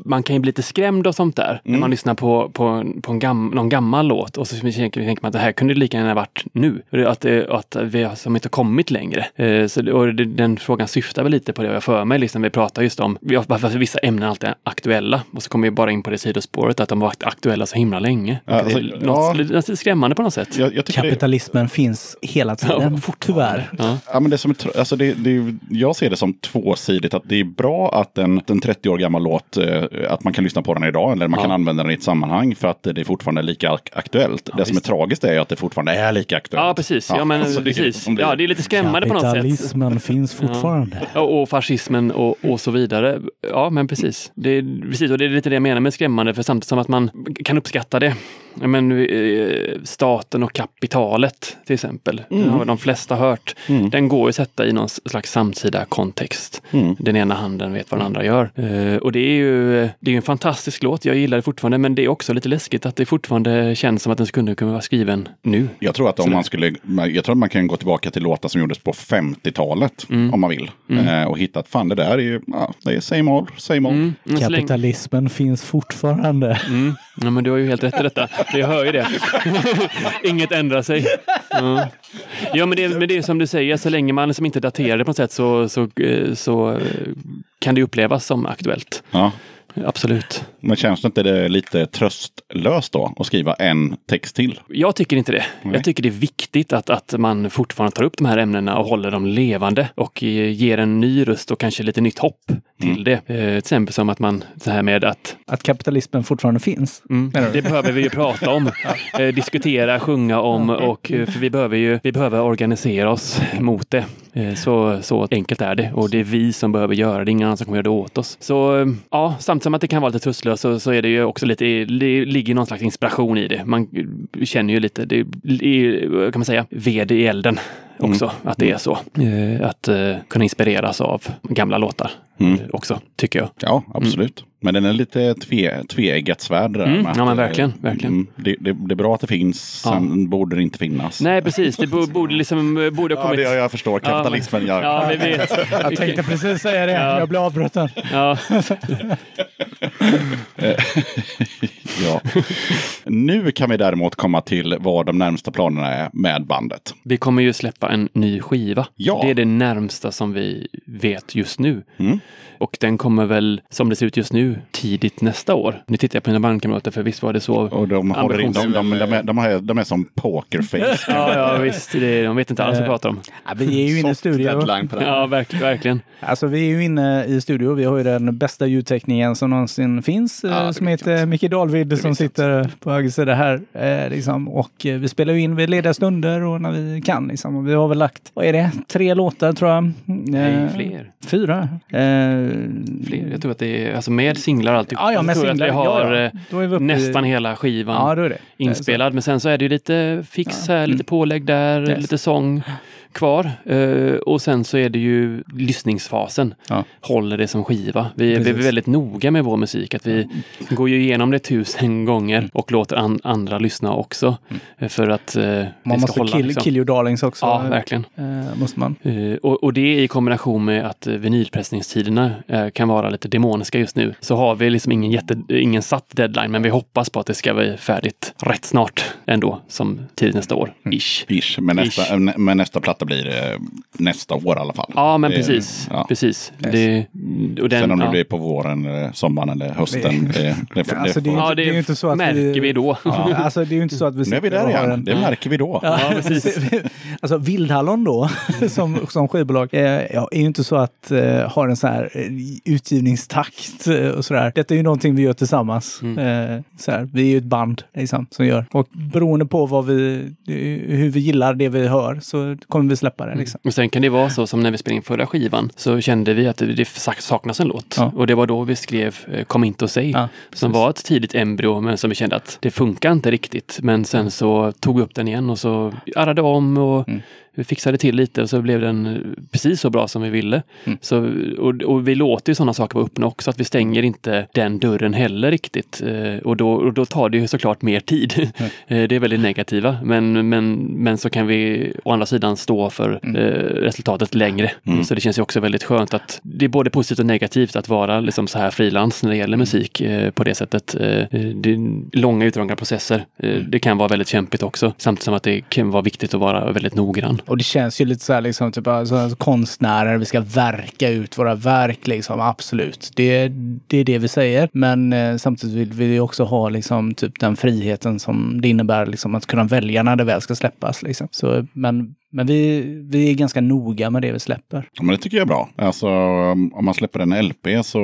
man kan ju bli lite skrämd och sånt där. Mm. När man lyssnar på, på, på en gam, någon gammal låt och så tänker, tänker man att det här kunde lika gärna varit nu. Att, att vi har som inte kommit längre. Eh, så, och den frågan syftar väl lite på det jag för mig. Liksom, vi pratar just om varför vissa ämnen alltid är aktuella. Och så kommer vi bara in på det sidospåret att de har varit aktuella så himla länge. Ja, alltså, det är ja. något, lite skrämmande på något sätt. Jag, jag tycker det, Kapitalismen finns hela tiden, tyvärr. Ja. ja, men det som, är alltså det, det, jag ser det som tvåsidigt. Att det är bra att en, en 30 år gammal låt, eh, att man kan lyssna på den idag. Eller man Ja. kan använda den i ett sammanhang för att det är fortfarande lika ak- aktuellt. det som är tragiskt är att det fortfarande är lika aktuellt. Ja, precis. Ja, men, alltså det är precis. det- Ja, det är lite skrämmande på något sätt. Kapitalismen finns fortfarande. Ja, och fascismen och, och så vidare. Ja, men precis. Det är, precis. Och det är lite det jag menar med skrämmande, för samtidigt som att man kan uppskatta det. det. Ja, Men, eh, staten och kapitalet till exempel, den har de flesta hört. Den går att sätta i någon slags samtida kontext. Den ena handen vet vad den andra gör. Eh, och det är ju det är en fantastisk låt, jag gillar det fortfarande, men det är också lite läskigt att det fortfarande känns som att den skulle kunna vara skriven nu. Jag tror att om man skulle, jag tror att man kan gå tillbaka till låtar som gjordes på 50-talet Mm. om man vill. Eh, och hitta att fan det där är ju, ja, det är same old, same old. Mm, Kapitalismen finns fortfarande. Mm. Ja, men du har ju helt rätt i detta. Jag hör ju det. Inget ändrar sig. Ja, ja men, det, men det är som du säger, så länge man liksom inte daterar det på något sätt så, så, eh, så eh, kan det upplevas som aktuellt. Ja. Absolut. Men känns det inte det lite tröstlöst då att skriva en text till? Jag tycker inte det. Nej. Jag tycker det är viktigt att, att man fortfarande tar upp de här ämnena och håller dem levande och eh, ger en ny röst och kanske lite nytt hopp till det. Eh, till exempel som att man, så här med att Att kapitalismen fortfarande finns. Mm, det behöver vi ju prata om, eh, diskutera, sjunga om och eh, för vi behöver ju vi behöver organisera oss mot det. Eh, så, så enkelt är det och det är vi som behöver göra det, ingen annan som kommer göra det åt oss. Så eh, ja, samtidigt som att det kan vara lite tröstlöst så, så är det ju också lite, det ligger någon slags inspiration i det. Man känner ju lite, det är, kan man säga, ved i elden också, att det är så. Eh, Att eh, kunna inspireras av gamla låtar Mm. också, tycker jag. Ja, absolut. Men den är lite tve, tveeggat svärd. där Mm, ja, men verkligen, verkligen. mm, Det, det, det är bra att det finns, Ja. sen borde det inte finnas. Nej, precis. Det bo- borde liksom borde ha Ja, kommit... det, jag förstår. Kapitalismen, ja. Ja, vi vet. Jag tänkte precis säga det, Ja. jag blev avbruten. Ja. ja. Nu kan vi däremot komma till vad de närmsta planerna är med bandet. Vi kommer ju släppa en ny skiva. Ja. Det är det närmsta som vi vet just nu. Mm. Och den kommer väl, som det ser ut just nu, tidigt nästa år. Nu tittar jag på mina bandkamrater, för visst var det så. Och de, håller in, de, de, de, är, de, är, de är som pokerface. Ja, ja visst. Det, de vet inte alls vad de pratar om. Ja, vi är ju inne i studio. Ja, verkligen. verkligen. Alltså vi är ju inne i studio. Vi har ju den bästa ljudteknikern som någonsin finns. eh, det som heter inte. Micke Dahlvid som sitter på höger sida här. Eh, liksom. Och eh, vi spelar ju in vid lediga stunder och när vi kan. Liksom. Och vi har väl lagt, vad är det, tre låtar tror jag. Nej, Eh, fler. Fyra. Eh, Fler. Jag tror att det är, alltså med singlar alltihop. Ja, ja, med tror jag att singlar. vi har ja, eh, vi uppe i- nästan hela skivan. Ja, det. inspelad. Men sen så är det ju lite fix här, lite pålägg där, Yes. lite sång kvar. Eh, och sen så är det ju lyssningsfasen. Ja. Håller det som skiva. Vi, vi är väldigt noga med vår musik. Att vi går ju igenom det tusen gånger och låter an, andra lyssna också. Eh, För att eh, Man det måste hålla. kill, liksom. kill your darlings också. Ja, verkligen. Eh, måste man. Eh, och, och det i kombination med att eh, vinylpressningstiderna kan vara lite demoniska just nu. Så har vi liksom ingen, jätte, ingen satt deadline, men vi hoppas på att det ska vara färdigt rätt snart ändå, som tidigt nästa år. Ish. Ish. Men, nästa, Ish. men nästa platta blir eh, nästa år i alla fall. Ja, men Det- precis. ja. precis. Det, och den, Sen om det ja. blir på våren, eller sommaren eller hösten. Det, det, Alltså, det är Ja, det ju det inte så att märker vi- vi då. Alltså det är ju inte så att vi nu är vi där har igen. en- Det märker vi då. Ja, alltså Vildhallon då, som, som skivbolag, eh, ja, är ju, inte så att eh, ha en sån här eh, utgivningstakt eh, och sådär. Detta är ju någonting vi gör tillsammans. Eh, så här, vi är ju ett band liksom, som gör. Och beroende på vad vi, eh, hur vi gillar det vi hör så kommer vi släppa det. Liksom. Och sen kan det vara så som när vi spelade in förra skivan så kände vi att det, det sak- saknas en låt. Ja. Och det var då vi skrev eh, Kom inte och säg. Ja, som var ett tidigt embryo men som vi kände att det funkar inte riktigt. Men sen så tog vi upp den igen och så arrade om och Mm. Vi fixade till lite och så blev den eh, precis så bra som vi ville. Mm. Så, och, och vi låter ju sådana saker vara öppna också, att vi stänger inte den dörren heller riktigt. Eh, och, då, och då tar det ju såklart mer tid. Mm. Eh, det är väldigt negativa. Men, men, men så kan vi å andra sidan stå för Mm. eh, resultatet längre. Så det känns ju också väldigt skönt att det är både positivt och negativt att vara liksom så här frilans när det gäller musik eh, på det sättet. Eh, det är långa utdragna processer. Det kan vara väldigt kämpigt också. Samtidigt som att det kan vara viktigt att vara väldigt noggrann. Och det känns ju lite så här liksom, typ, alltså, alltså, konstnärer, vi ska verka ut våra verk liksom, absolut. Det, det är det vi säger. Men eh, samtidigt vill vi också ha liksom, typ den friheten som det innebär liksom, att kunna välja när det väl ska släppas. Liksom. Så, men men vi, vi är ganska noga med det vi släpper. Ja, men det tycker jag är bra. Alltså, om man släpper en LP så,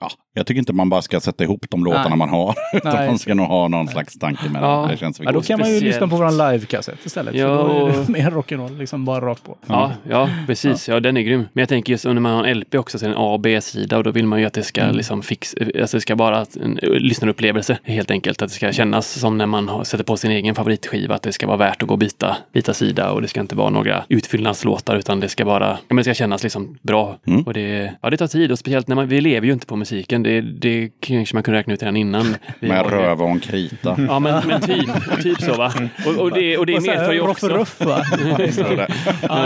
ja, jag tycker inte man bara ska sätta ihop de låtarna Nej. man har. Utan Nej. man ska nog ha någon slags tanke med Ja. det. Känns Ja, då kan man ju speciellt- lyssna på våran livekassett istället. Ja, då är det mer rock'n'roll, liksom bara rakt på. Ja, ja precis. Ja. den är grym. Men jag tänker just när man har en LP också, så är det en A och B-sida och då vill man ju att det ska liksom fix, alltså det ska bara en lyssnarupplevelse helt enkelt. Att det ska kännas som när man har, sätter på sin egen favoritskiva, att det ska vara värt att gå och byta, byta sida och det ska inte vara några utfyllnadslåtar utan det ska bara, ja, men det ska kännas liksom bra. Och det, ja, det tar tid och speciellt när man, vi lever ju inte på musiken. Det, det kanske man kunde räkna ut redan innan. Med har ju- röv och en krita. Ja, men, men typ, typ så va. Och, och det, och det Och medför ju också... Ruff va? ja,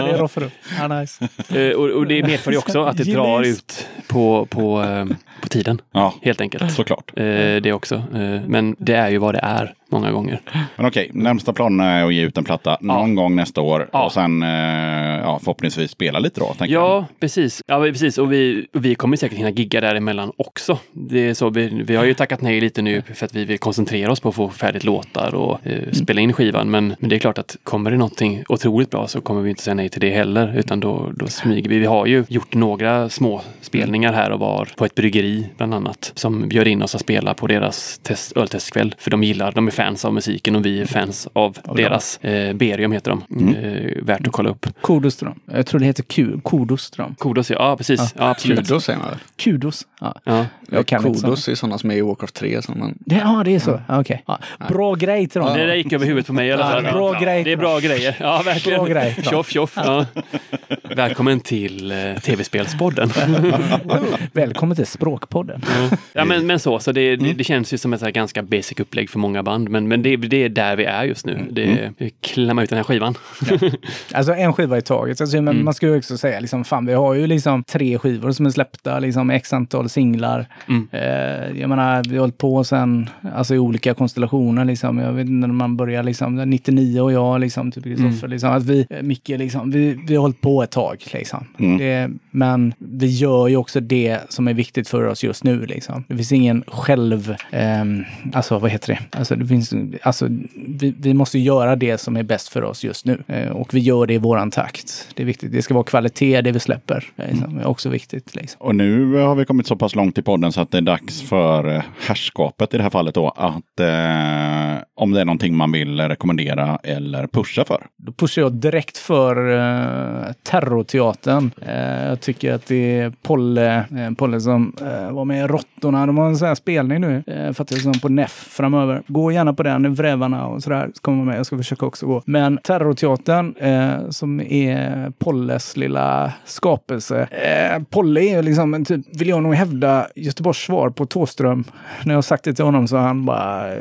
det är Roff Ruff. Ja, nice. Eh, och, och det medför ju också att det drar ut på, på, eh, på tiden. Ja, Helt enkelt. såklart. Eh, det också. Men det är ju vad det är många gånger. Men okej, närmsta planen är att ge ut en platta någon gång nästa år. Ja. Och sen eh, ja, förhoppningsvis spela lite då. Tänker jag. Ja, precis. Ja, precis. Och vi, vi kommer säkert hinna gigga däremellan också. Det är så vi, vi har ju tackat nej lite nu för att vi vill koncentrera oss på att få färdigt låtar och eh, spela in skivan. Men, men det är klart att kommer det någonting otroligt bra så kommer vi inte säga nej till det heller. Utan då, då smyger vi. Vi har ju gjort några små spelningar här och var på ett bryggeri bland annat. Som bjöd in oss att spela på deras test, öltestkväll. För de gillar, de är fans av musiken och vi är fans av deras. Eh, Berium heter de. Eh, värt att kolla upp. Kudos till dem. Jag tror det heter Kudos till dem. Kodos, ja, precis. Ja, absolut. Kudos säger man väl? Kudos. Ja. Ja. Jag kan inte Kudos är sådana som är i Warcraft 3. Som man... Det, ja, det är så. Ja. Okej. Ja. Bra grej till dem. Det där gick över huvudet på mig i alla fall. Bra grej. Det är bra grejer. Ja, verkligen. Bra grej. Tjoff, tjoff. Ja. Välkommen till eh, tv-spelspodden. Välkommen till Språkpodden. ja, men, men så, så det, det, det känns ju som ett så här ganska basic upplägg för många band. Men, men det, det är där vi är just nu. Det, vi klämmer ut den här skivan. Alltså en skiva i taget. Alltså, men Man ska ju också säga, liksom, fan vi har ju liksom tre skivor som är släppta, liksom x antal singlar. Eh, jag menar, vi har hållit på sen, alltså i olika konstellationer liksom. Jag vet när man börjar liksom, 99 och jag liksom, typ Kristoffer, liksom. Att vi, eh, Micke liksom, vi, vi har hållit på ett tag liksom. Det, men vi gör ju också det som är viktigt för oss just nu liksom. Det finns ingen själv, ehm, alltså vad heter det? Alltså det finns, alltså vi, vi måste göra det som är bäst för oss just nu. Eh, och vi gör det i våran takt. Det är viktigt. Det ska vara kvalitet det vi släpper. Liksom. Det är också viktigt. Liksom. Och nu har vi kommit så pass långt i podden så att det är dags för eh, herrskapet i det här fallet då. Att eh, om det är någonting man vill rekommendera eller pusha för. Då pushar jag direkt för uh, Terrorteatern. Eh, jag tycker att det är Polle, eh, Polle som eh, var med i Råttorna. De har en sån här spelning nu, eh, fattar jag som på NEF framöver. Gå gärna på den, Vrävarna och sådär. Så kommer med. Jag ska försöka också gå. Men Terrorteatern, eh, som är Polles lilla skapelse. Eh, Polle är ju liksom, en typ, vill jag nog hävda, Göteborgs svar på Tåström. När jag har sagt det till honom så har han bara eh,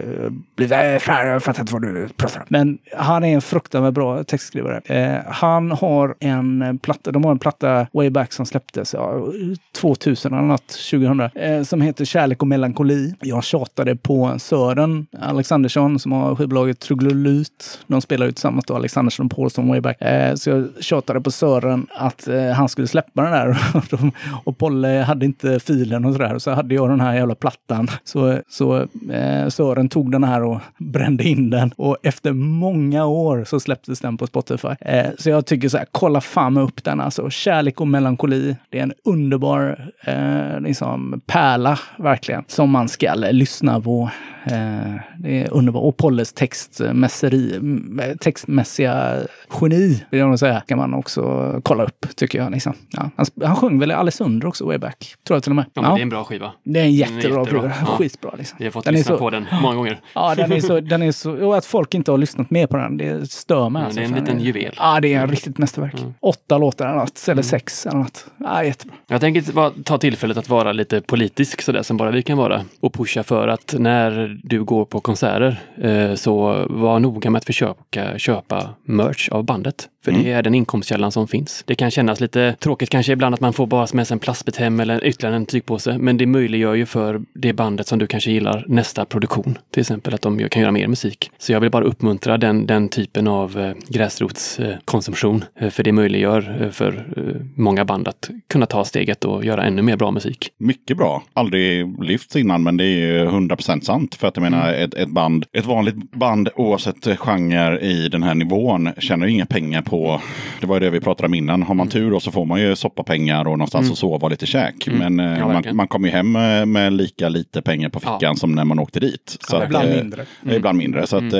blivit jag fattar inte vad du pratar om. Men han är en fruktansvärt bra textskrivare. Eh, han har en platta, de har en platta way back som släpptes ja, 2000 eller något, 2000, eh, som heter Kärlek och melankoli. Jag tjatade på Sören Alexandersson som har skivbolaget Troglodyt. De spelar ju tillsammans då, Alexandersson och Paulsson way back. Eh, så jag tjatade på Sören att eh, han skulle släppa den där. Och och Polle hade inte filen och sådär. Så hade jag den här jävla plattan. Så, så eh, Sören tog den här och brände in den. Och efter många år så släpptes den på Spotify. Eh, så jag tycker så här, kolla fan upp den alltså. Kärlek och melankoli. Det är en underbar eh, liksom pärla, verkligen. Som man ska lyssna på. Eh, det är underbart. Och Polles textmässeri, textmässiga geni, vill jag nog säga, kan man också kolla upp, tycker jag. Liksom. Ja, han, han sjöng väl i Alessandro också, way back. Tror jag till och med. Ja, men det är en bra skiva. det är en jättebra, jättebra. skiva. Ja. Skitbra liksom. Vi har fått Den är lyssna så- på den många gånger. Ja, den är så, den är så, och att folk inte har lyssnat mer på den, det stör mig. Ja, alltså, det är en liten den juvel. Ja, det är en riktigt mästerverk. Åtta låtar eller något, eller sex eller något. Ja, jättebra. Jag tänker ta tillfället att vara lite politisk sådär som bara vi kan vara och pusha för att när du går på konserter eh, så var noga med att försöka köpa merch av bandet. För det är den inkomstkällan som finns. Det kan kännas lite tråkigt kanske ibland att man får bara med sig en plastbit hem eller ytterligare en tygpåse. Men det möjliggör ju för det bandet som du kanske gillar nästa produktion. Till exempel att de kan göra mer musik. Så jag vill bara uppmuntra den, den typen av eh, gräsrotskonsumtion. Eh, för det möjliggör eh, för många band att kunna ta steget och göra ännu mer bra musik. Mycket bra. Aldrig lyfts innan, men det är ju 100% sant. För att jag menar, ett, ett band, ett vanligt band oavsett genre i den här nivån tjänar ju inga pengar på, det var ju det vi pratade om innan. Har man tur då så får man ju soppapengar och någonstans att sova och lite käk. Men eh, Ja, man, man kommer ju hem med, med lika lite pengar på fickan Ja. som när man åkte dit. Så att, ibland eh, mindre. Ja, Ibland mindre. Så att, eh,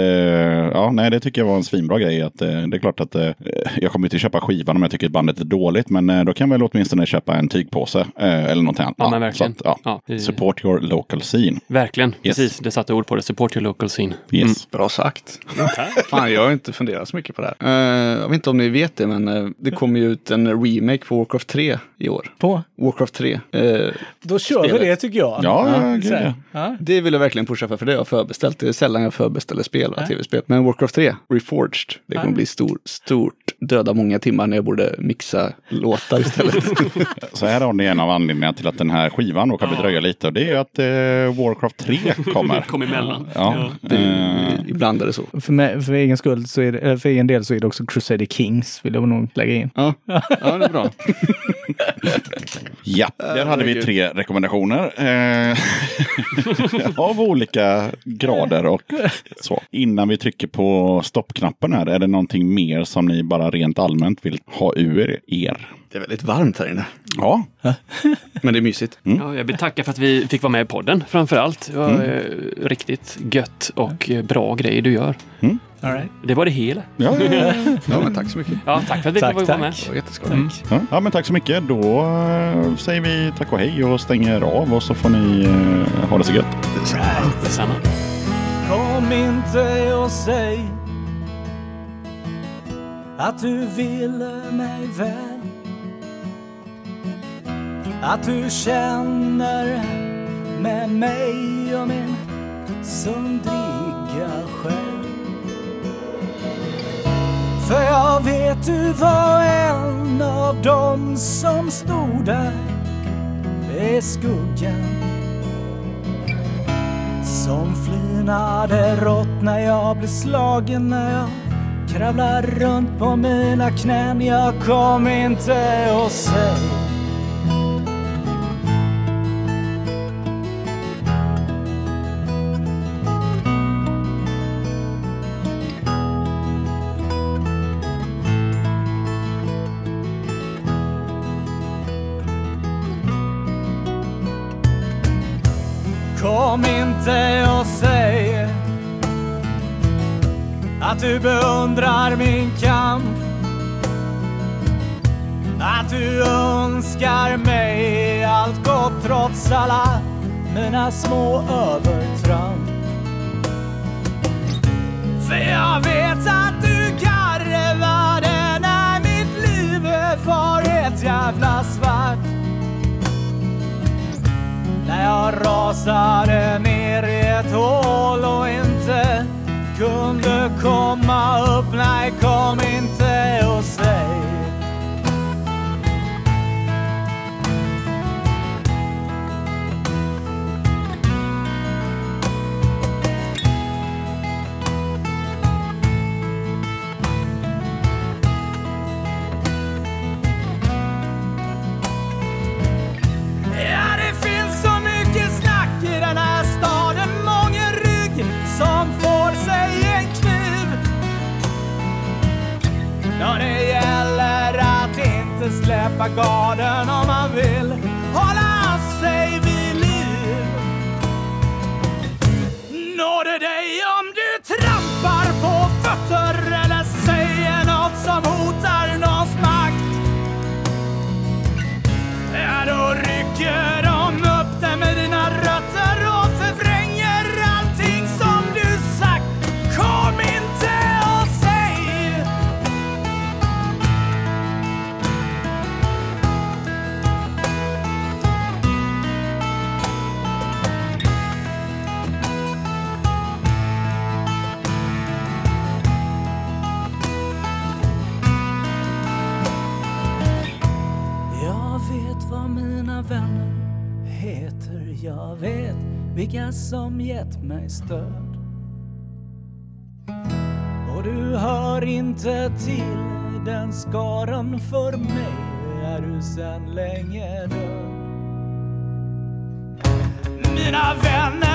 ja, nej, det tycker jag var en svinbra grej. Att, eh, det är klart att eh, jag kommer inte köpa skivan om jag tycker att bandet är dåligt. Men eh, då kan jag väl åtminstone köpa en tygpåse eh, eller någonting annat. Ja, men verkligen. Så att, ja. Ja, Support your local scene. Verkligen, Yes. precis. Det satte ord på det. Support your local scene. Yes. Bra sagt. Fan, jag har inte funderat så mycket på det här. Eh, vet inte om ni vet det, men eh, det kommer ju ut en remake på Warcraft 3 i år. På? Warcraft 3. Eh, Då kör vi Spelet. det tycker jag. Ja, ja, ja. ja. det vill jag verkligen pusha för, för det har jag förbeställt. Det är sällan jag förbeställer spel, va, tv-spel. Men Warcraft 3, Reforged, det kommer bli stor, stort, döda många timmar när jag borde mixa låtar istället. Så här har ni en av anledningarna till att den här skivan kan dröja lite. Och det är att eh, Warcraft 3 kommer. Kom emellan. Ja, Det, eh, ibland är det så. För, mig, för, egen skull så är det, för egen del så är det också Crusader Kings, vill jag nog lägga in. Ja, ja det är bra. ja, där hade vi tre rekommendationer. Eh, av olika grader och så. Innan vi trycker på stoppknappen här, är det någonting mer som ni bara rent allmänt vill ha ur er? Det är väldigt varmt här inne. Ja, Men det är mysigt. Ja, jag vill tacka för att vi fick vara med i podden framför allt. Det var eh, riktigt gött och eh, bra grejer du gör. All right. Det var det hela. ja, ja, ja. Ja, men tack så mycket. Ja, tack för att vi Tack, fick vara med. Det var jätteskoj. Ja, ja, men tack så mycket. Då eh, säger vi tack och hej och stänger av och så får ni ha det så gött. Detsamma. Kom inte och säg att du ville mig väl. Att du känner med mig och min sundriga själ. För jag vet du var en av dem som stod där i skuggan som flinade rått när jag blev slagen när jag kravlar runt på mina knän. Jag kom inte och säg att du beundrar min kamp. Att du önskar mig allt gott trots alla mina små övertramp. För jag vet att du karvade när mitt liv var ett jävla svart. När jag rasade ner i ett hål och inte kunde komma upp. Nej, kom inte och säg inte släppa garden om man vill. Vilka som gett mig stöd. Och du hör inte till den skaran. För mig är du sen länge död. Mina vänner,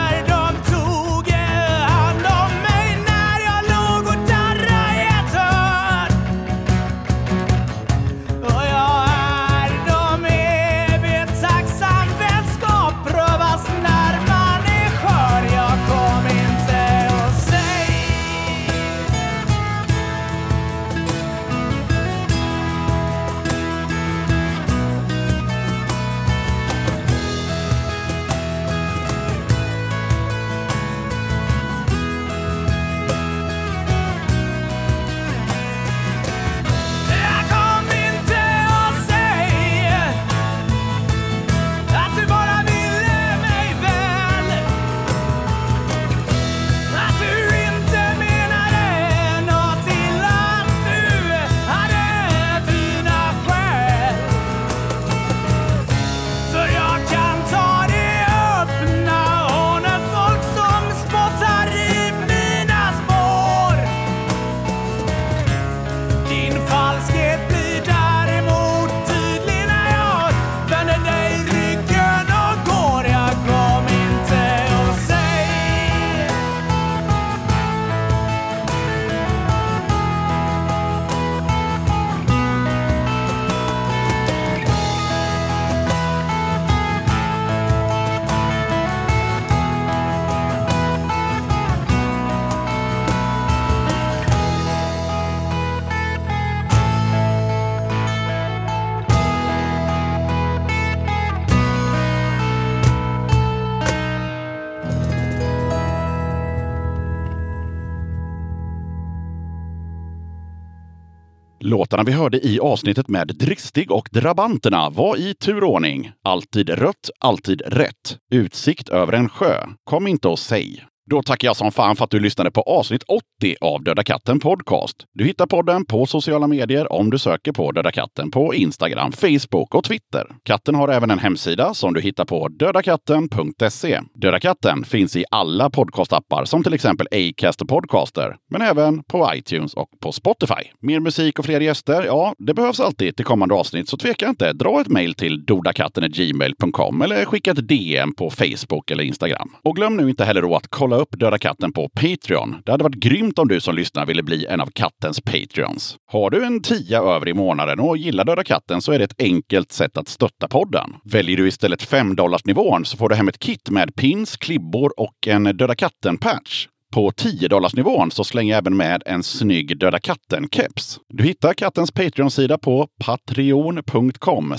Låtarna vi hörde i avsnittet med Dristig och Drabanterna var i turordning. Alltid rött, alltid rätt. Utsikt över en sjö. Kom inte och säg. Då tackar jag som fan för att du lyssnade på avsnitt 80 av Döda katten Podcast. Du hittar podden på sociala medier om du söker på Döda katten på Instagram, Facebook och Twitter. Katten har även en hemsida som du hittar på dödakatten.se. Döda katten finns i alla podcastappar som till exempel Acast och Podcaster, men även på iTunes och på Spotify. Mer musik och fler gäster? Ja, det behövs alltid till kommande avsnitt, så tveka inte. Dra ett mejl till dodakatten.gmail.com eller skicka ett DM på Facebook eller Instagram. Och glöm nu inte heller då att kolla upp Döda katten på Patreon. Det hade varit grymt om du som lyssnar ville bli en av kattens Patreons. Har du en tia över i månaden och gillar Döda katten så är det ett enkelt sätt att stötta podden. Väljer du istället 5 nivån så får du hem ett kit med pins, klibbor och en Döda katten-patch. På 10 nivån så slänger jag även med en snygg Döda katten-keps. Du hittar kattens Patreon-sida på patreon.com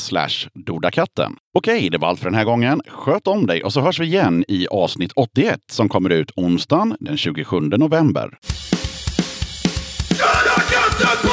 dodakatten. Okej, det var allt för den här gången. Sköt om dig och så hörs vi igen i avsnitt 81 som kommer ut onsdagen den 27 november. Döda katten